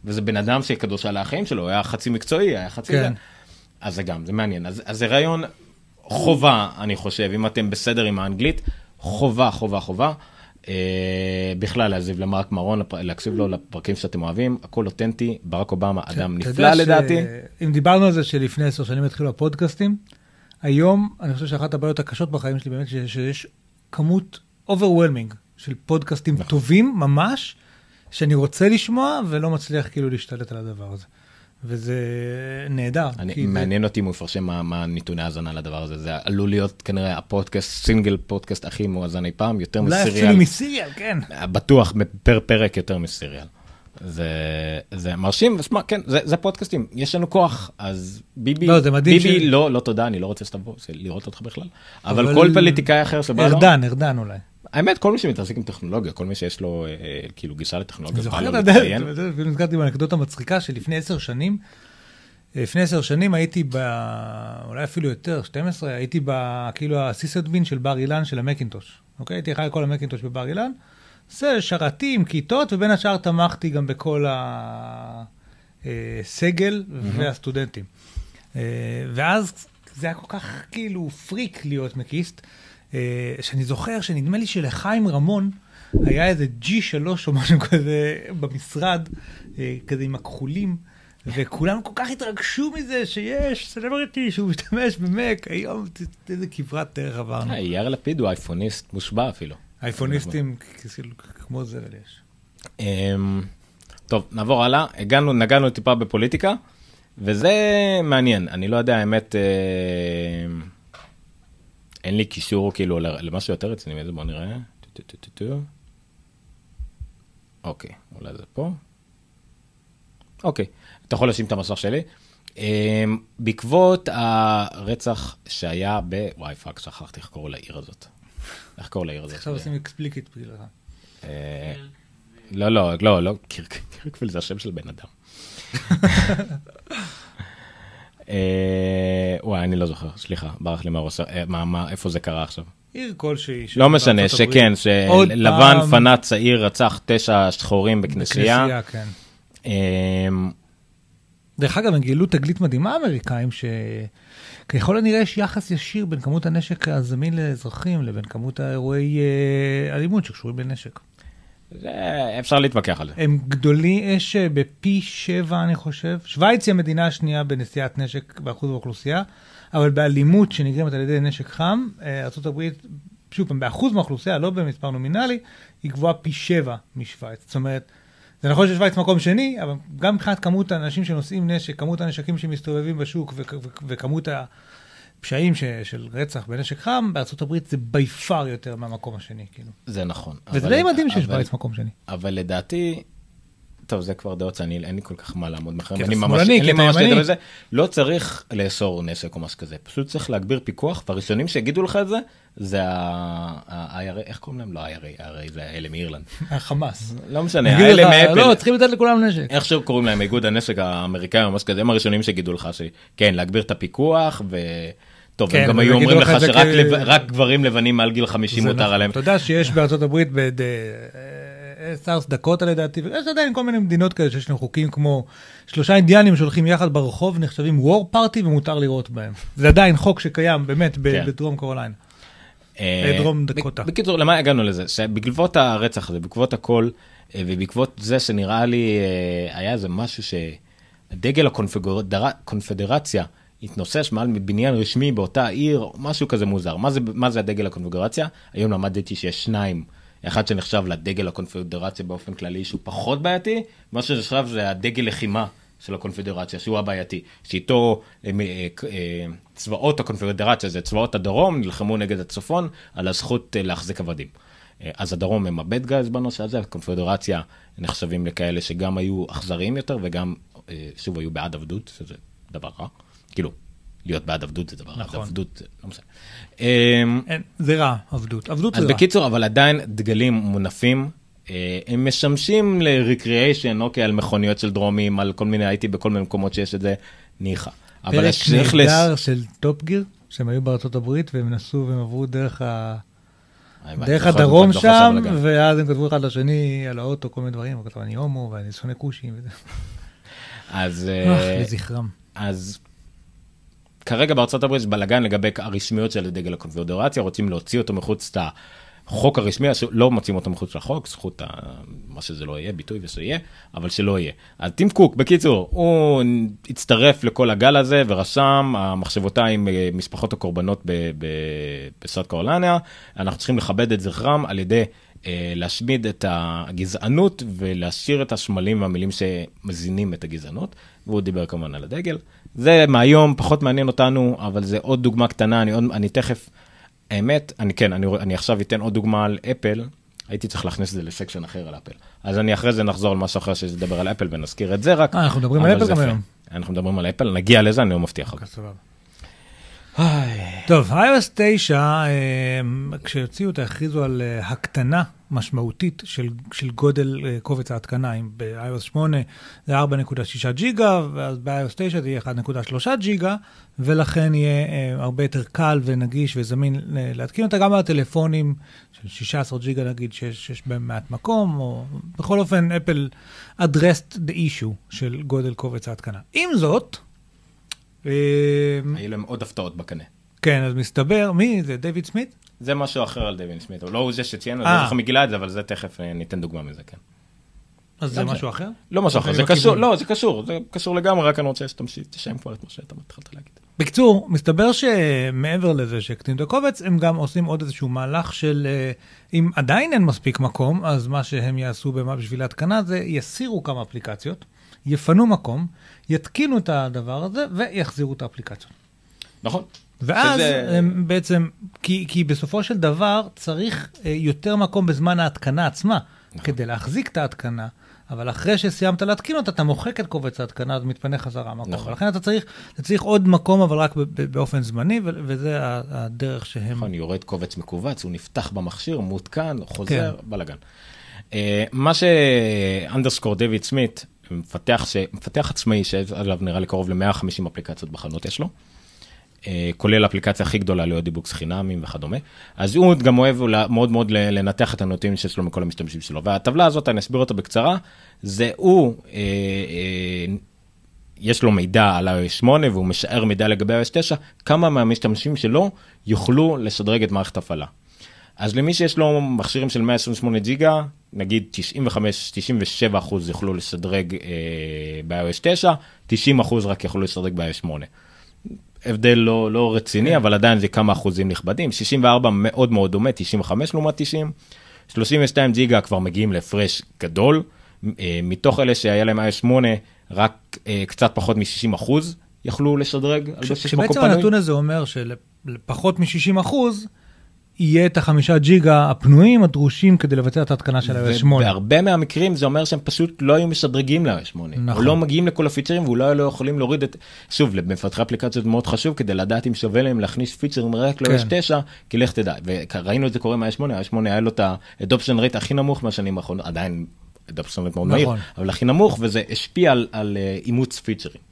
A: וזה בן אדם שכדורסל היה החיים שלו, היה חצי מקצועי, היה חצי...
B: כן.
A: אז זה גם, זה מעניין. אז, אז זה רעיון חובה, אני חושב, אם אתם בסדר עם האנגלית, חובה, חובה, חובה. אה, בכלל להזיב למרק מרון, להקשיב לו לפרקים שאתם אוהבים, הכל אותנטי, ברק אובמה אדם נפלא
B: ש-
A: לדעתי.
B: אם דיברנו על זה שלפני עשר שנים התחילו הפודקאסטים, היום אני חושב שאחת הבעיות הקשות בחיים שלי באמת ש- שיש כמות overwhelming של פודקאסטים
A: נכון.
B: טובים ממש, שאני רוצה לשמוע ולא מצליח כאילו להשתלט על הדבר הזה. וזה נהדר.
A: אני,
B: כי זה-
A: מעניין אותי אם הוא יפרשם מה, מה נתוני ההאזנה לדבר הזה, זה עלול להיות כנראה הפודקאסט, סינגל פודקאסט הכי מואזן אי פעם, יותר
B: אולי
A: מסיריאל.
B: אפילו מסיריאל, כן.
A: בטוח פר פרק יותר מסיריאל. זה, זה מרשים, ושמע, כן, זה, זה פודקאסטים, יש לנו כוח, אז ביבי,
B: לא, זה מדהים
A: ביבי,
B: ש-
A: לא, לא תודה, אני לא רוצה שתבוא, זה לראות אותך בכלל, אבל,
B: אבל-
A: כל פוליטיקאי אחר שבא לו,
B: ארדן, ארדן אולי.
A: האמת, כל מי שמתעסק עם טכנולוגיה, כל מי שיש לו אה, אה, כאילו גישה לטכנולוגיה,
B: אני זוכר, נזכרתי באנקדוטה מצחיקה שלפני עשר שנים, לפני עשר שנים הייתי ב... אולי אפילו יותר, 12, הייתי ב... כאילו הסיסדבין של בר אילן של המקינטוש. אוקיי? הייתי אחראי לכל המקינטוש בבר אילן. זה שרתים, כיתות, ובין השאר תמכתי גם בכל הסגל והסטודנטים. אה, ואז זה היה כל כך כאילו פריק להיות מקיסט, אה, שאני זוכר שנדמה לי שלחיים רמון היה איזה G3 או משהו כזה במשרד, אה, כזה עם הכחולים. וכולם כל כך התרגשו מזה שיש סלבריטי שהוא משתמש במק, היום איזה כברת דרך עברנו.
A: אה, יאיר לפיד הוא אייפוניסט מושבע אפילו.
B: אייפוניסטים כמו זבל יש.
A: אמ, טוב, נעבור הלאה. הגענו, נגענו טיפה בפוליטיקה, וזה מעניין. אני לא יודע, האמת, אמ, אין לי קישור כאילו למשהו יותר רציני מזה, בוא נראה. אוקיי, אולי זה פה. אוקיי, אתה יכול לשים את המסך שלי. אמ, בעקבות הרצח שהיה ב... וואי fuck, שכחתי איך קוראים לעיר הזאת. איך קוראים לעיר הזאת?
B: עכשיו עושים explicit בגללך.
A: אה, לא, לא, לא, לא, קירק- קירקוויל זה השם של בן אדם. אה, וואי, אני לא זוכר, סליחה, ברח לי מהראש, אה, מה, מה, איפה זה קרה עכשיו?
B: עיר כלשהי.
A: לא משנה. שכן, שלבן
B: פעם
A: פנה צעיר, רצח תשע שחורים בכנסייה.
B: בכנסייה, כן.
A: אה,
B: דרך אגב, הם גילו תגלית מדהימה, האמריקאים, שככל הנראה יש יחס ישיר בין כמות הנשק הזמין לאזרחים לבין כמות האירועי אה, אלימות שקשורים בנשק.
A: זה- אפשר להתווכח על זה.
B: הם גדולים, יש אה, בפי שבע, אני חושב. שווייץ היא המדינה השנייה בנשיאת נשק באחוז האוכלוסייה, אבל באלימות שנגרמת על ידי נשק חם, אה, ארה"ב, שוב פעם, באחוז מהאוכלוסייה, לא במספר נומינלי, היא גבוהה פי שבע משווייץ. זאת אומרת, זה נכון ששווייץ מקום שני, אבל גם מבחינת כמות האנשים שנושאים נשק, כמות הנשקים שמסתובבים בשוק וכ- וכ- הפשעים ש- של רצח בנשק חם, בארצות הברית זה בי פאר יותר מהמקום השני, כאילו.
A: זה נכון.
B: וזה די מדהים
A: אבל-
B: ששווייץ מקום שני.
A: אבל לדעתי, טוב, זה כבר דעות שאני, אין לי כל כך מה לעמוד מאחוריהם.
B: כי
A: אני
B: אתה
A: ממש,
B: שמאלני,
A: אין
B: כי
A: לי
B: אתה
A: ממש
B: ימני.
A: לדבר על זה. לא צריך לאסור נשק או משהו כזה, פשוט צריך להגביר פיקוח, והראשונים שיגידו לך את זה, זה ה-IRA, איך קוראים להם? לא IRA, IRA זה האלה מאירלנד.
B: החמאס.
A: לא משנה, האלה מאפל.
B: לא, צריכים לתת לכולם נשק.
A: איכשהו קוראים להם איגוד הנשק האמריקאי או משהו כזה, הם הראשונים שיגידו לך שכן, להגביר את הפיקוח, ו... טוב,
B: כן,
A: הם גם היו אומרים
B: לך
A: שרק
B: כ-
A: לב- רק גברים לבנים מעל גיל 50
B: זה
A: מותר
B: נכון.
A: עליהם.
B: אתה יודע שיש בארצות הברית, בסארס דקוטה לדעתי, ויש עדיין כל מיני מדינות כאלה שיש להם חוקים כמו שלושה אינדיאנים שהולכים יחד ברחוב, נחשבים וור פארטי ומותר לירות בהם. זה עדיין חוק שקיים באמת
A: כן.
B: בדרום קרוליינה.
A: אה,
B: דרום
A: בק-
B: דקוטה.
A: בקיצור, למה הגענו לזה? שבעקבות הרצח הזה, בעקבות הכל, אה, ובעקבות זה שנראה לי אה, היה איזה משהו שדגל הקונפדרציה התנוסס מעל בניין רשמי באותה עיר, משהו כזה מוזר. מה זה, מה זה הדגל הקונפדרציה? היום למדתי שיש שניים. אחד שנחשב לדגל הקונפדרציה באופן כללי שהוא פחות בעייתי, מה שנחשב זה הדגל לחימה של הקונפדרציה שהוא הבעייתי, שאיתו אה, אה, אה, צבאות הקונפדרציה זה צבאות הדרום נלחמו נגד הצפון על הזכות להחזיק עבדים. אז הדרום הם הבד גייז בנושא הזה, הקונפדרציה נחשבים לכאלה שגם היו אכזריים יותר וגם שוב היו בעד עבדות, שזה דבר רע, כאילו להיות בעד עבדות זה דבר
B: נכון.
A: עבדות לא משנה. אמ,
B: אין, זה רע, עבדות. עבדות
A: אז
B: זה רע.
A: בקיצור, אבל עדיין דגלים מונפים, אה, הם משמשים ל recreation, אוקיי, על מכוניות של דרומיים, על כל מיני, הייתי בכל מיני מקומות שיש את זה, ניחא. אבל
B: פרק
A: צריך לס...
B: נהדר של Top Gear, שהם היו בארצות הברית והם נסעו והם עברו דרך ה... דרך
A: נכון,
B: הדרום
A: חשב
B: שם,
A: הגב.
B: ואז הם כתבו אחד לשני על האוטו כל מיני דברים, הוא כתב אני הומו ואני שונא כושים וזה.
A: אז, אה,
B: לזכרם.
A: אז כרגע בארצות הברית יש בלאגן לגבי הרשמיות של דגל הקונפדרציה, רוצים להוציא אותו מחוץ לחוק הרשמי, אז לא מוצאים אותו מחוץ לחוק, זכות ה... מה שזה לא יהיה, ביטוי ושיהיה, אבל שלא יהיה. אז טים קוק, בקיצור, הוא הצטרף לכל הגל הזה ורשם, המחשבותיי עם אה, משפחות הקורבנות ב- ב- בסאט קרולניה, אנחנו צריכים לכבד את זכרם על ידי אה, להשמיד את הגזענות ולהשאיר את השמלים והמילים שמזינים את הגזענות, והוא דיבר כמובן על הדגל. זה מהיום פחות מעניין אותנו, אבל זה עוד דוגמה קטנה, אני, עוד, אני תכף, האמת, אני כן, אני, אני עכשיו אתן עוד דוגמה על אפל, הייתי צריך להכניס את זה לסקשן אחר על אפל. אז אני אחרי זה נחזור על משהו אחר שידבר על אפל ונזכיר את זה רק.
B: אה, אנחנו מדברים על אפל גם. היום.
A: אנחנו מדברים על אפל, נגיע לזה, אני לא מבטיח.
B: טוב, iOS 9, אה, כשהוציאו אותה, הכריזו על אה, הקטנה משמעותית של, של גודל אה, קובץ ההתקנה. אם ב-iOS 8 זה 4.6 ג'יגה, ואז ב-iOS 9 זה יהיה 1.3 ג'יגה, ולכן יהיה אה, הרבה יותר קל ונגיש וזמין להתקין אותה גם על הטלפונים של 16 ג'יגה נגיד, שיש, שיש בהם מעט מקום, או בכל אופן, אפל addressed the issue של גודל קובץ ההתקנה. עם זאת,
A: היו להם עוד הפתעות בקנה.
B: כן, אז מסתבר, מי זה? דיוויד סמית?
A: זה משהו אחר על דווין סמית, אבל לא הוא זה שציינו,
B: אה.
A: לא זוכר מי גילה את זה, אבל זה תכף אה, ניתן דוגמה מזה, כן.
B: אז זה. משהו אחר?
A: לא משהו אחר,
B: זה
A: זה. קשור, לא, זה קשור, זה קשור לגמרי, רק אני רוצה שתשם כבר את מה שאתה התחלת להגיד.
B: בקיצור, מסתבר שמעבר לזה שהקטינו את הקובץ, הם גם עושים עוד איזשהו מהלך של אה, אם עדיין אין מספיק מקום, אז מה שהם יעשו במה בשביל ההתקנה זה יסירו כמה אפליקציות, יפנו מקום, יתקינו את הדבר הזה ויחזירו את האפליקציות.
A: נכון.
B: ואז
A: שזה-
B: בעצם, כי, כי בסופו של דבר צריך אה, יותר מקום בזמן ההתקנה עצמה,
A: נכון.
B: כדי להחזיק את ההתקנה, אבל אחרי שסיימת להתקין אותה, אתה מוחק את קובץ ההתקנה, אז מתפנה חזרה המקום.
A: נכון.
B: ולכן אתה צריך, אתה צריך עוד מקום, אבל רק באופן זמני, וזה הדרך שהם...
A: נכון, יורד קובץ מכווץ, הוא נפתח במכשיר, מעודכן, חוזר,
B: כן.
A: בלאגן. אה, מה שאנדרסקור דויד סמית, מפתח, ש... מפתח עצמאי, שעליו נראה לי קרוב ל-150 אפליקציות בחנות יש לו. אה, כולל האפליקציה הכי גדולה לאודיבוקס חינמים וכדומה. אז הוא גם אוהב מאוד מאוד לנתח את הנתונים שיש לו מכל המשתמשים שלו. והטבלה הזאת, אני אסביר אותה בקצרה, זה הוא, אה, אה, יש לו מידע על iOS 8 והוא משער מידע לגבי iOS 9, כמה מהמשתמשים שלו יוכלו לשדרג את מערכת ההפעלה. אז למי שיש לו מכשירים של 128 ג'יגה, נגיד 95-97 אחוז יוכלו לשדרג אה, ב-iOS 9, 90 אחוז רק יוכלו לשדרג ב-iOS 8. הבדל לא, לא רציני, אבל עדיין זה כמה אחוזים נכבדים. 64 מאוד מאוד דומה, 95 לעומת 90. 32 ג'יגה כבר מגיעים להפרש גדול. אה, מתוך אלה שהיה להם iOS 8, רק אה, קצת פחות מ-60 אחוז יכלו לשדרג על בסיס מקום
B: כשבעצם. הנתון הזה אומר שלפחות מ-60 אחוז, יהיה את החמישה ג'יגה הפנויים הדרושים כדי לבצע את ההתקנה של iOS 8.
A: ובהרבה מהמקרים זה אומר שהם פשוט לא היו משדרגים ל-iOS 8.
B: נכון.
A: או לא מגיעים לכל הפיצ'רים ואולי לא יכולים להוריד את... שוב, למפתחי אפליקציות מאוד חשוב כדי לדעת אם שווה להם להכניס פיצ'רים רק
B: כן.
A: 9, כי לך תדע. וראינו את זה קורה עם ה-iOS 8, ה-iOS 8 היה לו את ה-adoption rate הכי נמוך מהשנים האחרונות, עדיין adoption rate מאוד מהיר,
B: נכון.
A: אבל הכי נמוך, וזה השפיע על- על אה, אימוץ פיצ'רים.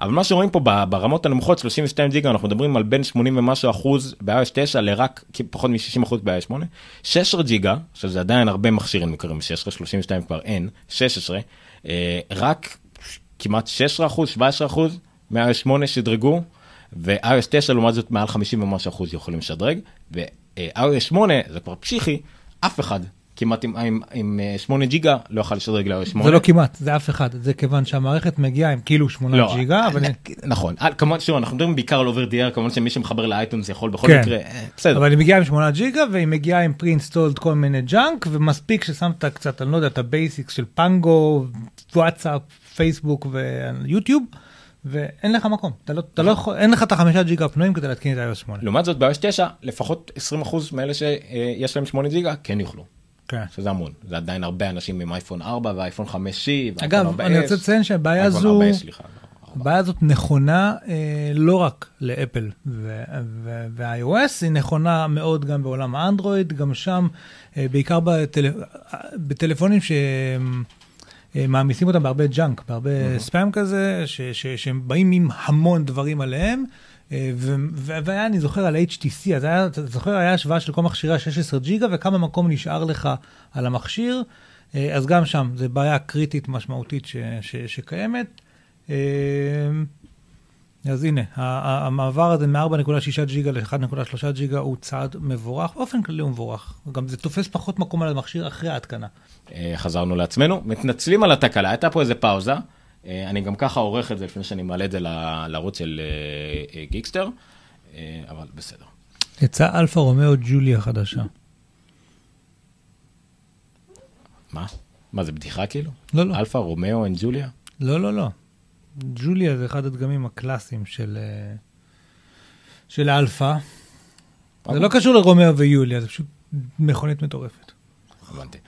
A: אבל מה שרואים פה ברמות הנמוכות 32 ג'יגה אנחנו מדברים על בין 80 ומשהו אחוז ב-iOS 9 לרק פחות מ-60 אחוז ב-iOS 8. 16 ג'יגה שזה עדיין הרבה מכשירים מוכרים 16 32 כבר אין 16 אה, רק כמעט 16 אחוז 17 אחוז מה-iOS 8 שדרגו ו-iOS 9 לעומת זאת מעל 50 ומשהו אחוז יכולים לשדרג ו-iOS 8 זה כבר פסיכי אף אחד כמעט עם, עם, עם אה, 8 ג'יגה לא יוכל לשדרג ל-iOS 8.
B: זה לא כמעט, זה אף אחד, זה כיוון שהמערכת מגיעה עם כאילו 8
A: לא,
B: ג'יגה, אבל...
A: נכון, אה, כמובן שוב אנחנו מדברים בעיקר על over the air כמובן שמי שמחבר ל iTunes יכול בכל
B: כן.
A: מקרה אה, בסדר.
B: אבל היא מגיעה עם 8 ג'יגה והיא מגיעה עם pre-installed כל מיני junk ומספיק ששמת קצת, אני לא יודע, את ה basics של פנגו, וואטסאפ, פייסבוק ויוטיוב ואין לך מקום, אתה לא, אתה לא יכול, אין לך את החמישה ג'יגה הפנויים כדי להתקין את iOS 8.
A: לעומת זאת ב-iOS 9 לפחות 20% מאלה שיש להם 8 ג'יגה כן יוכלו.
B: כן.
A: שזה המון זה עדיין הרבה אנשים עם אייפון 4 ואייפון 5C. ואייפון
B: אגב,
A: 4S,
B: אני רוצה לציין שהבעיה הזו,
A: 4S, סליחה.
B: הבעיה הזאת נכונה אה, לא רק לאפל וה-iOS, היא נכונה מאוד גם בעולם האנדרואיד, גם שם, אה, בעיקר בטל... בטלפונים שמעמיסים אותם בהרבה ג'אנק, בהרבה ספאם כזה, ש- ש- שהם באים עם המון דברים עליהם. אה, והיה, אני זוכר על HTC, אז היה, אתה זוכר, היה השוואה של כל מכשירי ה-16 ג'יגה וכמה מקום נשאר לך על המכשיר. אה, אז גם שם, זו בעיה קריטית משמעותית ש- ש- שקיימת. אה, אז הנה, המעבר הזה מ-4.6 ג'יגה ל-1.3 ג'יגה הוא צעד מבורך, באופן כללי הוא מבורך. גם זה תופס פחות מקום על המכשיר אחרי ההתקנה.
A: חזרנו לעצמנו מתנצלים על התקלה הייתה פה איזה פאוזה. אה, אני גם ככה עורך את זה לפני שאני מעלה את זה לערוץ של אה, אה, גיקסטר אבל בסדר.
B: יצא אלפא רומאו ג'וליה חדשה.
A: מה? מה זה בדיחה כאילו?
B: לא, לא.
A: אלפא רומאו and ג'וליה?
B: לא, לא, לא. ג'וליה זה אחד הדגמים הקלאסיים של, של אלפא. זה לא קשור לרומאו ויוליה, זה פשוט מכונית מטורפת.
A: הבנתי.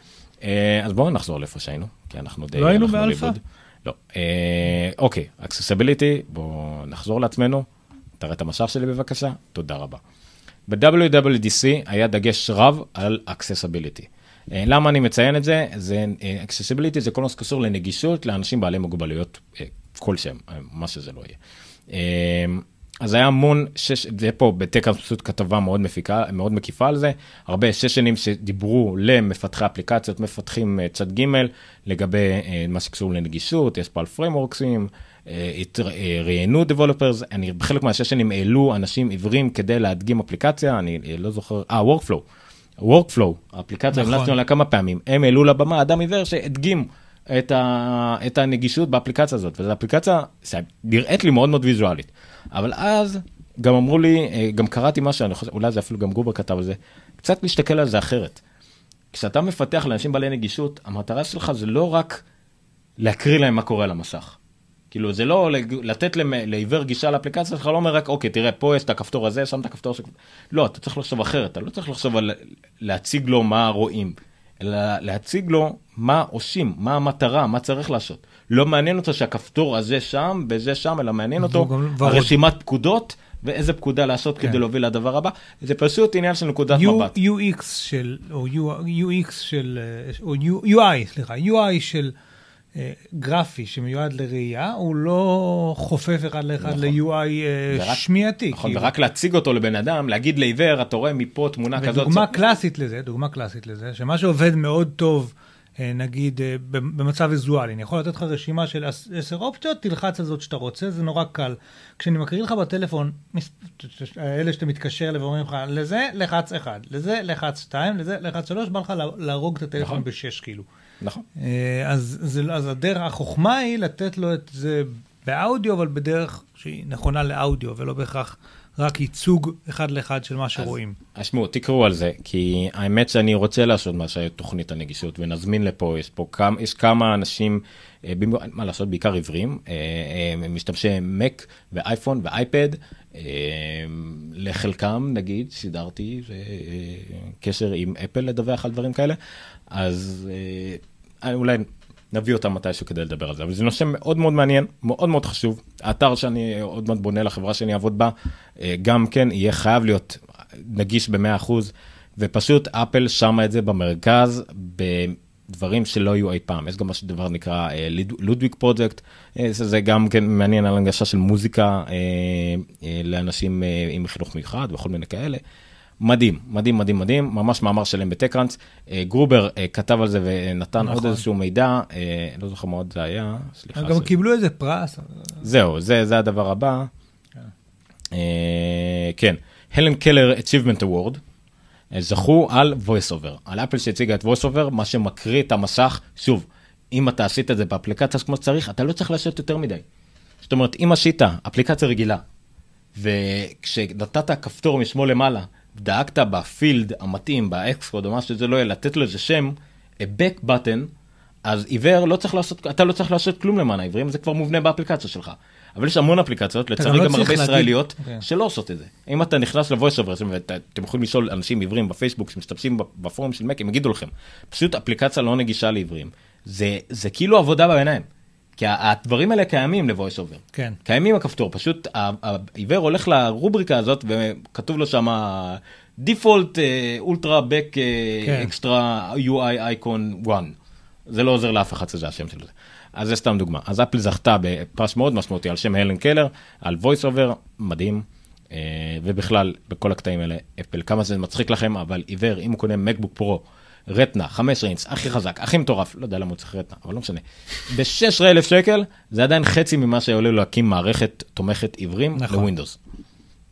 A: אז בואו נחזור לאיפה שהיינו, כי אנחנו די...
B: לא היינו באלפא?
A: לא. אה, אוקיי, accessibility, בואו נחזור לעצמנו. תראה את המסך שלי בבקשה, תודה רבה. ב-WWDC היה דגש רב על accessibility. אה, למה אני מציין את זה? זה אה, accessibility זה כל מה שקשור לנגישות לאנשים בעלי מוגבלויות כלשהם, מה שזה לא יהיה. אז היה המון, שש, זה פה בטקאם פשוט כתבה מאוד מפיקה, מאוד מקיפה על זה, הרבה ששנים שדיברו למפתחי אפליקציות, מפתחים אה, צד ג' לגבי אה, מה שקשור לנגישות, יש פה על פריימורקסים, אה, ראיינו דבלופרס, אני בחלק מהששנים העלו אנשים עיוורים כדי להדגים אפליקציה, אני לא זוכר, אה, workflow, workflow, האפליקציה,
B: נכון.
A: המלצנו עליה כמה פעמים, הם העלו לבמה אדם עיוור שהדגים את, ה, את הנגישות באפליקציה הזאת, וזו אפליקציה שנראית לי מאוד מאוד ויזואלית. אבל אז גם אמרו לי, אה, גם קראתי משהו, אני חושב, אולי זה אפילו גם גובר כתב על זה, קצת להסתכל על זה אחרת. כשאתה מפתח לאנשים בעלי נגישות, המטרה שלך זה לא רק להקריא להם מה קורה על המסך. כאילו זה לא לתת לעיוור גישה לאפליקציה שלך, לא אומר רק אוקיי תראה פה יש את הכפתור הזה, שם את הכפתור של... לא, אתה צריך לחשוב אחרת, אתה לא צריך לחשוב על להציג לו מה רואים, אלא להציג לו מה עושים, מה המטרה, מה צריך לעשות. לא מעניין אותו שהכפתור הזה שם וזה שם, אלא מעניין אותו הרשימת פקודות ואיזה פקודה לעשות
B: כן.
A: כדי להוביל לדבר הבא. זה פשוט עניין של נקודת
B: U-
A: מבט.
B: UX של, או UX של, אה, או UI, סליחה, UI של אה, גרפי שמיועד לראייה, הוא לא חופף אחד לאחד
A: נכון.
B: ל-UI אה,
A: ורק-
B: שמיעתי.
A: נכון,
B: כאילו.
A: ורק להציג אותו לבן אדם, להגיד לעיוור, אתה רואה מפה תמונה כזאת.
B: ודוגמה קלאסית לזה, דוגמה קלאסית לזה, שמה שעובד מאוד טוב, נגיד אה, במצב ויזואלי, אני יכול לתת לך רשימה של עש- עשר אופציות, תלחץ על זאת שאתה רוצה, זה נורא קל. כשאני מקריא לך בטלפון, אלה שאתה מתקשר אליהם ואומרים לך, לזה לחץ אחד, לזה לחץ שתיים, לזה לחץ שלוש, בא לך לה- להרוג את הטלפון
A: נכון.
B: בשש כאילו.
A: נכון.
B: אה, אז, אז הדרך, החוכמה היא לתת לו את זה באודיו, אבל בדרך שהיא נכונה לאודיו, ולא בהכרח רק ייצוג אחד לאחד של מה שרואים.
A: אז שמעו, תקראו על זה, כי האמת שאני רוצה לעשות מה שתוכנית הנגישות, ונזמין לפה, יש פה כמה, יש כמה אנשים, אה, מה לעשות, בעיקר עיוורים, אה, אה, משתמשי מק ואייפון ואייפד, לחלקם, נגיד, סידרתי קשר עם אפל לדווח על דברים כאלה, אז אולי נביא אותם מתישהו כדי לדבר על זה, אבל זה נושא מאוד מאוד מעניין, מאוד מאוד חשוב. האתר שאני עוד מעט בונה לחברה שאני אעבוד בה, אה, גם כן יהיה חייב להיות נגיש ב-100%, ופשוט אפל שמה את זה במרכז, בדברים שלא יהיו אי פעם. יש גם משהו דבר נקרא לודוויג פרויקט, זה גם כן מעניין על הנגשה של מוזיקה אה, אה, לאנשים עם חינוך מיוחד וכל מיני כאלה. מדהים, מדהים, מדהים, מדהים, ממש מאמר שלם בטקראנס. אה, גרובר אה, כתב על זה ונתן
B: נכון.
A: עוד איזשהו מידע, אה, לא זוכר מה עוד זה היה, סליחה.
B: הם גם
A: זה-
B: קיבלו איזה פרס.
A: זהו, זה, זה הדבר הבא. כן, הלן קלר Achievement Award, זכו על voice over, על אפל שהציגה את voice over, מה שמקריא את המסך, שוב, אם אתה עשית את זה באפליקציה כמו שצריך, אתה לא צריך לשבת יותר מדי. זאת אומרת, אם עשית אפליקציה רגילה, וכשנתת כפתור משמאל למעלה, דאגת בפילד המתאים, באקסקוד או מה שזה לא יהיה, לתת לו איזה שם, a back button, אז עיוור לא צריך לעשות, אתה לא צריך לעשות כלום למען העיוורים, זה כבר מובנה באפליקציה שלך. אבל יש המון אפליקציות, לצערי
B: לא
A: גם הרבה
B: להגיד-
A: ישראליות,
B: כן.
A: שלא עושות את זה. אם אתה נכנס ל-voice over, ואתם יכולים לשאול אנשים עיוורים בפייסבוק שמשתמשים בפורום של מק, הם יגידו לכם, פשוט אפליקציה לא נגישה לעיוורים. זה, זה כאילו עבודה בעיניים. כי הדברים האלה קיימים ל-voice over.
B: כן.
A: קיימים הכפתור, פשוט העיוור הולך לרובריקה הזאת וכתוב לו שם דיפולט אולטרה בק
B: כן.
A: אקסטרה UI אייקון 1. זה לא עוזר לאף אחד שזה השם של זה. אז זה סתם דוגמה. אז אפל זכתה בפרס מאוד משמעותי על שם הלן קלר, על voice over, מדהים. אה, ובכלל, בכל הקטעים האלה, אפל, כמה זה מצחיק לכם, אבל עיוור, אם הוא קונה מקבוק פרו, רטנה, 5 אינץ, הכי חזק, הכי מטורף, לא יודע למה הוא צריך רטנה, אבל לא משנה. ב-16,000 שקל, זה עדיין חצי ממה שעולה להקים מערכת תומכת עיוורים
B: נכון.
A: לווינדוס.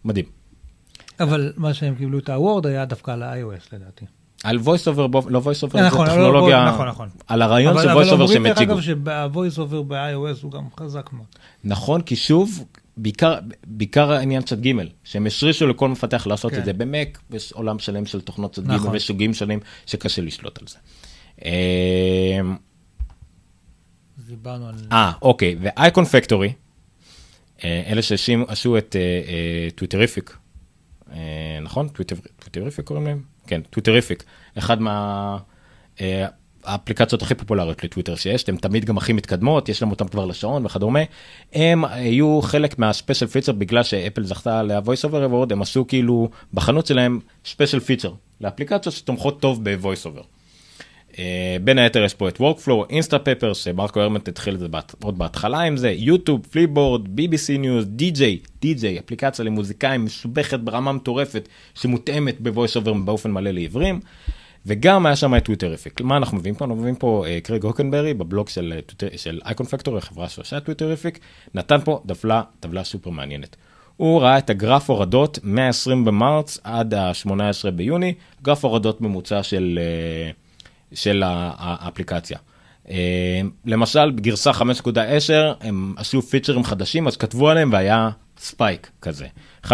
A: מדהים.
B: אבל מה שהם קיבלו את הוורד היה דווקא על ה-iOS לדעתי.
A: על voice over, לא voice over,
B: נכון,
A: זה
B: לא,
A: טכנולוגיה,
B: נכון, נכון.
A: על הרעיון של
B: אבל- אבל
A: voice over
B: אומרים
A: שהם
B: דרך
A: הציגו.
B: אגב שה-voice over ב-iOS הוא גם חזק מאוד.
A: נכון, כי שוב, בעיקר, בעיקר העניין צד ג' שהם השרישו לכל מפתח לעשות
B: כן.
A: את זה במק, יש עולם שלם של תוכנות צד ג'
B: נכון.
A: וסוגים שונים שקשה לשלוט על זה. אמ,
B: דיברנו על...
A: אה, אוקיי, ו Iconfactory, אלה שעשו את אה, אה, Twitterrific, אה, נכון? טוויטר- Twitterrific קוראים להם? כן, Twitterrific, אחד מה... אה, האפליקציות הכי פופולריות לטוויטר שיש, הן תמיד גם הכי מתקדמות, יש להם אותם כבר לשעון וכדומה. הם היו חלק מה special feature בגלל שאפל זכתה ל-voice over award, הם עשו כאילו בחנות שלהם special feature לאפליקציות שתומכות טוב ב-voice over. אה, בין היתר יש פה את Workflow, Instapaper, שמרקו ארמנט התחיל את זה בת- עוד בהתחלה עם זה, יוטיוב, Flipboard, BBC News, djay, djay, אפליקציה למוזיקאים מסובכת ברמה מטורפת, שמותאמת ב-voice over באופן מלא לעיוורים, וגם היה שם את Twitterrific. מה אנחנו מביאים פה? אנחנו מביאים פה אה, קרייג הוקנברי בבלוג של, טוויטר- של Iconfactory, החברה שעושה Twitterrific, נתן פה טבלה, טבלה סופר מעניינת. הוא ראה את הגרף הורדות מ-20 במרץ עד ה-18 ביוני, גרף הורדות ממוצע של... אה, של האפליקציה. אה, למשל בגרסה 5.10 הם עשו פיצ'רים חדשים אז כתבו עליהם והיה spike כזה. 5.11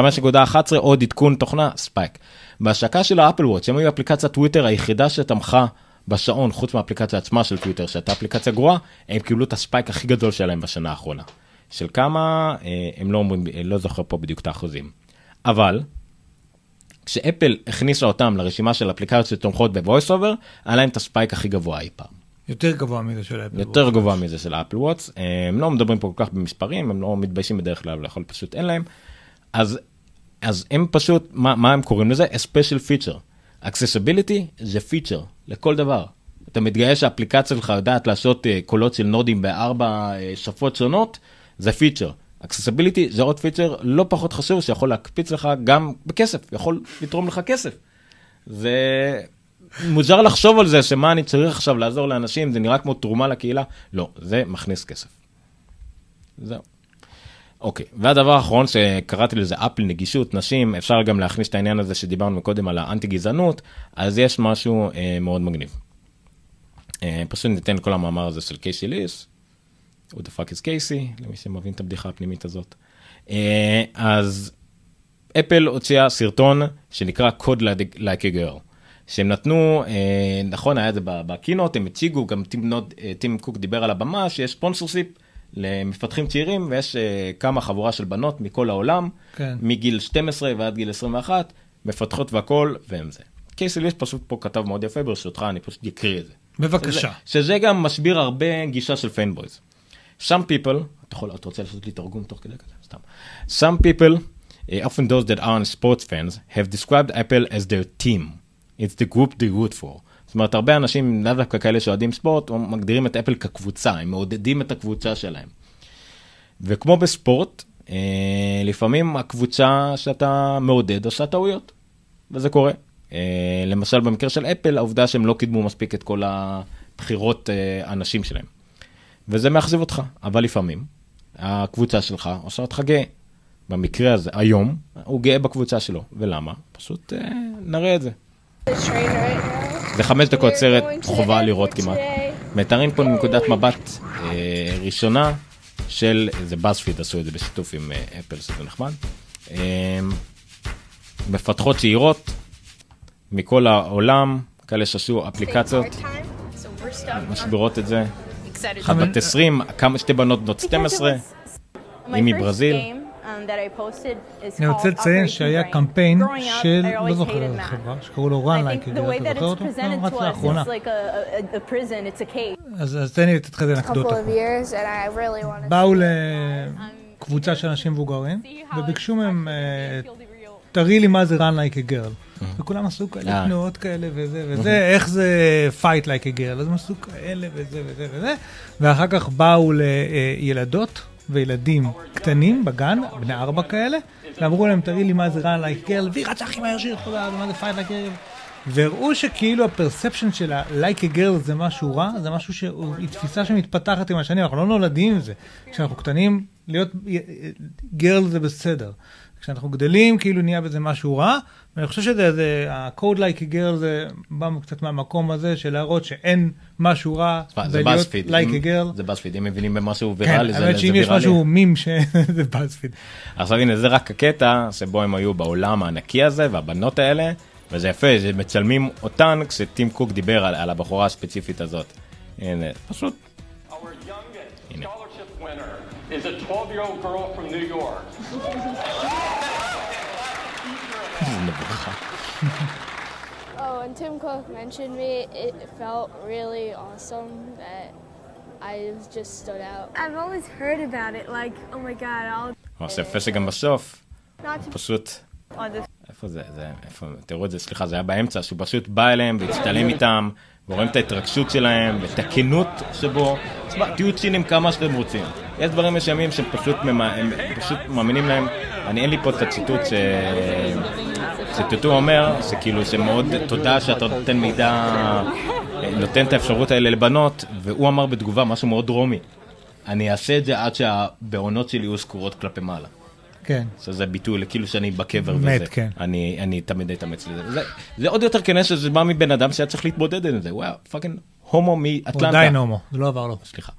A: עוד עדכון תוכנה spike. בהשקה של ה Apple Watch הם היו אפליקציית טוויטר היחידה שתמכה בשעון חוץ מהאפליקציה עצמה של טוויטר שהייתה אפליקציה גרועה הם קיבלו את ה spike הכי גדול שלהם בשנה האחרונה. של כמה אה, הם לא אומרים לא זוכר פה בדיוק את האחוזים. אבל כשאפל הכניסה אותם לרשימה של אפליקציות שתומכות ב-voice over, היה להם את ה spike הכי גבוה אי פעם.
B: יותר גבוה מזה של אפל.
A: יותר גבוה מזה של אפל Watch, הם לא מדברים פה כל כך במספרים, הם לא מתביישים בדרך כלל, לאכול פשוט אין להם. אז, אז הם פשוט, מה, מה הם קוראים לזה? A special feature. accessibility זה פיצ'ר לכל דבר. אתה מתגאה שהאפליקציה שלך יודעת לעשות אה, קולות של נודים בארבע אה, שפות שונות, זה פיצ'ר. accessibility זה עוד פיצ'ר לא פחות חשוב שיכול להקפיץ לך גם בכסף, יכול לתרום לך כסף. זה מוזר לחשוב על זה שמה אני צריך עכשיו לעזור לאנשים זה נראה כמו תרומה לקהילה לא זה מכניס כסף. זהו. אוקיי והדבר האחרון שקראתי לזה אפל נגישות נשים אפשר גם להכניס את העניין הזה שדיברנו קודם על האנטי גזענות אז יש משהו אה, מאוד מגניב. אה, פשוט ניתן כל המאמר הזה של קייסי ליס. who the fuck is קייסי למי שמבין את הבדיחה הפנימית הזאת. אה, אז אפל הוציאה סרטון שנקרא Code Like a Girl. שהם נתנו, אה, נכון היה את זה ב keynote, הם הציגו, גם טים, נוד, אה, טים קוק דיבר על הבמה, שיש sponsorship למפתחים צעירים, ויש אה, כמה חבורה של בנות מכל העולם,
B: כן.
A: מגיל 12 ועד גיל 21, מפתחות והכל, והם זה. קייסי ליס פשוט פה כתב מאוד יפה, ברשותך, אני פשוט אקריא את זה.
B: בבקשה.
A: שזה, שזה גם מסביר הרבה גישה של fanboys. Some people, אתה יכול, אתה רוצה לעשות לי תרגום תוך כדי כזה? סתם. Some people, uh, often those that aren't sports fans, have described Apple as their team. It's the group they root for. זאת אומרת, הרבה אנשים, לאו דווקא כאלה שאוהדים ספורט, מגדירים את אפל כקבוצה, הם מעודדים את הקבוצה שלהם. וכמו בספורט, אה, לפעמים הקבוצה שאתה מעודד עושה טעויות, וזה קורה. אה, למשל במקרה של אפל, העובדה שהם לא קידמו מספיק את כל הבחירות אה, הנשים שלהם. וזה מאכזב אותך, אבל לפעמים הקבוצה שלך עושה אותך גאה. במקרה הזה, היום, הוא גאה בקבוצה שלו. ולמה? פשוט אה, נראה את זה. זה חמש דקות סרט, חובה לראות כמעט. מתארים פה מנקודת מבט אה, ראשונה של, זה באזפיד עשו את זה בשיתוף עם אפל, שזה נחמד. אה, מפתחות צעירות מכל העולם, כאלה שעשו אפליקציות, מסבירות את זה. אחת בת 20, כמה שתי בנות בנות 12, היא מברזיל.
B: אני רוצה לציין שהיה קמפיין של, לא זוכר איזה חברה, שקראו לו run like אתה זוכר אותו? לא, רץ לאחרונה. אז תן לי לתת לך איזה אנקדוטה. באו לקבוצה של אנשים מבוגרים, וביקשו מהם, אה, תראי לי מה זה run like a girl. וכולם עשו כאלה
A: אה.
B: תנועות כאלה וזה וזה, איך זה fight like a girl, אז הם עשו כאלה וזה וזה וזה, ואחר כך באו לילדות וילדים קטנים בגן, בני ארבע כאלה, ואמרו להם, תראי לי מה זה like a girl, והיא רצה הכי מהר שהיא יכולה, ומה זה like a girl. והראו שכאילו הפרספשן של ה-like a girl זה משהו רע, זה משהו שהיא תפיסה שמתפתחת עם השנים, אנחנו לא נולדים עם זה. כשאנחנו קטנים, להיות גרל זה בסדר. כשאנחנו גדלים, כאילו נהיה בזה משהו רע, ואני חושב שזה, זה, ה-code like a girl זה בא קצת מהמקום הזה של להראות שאין משהו רע
A: זה
B: בלהיות like a girl.
A: זה באזפיד, אם מבינים במשהו
B: כן,
A: ויראלי, זה
B: האמת
A: זה
B: שאם יש. משהו מים שזה באזפיד.
A: עכשיו הנה זה רק הקטע שבו הם היו בעולם הענקי הזה והבנות האלה וזה יפה שמצלמים אותן כשטים קוק דיבר על, על הבחורה הספציפית הזאת. הנה פשוט
G: is a 12-year-old girl from New York.
H: Oh, when Tim Cook mentioned me, it felt really awesome that I just stood out.
I: I've always heard about it, like, oh my god, I'll
A: זה יפה שגם בסוף
I: not to
A: פשוט איפה זה זה איפה תראו את זה סליחה זה היה באמצע שהוא פשוט בא אליהם והצטלם איתם ורואים את ההתרגשות שלהם ואת הכנות שבו. תשמע, תהיו ציניים כמה שאתם רוצים. יש דברים מסוימים שהם פשוט פשוט מאמינים להם. אני אין לי פה את הציטוט ש... שטוטו אומר שכאילו שמאוד תודה שאתה נותן מידע נותן את האפשרות האלה לבנות והוא אמר בתגובה משהו מאוד דרומי. אני אעשה את זה עד שהבעונות שלי יהיו סגורות כלפי מעלה.
B: כן.
A: שזה ביטוי לכאילו שאני בקבר
B: מת,
A: וזה.
B: כן.
A: אני, אני תמיד אתאמץ לזה. זה, זה עוד יותר כנראה שזה בא מבן אדם שהיה צריך להתמודד עם זה. וואו, fucking הומו
B: הוא
A: מאטלנטה.
B: עדיין הומו, זה לא עבר לו.
A: סליחה.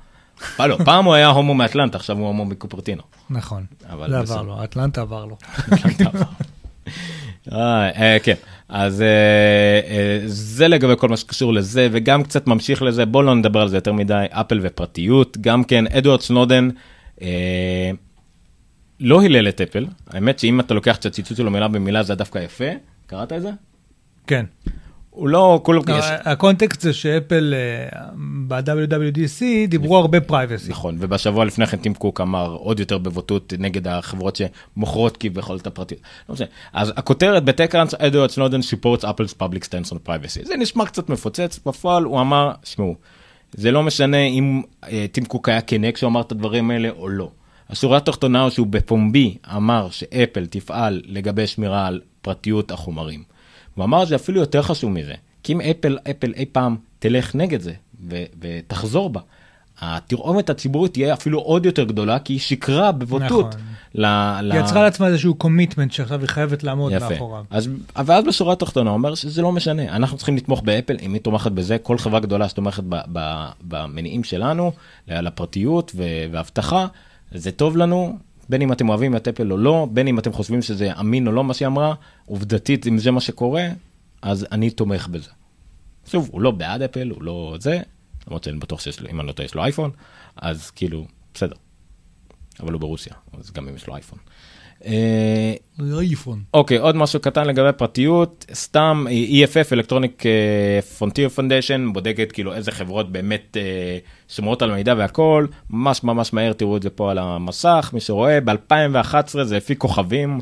A: אה, לא, פעם הוא היה הומו מאטלנטה, עכשיו הוא הומו מקופרטינו.
B: נכון, זה
A: בסדר.
B: עבר לו, אטלנטה עבר לו.
A: אה, אה, כן, אז זה לגבי כל מה שקשור לזה, וגם קצת ממשיך לזה, בואו לא נדבר על זה יותר מדי, אפל ופרטיות, גם כן, אדוארד סנודן לא הילל את אפל, האמת שאם אתה לוקח את הציטוט שלו מילה במילה זה דווקא יפה, קראת את זה?
B: כן.
A: הוא לא, כולו,
B: לא,
A: יש,
B: הקונטקסט זה שאפל אה, ב-WWDC דיברו הרבה privacy.
A: נכון, ובשבוע לפני כן טים קוק אמר עוד יותר בבוטות נגד החברות שמוכרות כביכול את הפרטיות. לא משנה. אז הכותרת ב TechCrunch, אדוארד סנודן supports Apple's public stance on privacy. זה נשמע קצת מפוצץ, בפועל הוא אמר, שמעו, זה לא משנה אם אה, טים קוק היה כנה כשהוא אמר את הדברים האלה או לא. השורה התחתונה הוא שהוא בפומבי אמר שאפל תפעל לגבי שמירה על פרטיות החומרים. הוא אמר שזה אפילו יותר חשוב מזה, כי אם אפל, אפל אי פעם תלך נגד זה ו- ותחזור בה, התרעומת הציבורית תהיה אפילו עוד יותר גדולה, כי היא שקרה בבוטות.
B: נכון.
A: ל- ל-
B: היא יצרה לעצמה איזשהו commitment שעכשיו היא חייבת לעמוד
A: יפה.
B: מאחוריו.
A: אז, ואז בשורה התחתונה הוא אומר שזה לא משנה, אנחנו צריכים לתמוך באפל, אם היא תומכת בזה, כל חברה גדולה שתומכת ב, ב, במניעים שלנו, לפרטיות ואבטחה, זה טוב לנו, בין אם אתם אוהבים את אפל או לא, בין אם אתם חושבים שזה אמין או לא מה שהיא אמרה, עובדתית אם זה מה שקורה, אז אני תומך בזה. שוב, הוא לא בעד אפל, הוא לא זה, למרות שאני בטוח שיש לו, אם אני לא טועה, יש לו אייפון, אז כאילו, בסדר. אבל הוא ברוסיה, אז גם אם יש לו אייפון. אה,
B: אייפון.
A: אוקיי, עוד משהו קטן לגבי פרטיות, סתם EFF, Electronic אה, Frontier Foundation, בודקת כאילו איזה חברות באמת אה, שומרות על מידע והכל, ממש ממש מהר תראו את זה פה על המסך, מי שרואה, ב-2011 זה לפי כוכבים,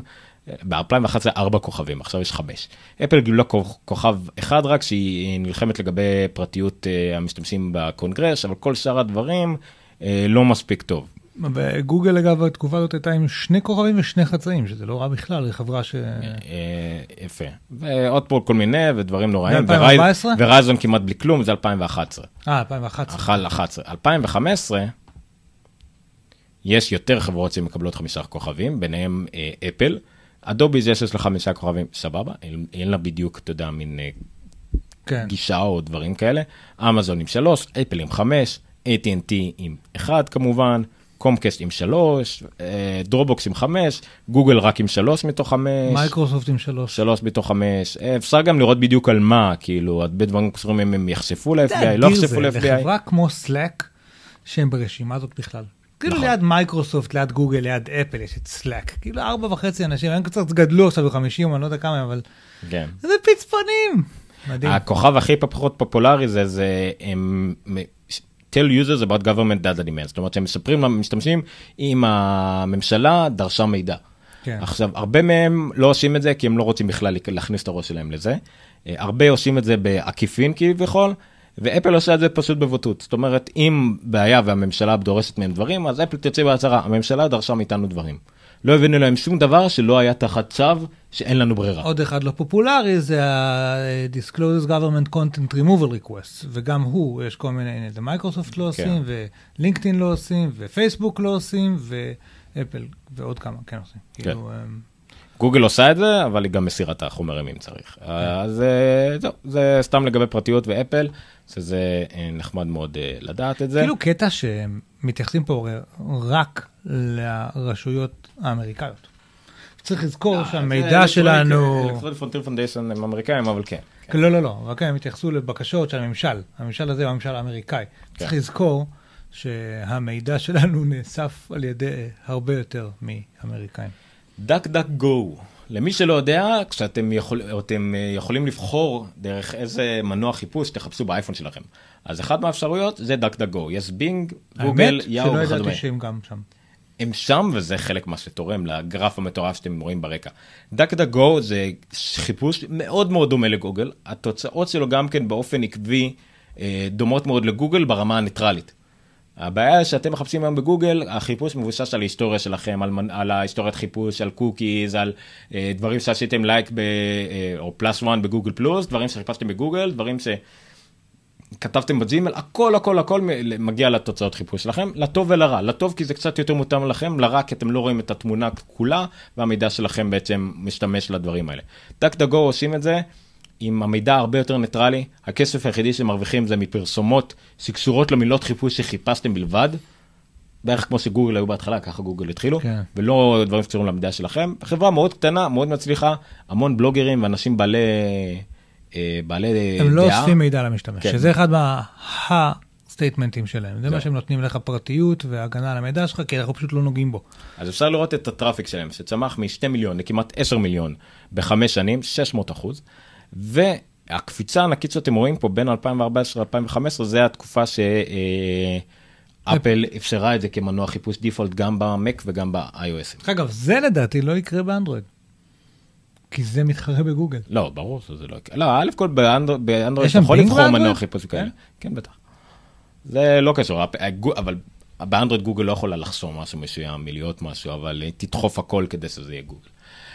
A: ב-2011 ארבע כוכבים, עכשיו יש חמש. אפל גילו כוכב אחד רק שהיא נלחמת לגבי פרטיות אה, המשתמשים בקונגרס, אבל כל שאר הדברים אה, לא מספיק טוב.
B: בגוגל אגב התקופה הזאת הייתה עם שני כוכבים ושני חצאים, שזה לא רע בכלל, זו חברה ש...
A: אה, יפה. ועוד פה כל מיני ודברים נוראים.
B: ב-2014?
A: ורייזון כמעט בלי כלום, זה 2011.
B: אה, 2011.
A: 2011. 2015, יש יותר חברות שמקבלות חמישה כוכבים, ביניהם אה, אפל. אדובי יש לה חמישה כוכבים, סבבה, אין, אין לה בדיוק, אתה יודע, מין אה,
B: כן.
A: גישה או דברים כאלה. אמזון עם שלוש, אפל עם חמש, AT&T עם אחד כמובן, קומקסט עם שלוש, אה, Dropbox עם חמש, גוגל רק עם שלוש מתוך חמש.
B: מייקרוסופט עם שלוש.
A: שלוש מתוך חמש. אה, אפשר גם לראות בדיוק על מה, כאילו, הרבה דברים קשורים אם הם יחשפו ל-FBI, לא יחשפו ל-FBI.
B: לחברה כמו Slack, שהם ברשימה הזאת בכלל. כאילו
A: נכון.
B: ליד מייקרוסופט, ליד גוגל, ליד אפל, יש את Slack. כאילו ארבע וחצי אנשים, הם קצת גדלו עכשיו ב-50, אני לא יודע כמה, אבל
A: כן.
B: זה פצפונים. מדהים.
A: הכוכב הכי פחות פופולרי זה, זה, הם, tell users about government data demands, זאת אומרת שהם מספרים למשתמשים אם הממשלה דרשה מידע.
B: כן.
A: עכשיו, הרבה מהם לא עושים את זה כי הם לא רוצים בכלל להכניס את הראש שלהם לזה. אה, הרבה עושים את זה בעקיפין כביכול, ואפל עושה את זה פשוט בבוטות. זאת אומרת, אם באה הממשלה דורשת מהם דברים, אז אפל תוציא בהצהרה, הממשלה דרשה מאיתנו דברים. לא הבאנו להם שום דבר שלא היה תחת צו שאין לנו ברירה.
B: עוד אחד לא פופולרי זה ה-Disclosed Government Content Removal Request, וגם הוא, יש כל מיני, הנה, מייקרוסופט לא עושים, ולינקדאין לא עושים, ופייסבוק לא עושים, ואפל ועוד כמה כן עושים. כאילו, אמ,
A: גוגל עושה את זה, אבל היא גם מסירה את החומרים אם צריך. אז אה, זהו, זה סתם לגבי פרטיות ואפל, שזה אה, נחמד מאוד אה, לדעת את זה.
B: כאילו קטע שמתייחסים פה רק לרשויות האמריקאיות. צריך לזכור שהמידע שלנו...
A: Electronic Frontier Foundation הם אמריקאים, אבל כן.
B: לא, לא, לא, רק הם התייחסו לבקשות של הממשל. הממשל הזה הוא הממשל האמריקאי. צריך לזכור שהמידע שלנו נאסף על ידי הרבה יותר מאמריקאים.
A: DuckDuckGo. למי שלא יודע, כשאתם יכול, אתם יכולים לבחור דרך איזה מנוע חיפוש תחפשו באייפון שלכם. אז אחת מהאפשרויות זה DuckDuckGo. יש בינג, גוגל, יאהו
B: וכדומה.
A: וכדומה.
B: האמת שלא ידעתי שהם גם שם.
A: הם שם וזה חלק מה שתורם לגרף המטורף שאתם רואים ברקע. DuckDuckGo זה חיפוש מאוד מאוד דומה לגוגל, התוצאות שלו גם כן באופן עקבי אה, דומות מאוד לגוגל ברמה הניטרלית. הבעיה שאתם מחפשים היום בגוגל, החיפוש מבוסס על ההיסטוריה שלכם, על, על ההיסטוריית חיפוש, על קוקיז, על אה, דברים שעשיתם לייק ב, אה, או פלאס 1 בגוגל פלוס, דברים שחיפשתם בגוגל, דברים שכתבתם בג'ימל, הכל הכל הכל מגיע לתוצאות חיפוש שלכם, לטוב ולרע. לטוב כי זה קצת יותר מותאם לכם, לרע כי אתם לא רואים את התמונה כולה, והמידע שלכם בעצם משתמש לדברים האלה. DuckDuckGo עושים את זה. עם המידע הרבה יותר ניטרלי, הכסף היחידי שמרוויחים זה מפרסומות שקשורות למילות חיפוש שחיפשתם בלבד, בערך כמו שגוגל היו בהתחלה, ככה גוגל התחילו,
B: כן.
A: ולא דברים שקשורים למידע שלכם. חברה מאוד קטנה, מאוד מצליחה, המון בלוגרים ואנשים בעלי, אה, בעלי דעה.
B: הם לא אוספים מידע למשתמש,
A: כן.
B: שזה אחד מה-סטייטמנטים שלהם. זה
A: זהו.
B: מה שהם נותנים לך פרטיות והגנה על המידע שלך, כי אנחנו פשוט לא נוגעים בו.
A: אז אפשר לראות את ה traffic שלהם, שצמח מ-2 מיליון לכמעט 10 מיליון בחמש שנים, 600 אחוז. והקפיצה הענקית שאתם רואים פה בין 2014 ל-2015 זה התקופה שאפל אפשרה את זה כמנוע חיפוש default גם במק וגם ב-iOS.
B: אגב, זה לדעתי לא יקרה באנדרואיד. כי זה מתחרה בגוגל.
A: לא, ברור שזה לא יקרה. לא, א' כל באנדרואיד אתה יכול לבחור? מנוע חיפוש כאלה. כן, בטח. זה לא קשור, אבל באנדרואיד גוגל לא יכולה לחסום משהו מסוים מלהיות משהו, אבל היא תדחוף הכל כדי שזה יהיה גוגל.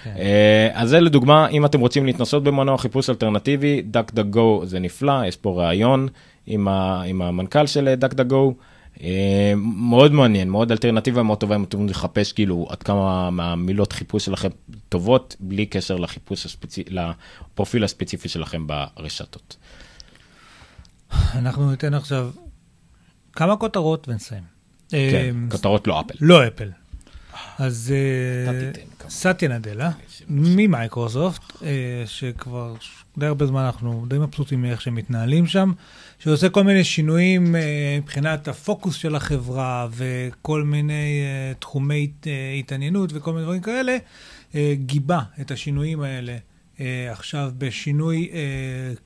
A: אה, אז זה לדוגמה, אם אתם רוצים להתנסות במנוע חיפוש אלטרנטיבי, דק דק גו זה נפלא, יש פה ראיון עם, ה, עם המנכ"ל של דק דק גו, מאוד מעניין, מאוד אלטרנטיבה, מאוד טובה, אם אתם לחפש כאילו עד כמה מהמילות חיפוש שלכם טובות, בלי קשר לחיפוש הספציפי, לפרופיל הספציפי שלכם ברשתות.
B: אנחנו ניתן עכשיו כמה כותרות ונסיים.
A: כן,
B: אמ,
A: כותרות לא אפל.
B: לא אפל. אז. סטיה נדלה ממייקרוסופט, שכבר די הרבה זמן אנחנו די מבסוטים מאיך שהם מתנהלים שם, שעושה כל מיני שינויים אה, מבחינת הפוקוס של החברה וכל מיני אה, תחומי אה, התעניינות וכל מיני דברים כאלה, גיבה את השינויים האלה. אה, עכשיו בשינוי אה,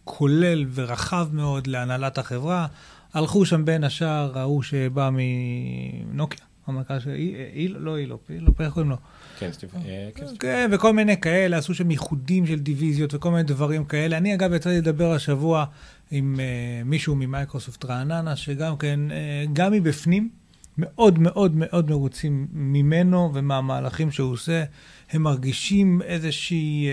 B: כולל ורחב מאוד להנהלת החברה. הלכו שם בין השאר ההוא שבא מנוקיה, המנכ"ל של איל, לא אילופ, אילופ, איך קוראים לו?
A: כן, סטיב, אה, כן, סטיב.
B: כן, וכל מיני כאלה, עשו שם ייחודים של דיוויזיות וכל מיני דברים כאלה. אני אגב יצא לי לדבר השבוע עם אה, מישהו ממייקרוסופט רעננה, שגם כן, אה, גם מבפנים, מאוד מאוד מאוד מרוצים ממנו ומהמהלכים שהוא עושה. הם מרגישים איזושהי,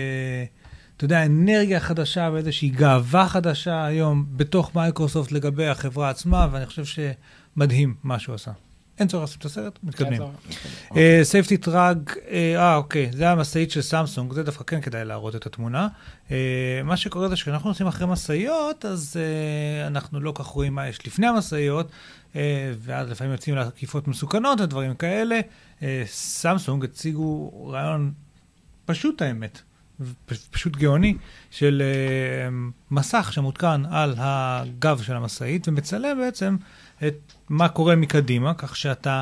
B: אתה יודע, אנרגיה חדשה ואיזושהי גאווה חדשה היום בתוך מייקרוסופט לגבי החברה עצמה, ואני חושב שמדהים מה שהוא עשה. אין צורך לעשות את הסרט, מתקדמים. safety truck, אה, אוקיי, זה המשאית של סמסונג, זה דווקא כן כדאי להראות את התמונה. אה, מה שקורה זה שכשאנחנו נוסעים אחרי משאיות, אז אה, אנחנו לא כך רואים מה יש לפני המשאיות, אה, ואז לפעמים יוצאים לעקיפות מסוכנות ודברים כאלה. אה, סמסונג הציגו רעיון פשוט האמת, פשוט גאוני, של אה, מסך שמותקן על הגב של המשאית ומצלם בעצם את מה קורה מקדימה, כך שאתה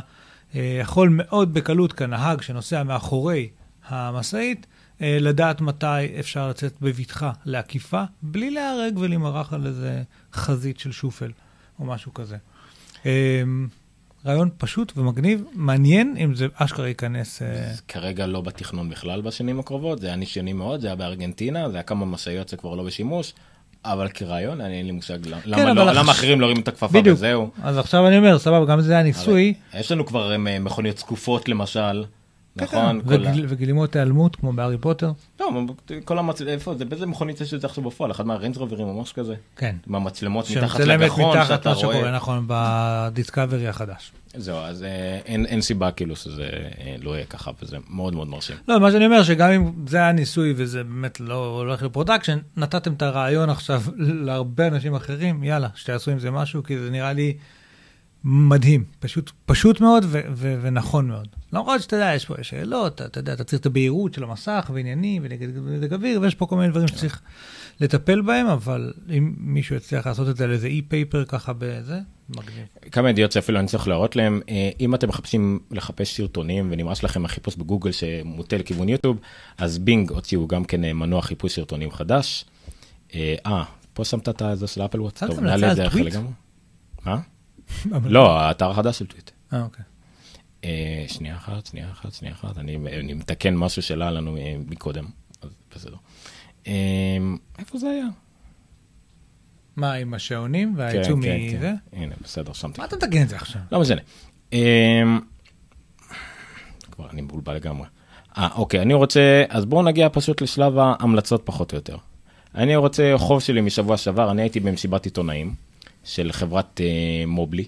B: אה, יכול מאוד בקלות כנהג שנוסע מאחורי המשאית, אה, לדעת מתי אפשר לצאת בבטחה לעקיפה, בלי להיהרג ולהימרח על איזה חזית של שופל או משהו כזה. אה, רעיון פשוט ומגניב, מעניין אם זה אשכרה ייכנס...
A: כרגע לא בתכנון בכלל בשנים הקרובות, זה היה ניסיוני מאוד, זה היה בארגנטינה, זה היה כמה משאיות זה כבר לא בשימוש, אבל כרעיון אני אין לי מושג למה- למה
B: אבל
A: לא- למה אחרים לא הרימו את הכפפה
B: בדיוק.
A: וזהו.
B: אז עכשיו אני אומר, סבבה, גם זה היה ניסוי.
A: יש לנו כבר אה, מכוניות שקופות למשל,
B: כן,
A: נכון?
B: כן,
A: כל ה-
B: וגיל- וגלימות היעלמות כמו בהארי פוטר.
A: לא, כל המצ... איפה זה? באיזה מכונית יש את זה עכשיו בפועל? אחד מהריינג' רוברים או משהו כזה?
B: כן.
A: עם המצלמות מתחת
B: שמצלמת
A: לגחון
B: מתחת
A: שאתה
B: מה שקורה,
A: רואה.
B: נכון, בדיסקאברי החדש.
A: זהו, אז אה, אין אין סיבה כאילו שזה אה, לא יהיה ככה, וזה מאוד מאוד מרשים.
B: לא, מה שאני אומר, שגם אם זה היה ניסוי וזה באמת לא הולך ל production, נתתם את הרעיון עכשיו להרבה אנשים אחרים, יאללה, שתעשו עם זה משהו, כי זה נראה לי מדהים. פשוט, פשוט מאוד ו- ו- ונכון מאוד. למרות שאתה יודע, יש פה שאלות, אתה יודע, אתה צריך את הבהירות של המסך ועניינים ונגד אוויר, ויש פה כל מיני דברים שצריך לטפל בהם, אבל אם מישהו יצליח לעשות את זה על איזה אי-פייפר ככה בזה, מגניב.
A: כמה ידיעות שאפילו אני צריך להראות להם, אה, אם אתם מחפשים לחפש סרטונים ונמאס לכם החיפוש בגוגל שמוטה לכיוון יוטיוב, אז בינג הוציאו גם כן אה, מנוע חיפוש סרטונים חדש. אה, אה, פה שמת את זה של אפל וואט?
B: שמת
A: טוב, נעלה את זה אחרי? לגמרי. מה? לא, האתר החדש של טוויט.
B: אה, אוקיי.
A: אה, שנייה אחת, שנייה אחת, שנייה אחת, אני, אני מתקן משהו שלא לנו אה, מקודם, אז בסדר. אה, איפה זה היה?
B: מה, עם השעונים
A: כן,
B: והעיצום
A: כן,
B: מזה?
A: כן. הנה, בסדר, שמתי.
B: מה אתה מתקן את זה עכשיו?
A: לא משנה. אה, כבר אני מבולבל לגמרי. אה, אוקיי, אני רוצה, אז בואו נגיע פשוט לשלב ההמלצות פחות או יותר. אני רוצה חוב שלי משבוע שעבר, אני הייתי במסיבת עיתונאים של חברת אה, מובלי.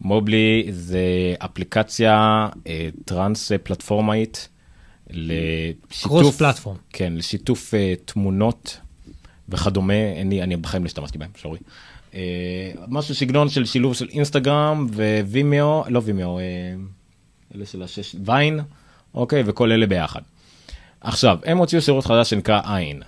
A: מובלי זה אפליקציה אה, טרנס אה, פלטפורמאית לשיתוף,
B: Cross platform.
A: כן, לשיתוף תמונות וכדומה, אני, אני בחיים לא השתמשתי בהם, סורי. אה, משהו סגנון של שילוב של אינסטגרם ווימאו, לא וימאו, אה, אלה של השש, ויין, אוקיי, וכל אלה ביחד. עכשיו, הם הוציאו שירות חדש שנקרא עין.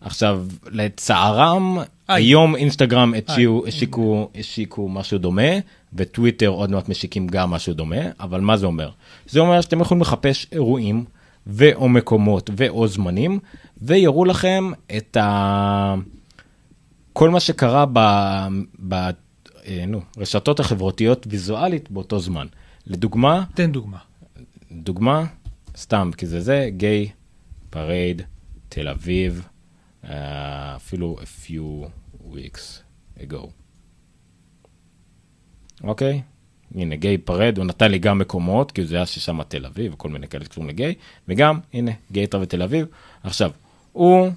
A: עכשיו, לצערם, היום אינסטגרם הציעו, השיקו, השיקו משהו דומה, וטוויטר עוד מעט משיקים גם משהו דומה, אבל מה זה אומר? זה אומר שאתם יכולים לחפש אירועים, ואו מקומות, ואו זמנים, ויראו לכם את ה... כל מה שקרה ב... ב... אה, נו, רשתות החברתיות ויזואלית באותו זמן. לדוגמה,
B: תן דוגמה.
A: דוגמה, סתם, כי זה זה, gay pride, תל אביב, אה, אפילו a few weeks ago. אוקיי? הנה, gay pride, הוא נתן לי גם מקומות, כי זה היה ששם תל אביב וכל מיני כאלה שקשורים לגיי, וגם, הנה, gay travel תל אביב. עכשיו, הוא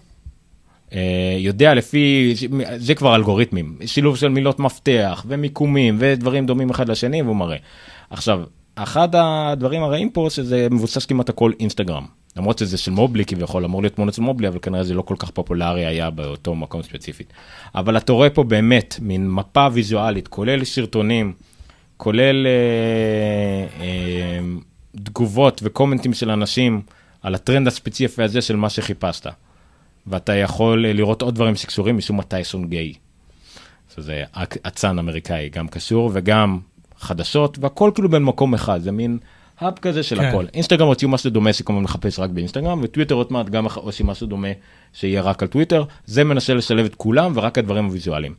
A: אה, יודע לפי, זה כבר אלגוריתמים, שילוב של מילות מפתח ומיקומים ודברים דומים אחד לשני, והוא מראה. עכשיו, אחד הדברים הרעים פה שזה מבוסס כמעט הכל אינסטגרם. למרות שזה של מובלי כביכול, אמור להיות תמונות של מובלי, אבל כנראה זה לא כל כך פופולרי היה באותו מקום ספציפית. אבל אתה רואה פה באמת מין מפה ויזואלית, כולל סרטונים, כולל אה, אה, תגובות וקומנטים של אנשים על הטרנד הספציפי הזה של מה שחיפשת. ואתה יכול אה, לראות עוד דברים שקשורים משום מה גיי. שזה אצן אמריקאי, גם קשור וגם חדשות, והכל כאילו בין מקום אחד, זה מין האב כזה של
B: כן.
A: הכל. אינסטגרם הוציאו משהו דומה שכמובן מחפש רק באינסטגרם, וטוויטר עוד מעט גם עושים משהו דומה שיהיה רק על טוויטר, זה מנסה לשלב את כולם ורק הדברים הוויזואליים.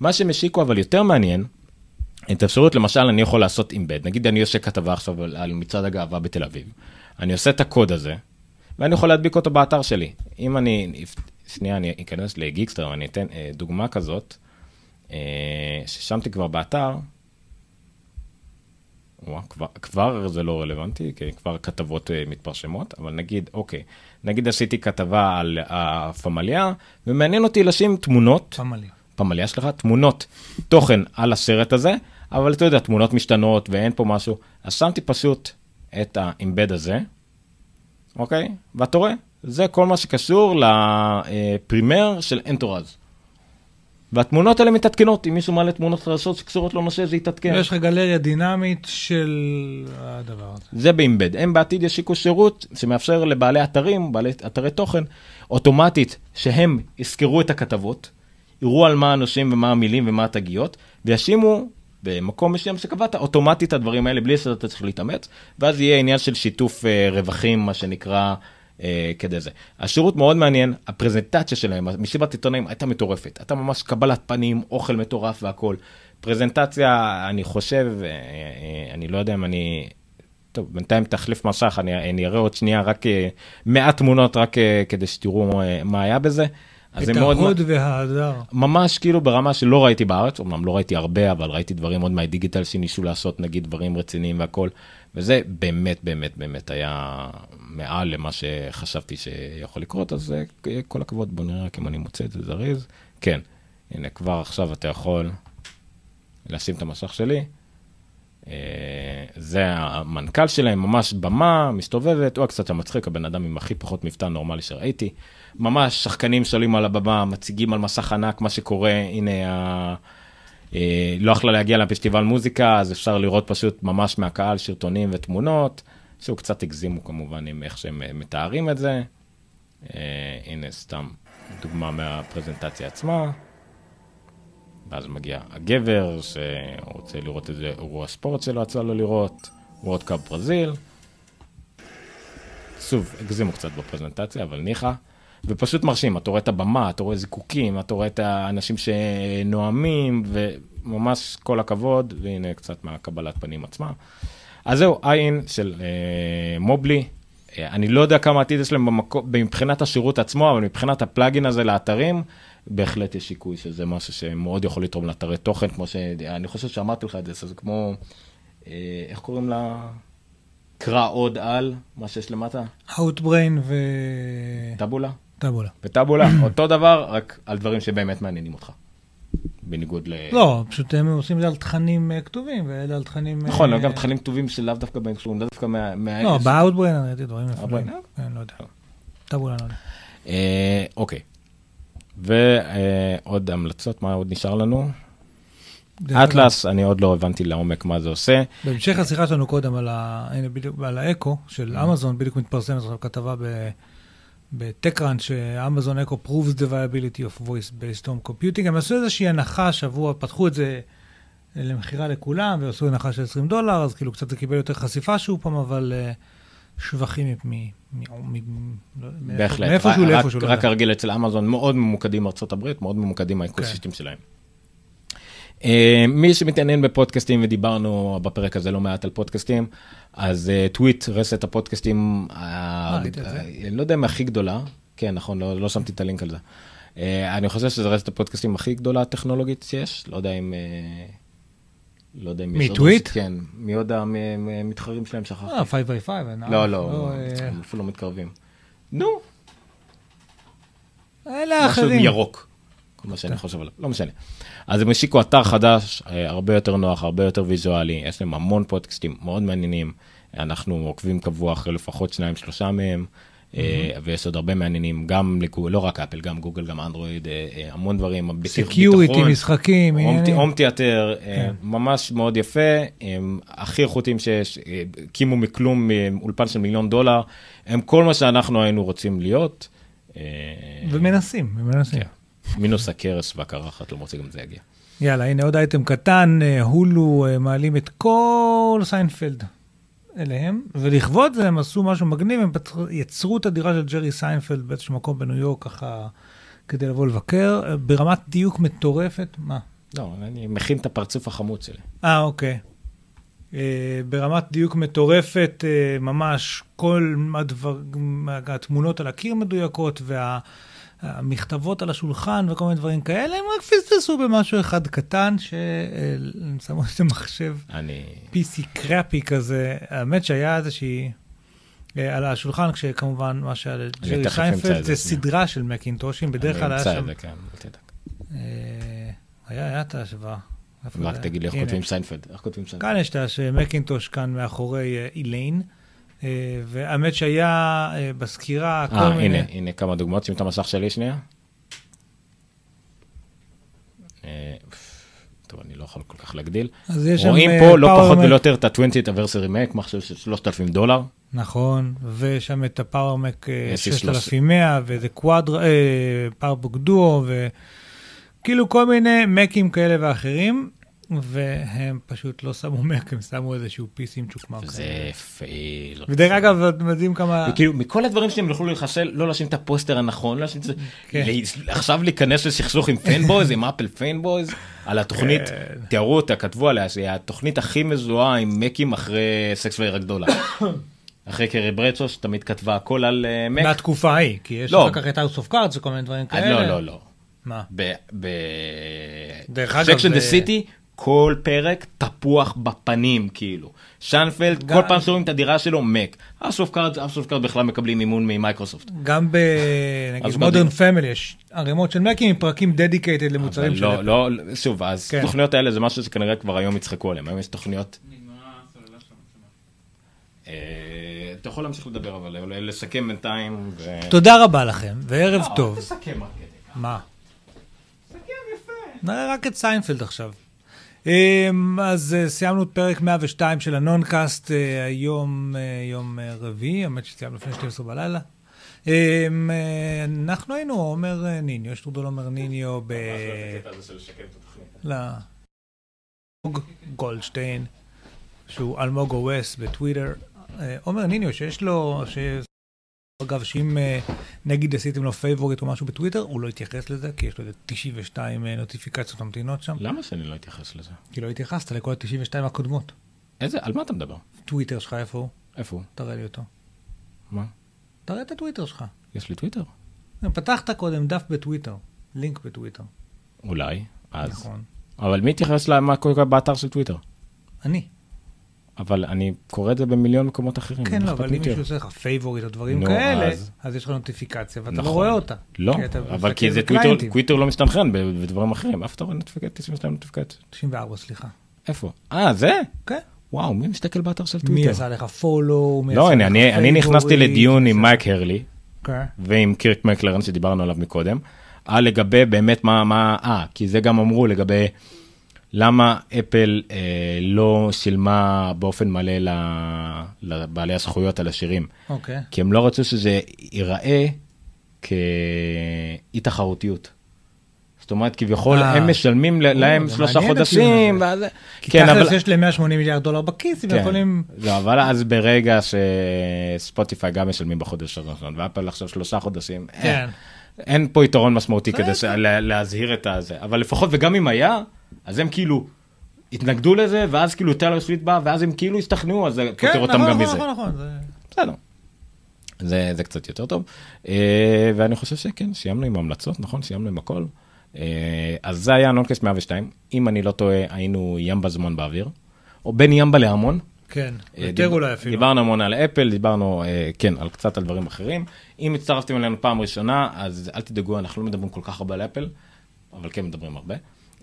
A: מה שהם השיקו אבל יותר מעניין, את האפשרות למשל אני יכול לעשות אימבד, נגיד אני עושה כתבה עכשיו על, על מצעד הגאווה בתל אביב, אני עושה את הקוד הזה, ואני יכול להדביק אותו באתר שלי. אם אני, שנייה אני אכנס לגיקסטר ואני אתן אה, דוגמה כזאת, אה, ששמתי כבר באתר, כבר, כבר זה לא רלוונטי, כי כבר כתבות אה, מתפרשמות, אבל נגיד, אוקיי, נגיד עשיתי כתבה על הפמליה, ומעניין אותי לשים תמונות,
B: פמליה.
A: פמליה שלך, תמונות תוכן על הסרט הזה, אבל אתה יודע, תמונות משתנות ואין פה משהו, אז שמתי פשוט את האימבד הזה, אוקיי? ואתה רואה, זה כל מה שקשור לפרימר של אנטורז. והתמונות האלה מתעדכנות, אם מישהו מעלה תמונות חדשות שקשורות לנושא זה יתעדכן.
B: ויש לך גלריה דינמית של הדבר הזה.
A: זה באימבד. הם בעתיד ישיקו שירות שמאפשר לבעלי אתרים, בעלי אתרי תוכן, אוטומטית, שהם יזכרו את הכתבות, יראו על מה הנושאים ומה המילים ומה התגיות, וישימו במקום מסוים שקבעת אוטומטית את הדברים האלה בלי שאתה צריך להתאמץ, ואז יהיה עניין של שיתוף אה, רווחים, מה שנקרא, אה, כדי זה. השירות מאוד מעניין, הפרזנטציה שלהם, מסיבת עיתונאים הייתה מטורפת, הייתה ממש קבלת פנים, אוכל מטורף והכל. פרזנטציה, אני חושב, אה, אה, אני לא יודע אם אני... טוב, בינתיים תחליף מסך, אני, אני אראה עוד שנייה רק אה, מעט תמונות, רק אה, כדי שתראו אה, מה היה בזה. אז
B: את. ההוד וההדר.
A: ממש כאילו ברמה שלא ראיתי בארץ, אמנם לא ראיתי הרבה, אבל ראיתי דברים עוד מהדיגיטל שניסו לעשות, נגיד דברים רציניים והכל, וזה באמת באמת באמת היה מעל למה שחשבתי שיכול לקרות, אז כל הכבוד, בוא נראה רק אם אני מוצא את זה זריז. כן, הנה כבר עכשיו אתה יכול לשים את המסך שלי. אה, זה המנכ"ל שלהם, ממש במה, מסתובבת, הוא היה קצת מצחיק, הבן אדם עם הכי פחות מבטא נורמלי שראיתי. ממש שחקנים שעולים על הבמה, מציגים על מסך ענק מה שקורה, הנה, ה... אה, לא יכלה להגיע לפסטיבל מוזיקה, אז אפשר לראות פשוט ממש מהקהל שרטונים ותמונות, שהוא קצת הגזימו כמובן עם איך שהם אה, מתארים את זה. אה, הנה סתם דוגמה מהפרזנטציה עצמה. ואז מגיע הגבר שרוצה לראות איזה אירוע ספורט שלא יצא לו לראות, וורד קאפ ברזיל. שוב, הגזימו קצת בפרזנטציה, אבל ניחא. ופשוט מרשים, אתה רואה את הבמה, אתה רואה זיקוקים, אתה רואה את האנשים שנואמים, וממש כל הכבוד, והנה קצת מהקבלת פנים עצמה. אז זהו, עין של אה, מובלי. אה, אני לא יודע כמה עתיד יש להם במקו, מבחינת השירות עצמו, אבל מבחינת הפלאגין הזה לאתרים, בהחלט יש שיקוי שזה משהו שמאוד יכול לתרום לאתרי תוכן, כמו שאני חושב שאמרתי לך את זה, זה כמו, אה, איך קוראים לה? קרא עוד על, מה שיש למטה?
B: Outbrain ו...
A: טבולה?
B: טבולה.
A: וטבולה, אותו דבר, רק על דברים שבאמת מעניינים אותך. בניגוד ל...
B: לא, פשוט הם עושים את זה על תכנים אה, כתובים, ואלה על תכנים...
A: נכון,
B: אה,
A: גם תכנים כתובים שלאו דווקא קשורים, לאו דווקא מה...
B: לא, אני ראיתי דברים נפלאים.
A: אה?
B: כן, לא יודע. טבולה, לא יודע.
A: אוקיי. ועוד המלצות, מה עוד נשאר לנו? אטלס, אני עוד לא הבנתי לעומק מה זה עושה.
B: בהמשך השיחה שלנו קודם על האקו של. אמזון, בדיוק מתפרסמת עכשיו כתבה ב- בטקראנץ' שאמזון אקו proves the viability of voice based home computing. הם עשו איזושהי הנחה השבוע, פתחו את זה למכירה לכולם ועשו הנחה של 20 דולר, אז כאילו קצת זה קיבל יותר חשיפה שוב פעם, אבל אה, שבחים מ... מ- מ- מ- לא-
A: בהחלט.
B: מאיפשהו לאיפשהו. לא
A: רק. הרגיל אצל אמזון, מאוד ממוקדים ארצות הברית, מאוד ממוקדים האקוסיסטים שלהם. אה, מי שמתעניין בפודקאסטים, ודיברנו בפרק הזה לא מעט על פודקאסטים, אז אה, טוויט רשת הפודקאסטים, ה-
B: ראית את זה?
A: אני לא יודע אם הכי גדולה, כן נכון, לא לא שמתי את הלינק על זה. אה, אני חושב שזו רשת הפודקאסטים הכי גדולה טכנולוגית שיש, לא יודע אם... אה, לא יודע אם יש עוד
B: מטוויט?
A: כן, מי עוד המתחרים שלהם שכחתי.
B: אה, 5x5.
A: לא, לא,
B: אה,
A: הם אפילו לא מתקרבים. נו,
B: אלה
A: משהו
B: האחרים.
A: ירוק. כל מה שאני חושב עליו, לא משנה. אז הם השיקו אתר חדש, אה, הרבה יותר נוח, הרבה יותר ויזואלי, יש להם המון פודקאסטים מאוד מעניינים. אנחנו עוקבים קבוע אחרי לפחות שניים, שלושה מהם. אה, ויש עוד הרבה מעניינים, גם, לא רק אפל, גם גוגל, גם אנדרואיד, אה, המון דברים. security,
B: משחקים,
A: home theater,
B: כן.
A: ממש מאוד יפה, הכי איכותיים שיש, הקימו מכלום אולפן של מיליון דולר, הם כל מה שאנחנו היינו רוצים להיות.
B: ומנסים, ומנסים.
A: כן. מינוס הכרס והקרחת, למרות שגם זה יגיע.
B: יאללה, הנה עוד אייטם קטן, אה, הולו אה, מעלים את כל סיינפלד אליהם, ולכבוד זה הם עשו משהו מגניב, הם יצרו את הדירה של ג'רי סיינפלד באיזשהו מקום בניו יורק ככה, כדי לבוא לבקר, אה, ברמת דיוק מטורפת. מה?
A: לא, אני מכין את הפרצוף החמוד שלי.
B: אה, אוקיי. אה, ברמת דיוק מטורפת, אה, ממש כל הדבר, התמונות על הקיר מדויקות, והמכתבות על השולחן וכל מיני דברים כאלה, הם רק פספסו במשהו אחד קטן, שהם שמו איזה מחשב
A: אני...
B: PC קראפי כזה. האמת שהיה איזושהי... אה, על השולחן, כשכמובן מה שהיה לג'רי
A: אמצא
B: שיינפלד זה. סדרה של מקינטושים, בדרך כלל
A: אני
B: היה
A: אמצא
B: שם...
A: את זה, כן, אל תדאג.
B: אה, היה, היה את ההשוואה.
A: רק? תגיד לי איך. כותבים סיינפלד, איך כותבים סיינפלד.
B: כאן יש את המקינטוש כאן מאחורי איליין, אה, והאמת שהיה אה, בסקירה כל
A: אה,
B: מיני...
A: הנה, הנה כמה דוגמאות, שים את המסך שלי שנייה. אה, טוב, אני לא יכול כל כך להגדיל.
B: אז יש שם,
A: רואים
B: אה,
A: פה לא פחות. ולא יותר את ה-20th anniversary Mac, מחשב של 3,000 דולר.
B: נכון, ושם את ה Power Mac
A: יש לי
B: 6100, וזה קוואדרה, פאורבוק דואו, וכאילו כל מיני מקים כאלה ואחרים, והם פשוט לא שמו מק, הם שמו איזשהו PC עם צ'וקמק.
A: זה פייל.
B: ודרך אגב, אתם יודעים כמה...
A: וכאילו מכל הדברים שהם יוכלו לחסל, לא לשים את הפוסטר הנכון, לא לשים את זה,
B: כן.
A: עכשיו להיכנס לסכסוך עם פיינבויז, עם אפל פיינבויז, על התוכנית,
B: כן.
A: תיארו אותה, כתבו עליה, שהיא התוכנית הכי מזוהה עם מקים אחרי סקס וירק דולר. אחרי קרי ברצ'ו, שתמיד כתבה הכל על אה, מק.
B: מהתקופה ההיא, כי יש
A: לא.
B: אחר כך את House of Cards וכל מיני דברים
A: אה,
B: כאלה.
A: לא, לא, לא.
B: מה? דרך אגב,
A: ב Sex
B: and
A: the City, כל פרק תפוח בפנים, כאילו. סיינפלד,
B: גם-
A: כל פעם שרואים את הדירה שלו, מק. House of Cards, House of Cards בכלל מקבלים מימון ממייקרוסופט.
B: גם ב... נגיד
A: Modern
B: Family יש ערימות של מקים עם פרקים dedicated למוצרים של...
A: לא, לא, שוב, אז
B: כן.
A: תוכניות האלה זה משהו שכנראה כבר היום יצחקו עליהם, היום יש תוכניות. אה, אתה יכול להמשיך לדבר אבל לסכם בינתיים. ו-
B: תודה רבה לכם, וערב
A: לא,
B: טוב.
A: אל תסכם עד כדי.
B: מה? נראה רק את סיינפלד עכשיו. אמ, אז אה, סיימנו את פרק 102 של הנונקאסט, אה, היום אה, יום רביעי, האמת שסיימנו לפני 12 בלילה. אמ, אנחנו היינו עומר ניניו, שטרודל עומר ניניו ב... לא. גולדשטיין, שהוא אלמוג OS בטוויטר. עומר ניניו, שיש לו. אגב, שאם אה, נגיד עשיתם לו favorite או משהו בטוויטר, הוא לא יתייחס לזה, כי יש לו איזה 92 אה, נוטיפיקציות ממתינות שם.
A: למה שאני לא אתייחס לזה?
B: כי לא התייחסת לכל ה-92 הקודמות.
A: איזה, על מה אתה מדבר?
B: טוויטר שלך, איפה הוא?
A: איפה הוא?
B: תראה לי אותו.
A: מה?
B: תראה את הטוויטר שלך.
A: יש לי טוויטר?
B: פתחת קודם דף בטוויטר, לינק בטוויטר.
A: אולי, אז.
B: נכון.
A: אבל מי התייחס למה קורה באתר של טוויטר?
B: אני.
A: אבל אני קורא את זה במיליון מקומות אחרים.
B: כן, לא, אבל אם מישהו? עושה לך favorite או דברים כאלה,
A: אז-
B: יש לך נוטיפיקציה ואתה לא
A: נכון.
B: רואה אותה.
A: לא, אבל כי זה. טוויטר, לא מסתנכרן בדברים אחרים. אף אתה רואה נוטיפיקציה, 92 נוטיפיקציות.
B: 94, סליחה.
A: איפה? אה, זה?
B: כן.
A: וואו, מי מסתכל באתר של
B: מי
A: טוויטר?
B: עשה לך follow? מי
A: לא, הנה, אני אני נכנסתי? לדיון עם
B: מי
A: מייק הרלי
B: כן.
A: ועם קירק מקלרן שדיברנו עליו מקודם, על לגבי באמת מה, אה, כי זה גם אמרו לגבי למה אפל אה, לא שילמה באופן מלא לבעלי הזכויות על השירים.
B: אוקיי.
A: כי הם לא רצו שזה ייראה כאי תחרותיות. זאת אומרת, כביכול
B: אה.
A: הם משלמים ל- להם שלושה חודשים. ואז...
B: כי
A: כן,
B: תכלס
A: אבל...
B: יש להם 180 מיליארד דולר בכיס, הם
A: כן.
B: יכולים...
A: לא, אבל אז ברגע שספוטיפיי גם משלמים בחודש הראשון, ואפל עכשיו שלושה חודשים, אה,
B: כן.
A: אין פה יתרון משמעותי כדי ש- להזהיר את הזה, אבל לפחות, וגם אם היה, אז הם כאילו התנגדו לזה, ואז כאילו טיילר סוויט בא, ואז הם כאילו השתכנעו, אז זה
B: כן,
A: פותר אותם
B: נכון,
A: גם
B: נכון,
A: מזה.
B: נכון, נכון, זה-
A: בסדר. זה, זה קצת יותר טוב, אה, ואני חושב שכן, סיימנו עם המלצות, נכון? סיימנו עם הכל. אה, אז זה היה נונקאסט 102, אם אני לא טועה, היינו ימבה זמן באוויר, או בין ימבה להמון.
B: כן,
A: אה,
B: יותר
A: דיב-
B: אולי אפילו.
A: דיברנו המון על אפל, דיברנו, אה, כן, על קצת על דברים אחרים. אם הצטרפתם אלינו פעם ראשונה, אז אל תדאגו, אנחנו לא מדברים כל כך הרבה על אפל, אבל כן מדברים הרבה.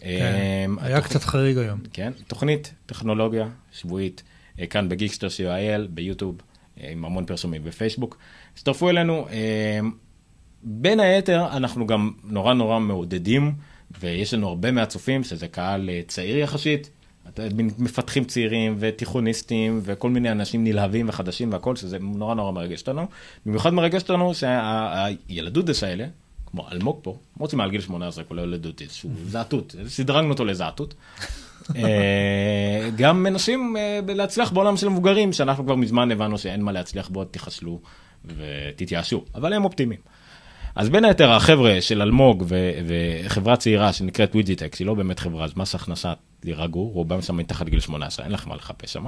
B: כן,
A: אה,
B: היה
A: התוכ-
B: קצת חריג היום.
A: כן, תוכנית טכנולוגיה שבועית, אה, כאן בגיקסטר co.il, ביוטיוב, אה, עם המון פרסומים בפייסבוק. הצטרפו אלינו. אה, בין היתר, אנחנו גם נורא נורא מעודדים, ויש לנו הרבה מהצופים, שזה קהל אה, צעיר יחסית, מפתחים צעירים ותיכוניסטים וכל מיני אנשים נלהבים וחדשים והכל, שזה נורא נורא מרגש אותנו. במיוחד מרגש אותנו שהילדודס האלה, כמו אלמוג פה, למרות שמעל גיל 18 כולל ילדודס, שהוא זעתות, סדרגנו אותו לזעתות. אה, גם מנסים אה, להצליח בעולם של מבוגרים, שאנחנו כבר מזמן הבנו שאין מה להצליח בו, תיכשלו ותתייאשו, אבל הם אופטימיים. אז בין היתר החבר'ה של אלמוג וחברה צעירה שנקראת WidgeTech, שהיא לא באמת חברה, אז מס הכנסה תירגעו, רובם שם מתחת לגיל 18, אין לכם מה לחפש שם.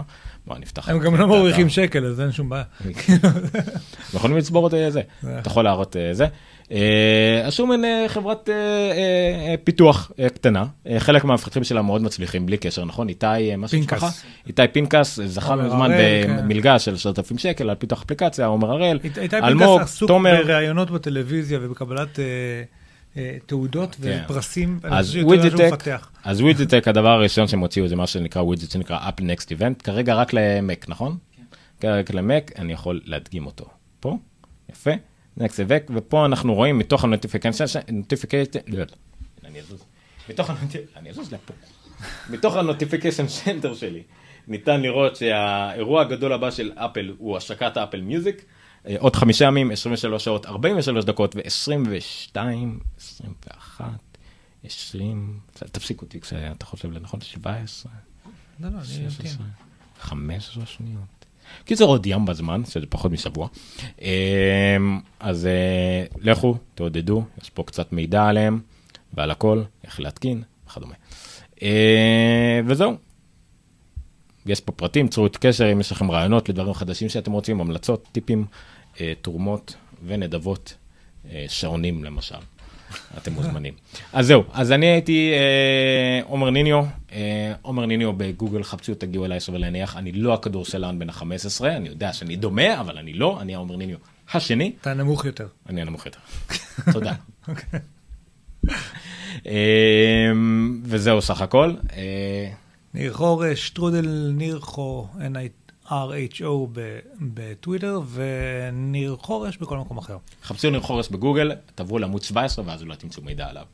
A: בוא נפתח.
B: הם גם לא מרוויחים שקל, אז אין שום בעיה.
A: יכולים לצבור את זה, אתה יכול להראות אה, זה. אה, עשו מין אה, חברת אה, אה, אה, פיתוח אה, קטנה, אה, חלק מהמפתחים שלה מאוד מצליחים, בלי קשר, נכון? איתי, אה,
B: פנקס.
A: שמשפחה? איתי פנקס, זכה מזמן
B: הראל, כן.
A: במלגה של 10,000 שקל על פיתוח אפליקציה, עומר הראל, אלמוג,
B: פנקס עסוק
A: תומר.
B: בראיונות בטלוויזיה ובקבלת אה, אה, תעודות
A: כן.
B: ופרסים. אני
A: אז
B: חושב שיותר מפתח.
A: אז WidgeTech הדבר הראשון שהם הוציאו זה מה שנקרא ווידג'ט שנקרא Apple Next Event, כרגע רק למק, נכון? כרגע רק למק, אני יכול להדגים אותו. פה, יפה, Next Event, ופה אנחנו רואים מתוך הנוטיפיקציה, נוטיפיקציה, לא, אני אזוז, מתוך הנוטיפיקציה, אני אזוז לפה, מתוך ה notification center שלי, ניתן לראות שהאירוע הגדול הבא של אפל הוא השקת האפל מיוזיק. אה, עוד חמישה ימים, 23 שעות, 43 דקות ו-22, 21, 20, תפסיק אותי כשאתה חושב לנכון, 17,
B: לא, לא, אני
A: 16,
B: אמתין.
A: 15 שניות. קיצר עוד ים בזמן, שזה פחות משבוע. אמ, אז אה, לכו, תעודדו, יש פה קצת מידע עליהם ועל הכל, איך להתקין וכדומה. אה, וזהו. יש פה פרטים, צרו את קשר אם יש לכם רעיונות לדברים חדשים שאתם רוצים, המלצות, טיפים, תרומות ונדבות, אה, שעונים למשל. אתם מוזמנים. אז זהו, אז אני הייתי אה, עומר ניניו, אה, עומר ניניו בגוגל, חפשו, תגיעו אליי, שווה להניח, אני לא הכדורסלן בן ה-15, אני יודע שאני דומה, אבל אני לא, אני העומר ניניו השני,
B: אתה נמוך יותר.
A: אני הנמוך יותר. תודה. אה, וזהו סך הכל. אה,
B: ניר חור, שטרודל ניר חור, N-R-H-O ב- בטוויטר, וניר חור ש בכל מקום אחר.
A: חפשו ניר חורס בגוגל, תעברו לעמוד 17 ואז אולי תמצאו מידע עליו.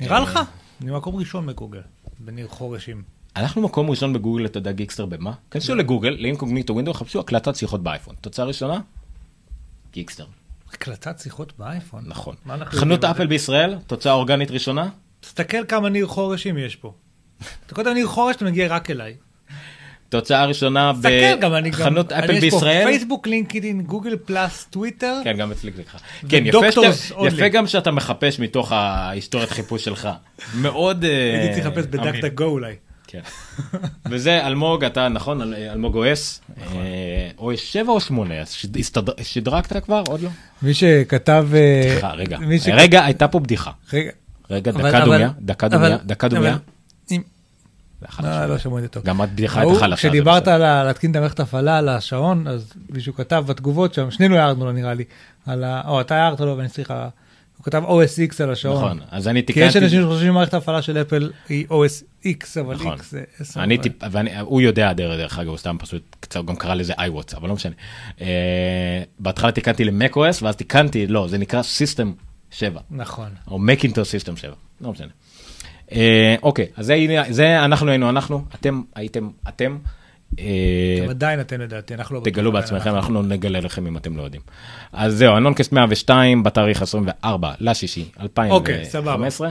B: נראה
A: אה,
B: לך? אני מקום ראשון בגוגל, בניר חורשים.
A: אנחנו מקום ראשון בגוגל, אתה יודע גיקסטר במה? כנסו לגוגל, ל incognito window, חפשו הקלטת שיחות באייפון. תוצאה ראשונה? גיקסטר,
B: הקלטת שיחות באייפון.
A: נכון. חנות אפל בישראל, תוצאה אורגנית ראשונה?
B: תסתכל כמה ניר חורשים יש פה. אתה כותב ניר חורש, אתה מגיע רק אליי.
A: תוצאה ראשונה. בחנות
B: אני-
A: אפל
B: יש פה
A: בישראל?
B: פייסבוק, לינקדאין, גוגל פלאס, טוויטר.
A: כן, גם אצלי זה ככה. כן, יפה, שאתה, גם שאתה מחפש מתוך ההיסטוריית חיפוש שלך. מאוד... אה,
B: הייתי צריך לחפש
A: אמין.
B: בדק דק גו אולי.
A: כן. וזה אלמוג, אתה נכון, אל- אלמוג אוס, או 7 או 8, שדרגת כבר? עוד לא?
B: מי שכתב... אה,
A: סליחה, רגע, רגע, הייתה פה בדיחה.
B: רגע.
A: דקה דומיה, דקה דומיה, דקה דומיה. חלש.
B: לא, לא שמעו את זה טוב.
A: גם הבדיחה הייתה
B: ההוא,
A: חלשה.
B: כשדיברת. על להתקין את המערכת הפעלה על השעון, אז מישהו כתב בתגובות שם, שנינו הערנו לו נראה לי, על ה... או, אתה הערת לו ואני סליחה, הוא כתב OS X על השעון.
A: נכון, אז אני
B: כי יש
A: תיקנתי.
B: אנשים שחושבים שמערכת ההפעלה של אפל היא OS X, אבל
A: נכון.
B: X זה 10.
A: אני טיפ... ואני, הוא יודע דרך, דרך אגב, הוא סתם פשוט, קצת, הוא גם קרא לזה iWatch, אבל לא משנה. אה, בהתחלה תיקנתי ל-macOS, ואז תיקנתי, לא, זה נקרא System 7,
B: נכון.
A: או Macintosh System 7, לא משנה. אה, אוקיי, אז זה, זה אנחנו היינו אנחנו, אתם הייתם אתם. אה,
B: אתם עדיין אתם לדעתי, אנחנו לא...
A: תגלו בעצמכם, אנחנו נגלה לכם אם אתם לא יודעים. אז זהו, הנונקסט 102 בתאריך 24 לשישי
B: אוקיי, סבבה.
A: 2015,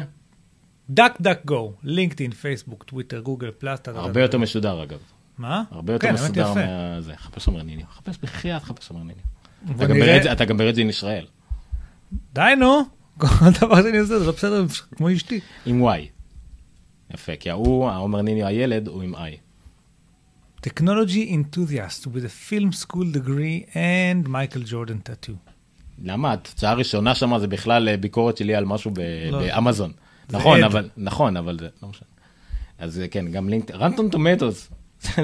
B: דק דק גו, לינקדאין, פייסבוק, טוויטר, גוגל, יודע.
A: הרבה יותר משודר אגב.
B: מה?
A: הרבה יותר
B: כן,
A: מסודר. מהזה. חפש עומר ניניו, חפש בחייאת חפש עומר ניניו. אתה גם. ברד- ברדזין ישראל,
B: די נו, כל דבר שאני עושה זה לא בסדר כמו אשתי.
A: עם Y. יפה, כי ההוא, העומר ניניו הילד, הוא עם I.
B: Technology enthusiast with a film school degree and Michael Jordan tattoo.
A: למה? התוצאה הראשונה שם זה בכלל אה, ביקורת שלי על משהו ב-
B: לא.
A: באמזון. נכון. אבל, נכון, אבל זה לא משנה. אז אה, כן, גם לינק, רנטון טומטוס.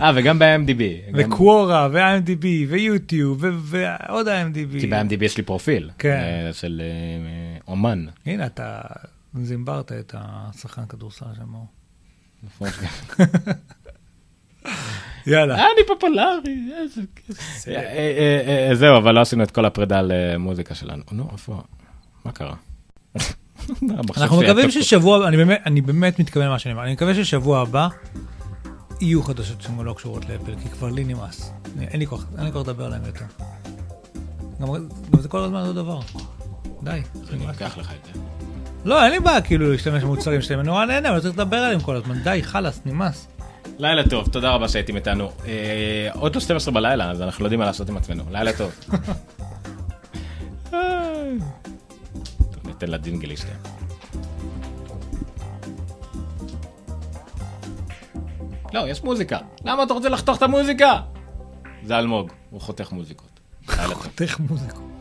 A: אה, וגם ב-IMDb.
B: וקוורה, ו-IMDb, ויוטיוב, ועוד IMDb.
A: כי ב-IMDb יש לי פרופיל.
B: כן.
A: אה, של אומן.
B: הנה, אתה זימברת את השחקן כדורסל שם. הוא. יאללה.
A: אני פופולרי, איזה כיף. אה, אה, אה, זהו, אבל לא עשינו את כל הפרידה על אה, מוזיקה שלנו. נו, איפה? מה קרה?
B: אנחנו מקווים. ששבוע, אני באמת, מתכוון למה שאני אומר, אני מקווה ששבוע הבא יהיו חדשות שהן לא קשורות לאפל, כי כבר לי נמאס. אני- אין לי כוח, אין לי כוח לדבר עליהם יותר. גם זה כל הזמן אותו דבר. די.
A: אני לוקח לך את זה.
B: לא, אין לי בעיה כאילו להשתמש במוצרים שלהם, אני נורא נהנה, אבל צריך לדבר עליהם כל הזמן. די, חלאס, נמאס.
A: לילה טוב, תודה רבה שהייתם איתנו. אה, עוד לא 12 בלילה, אז אנחנו לא יודעים מה לעשות עם עצמנו. לילה טוב. טוב, ניתן לג'ינגל להשתיים. לא, יש מוזיקה. למה אתה רוצה לחתוך את המוזיקה? זה אלמוג, הוא חותך מוזיקות.
B: חותך מוזיקות.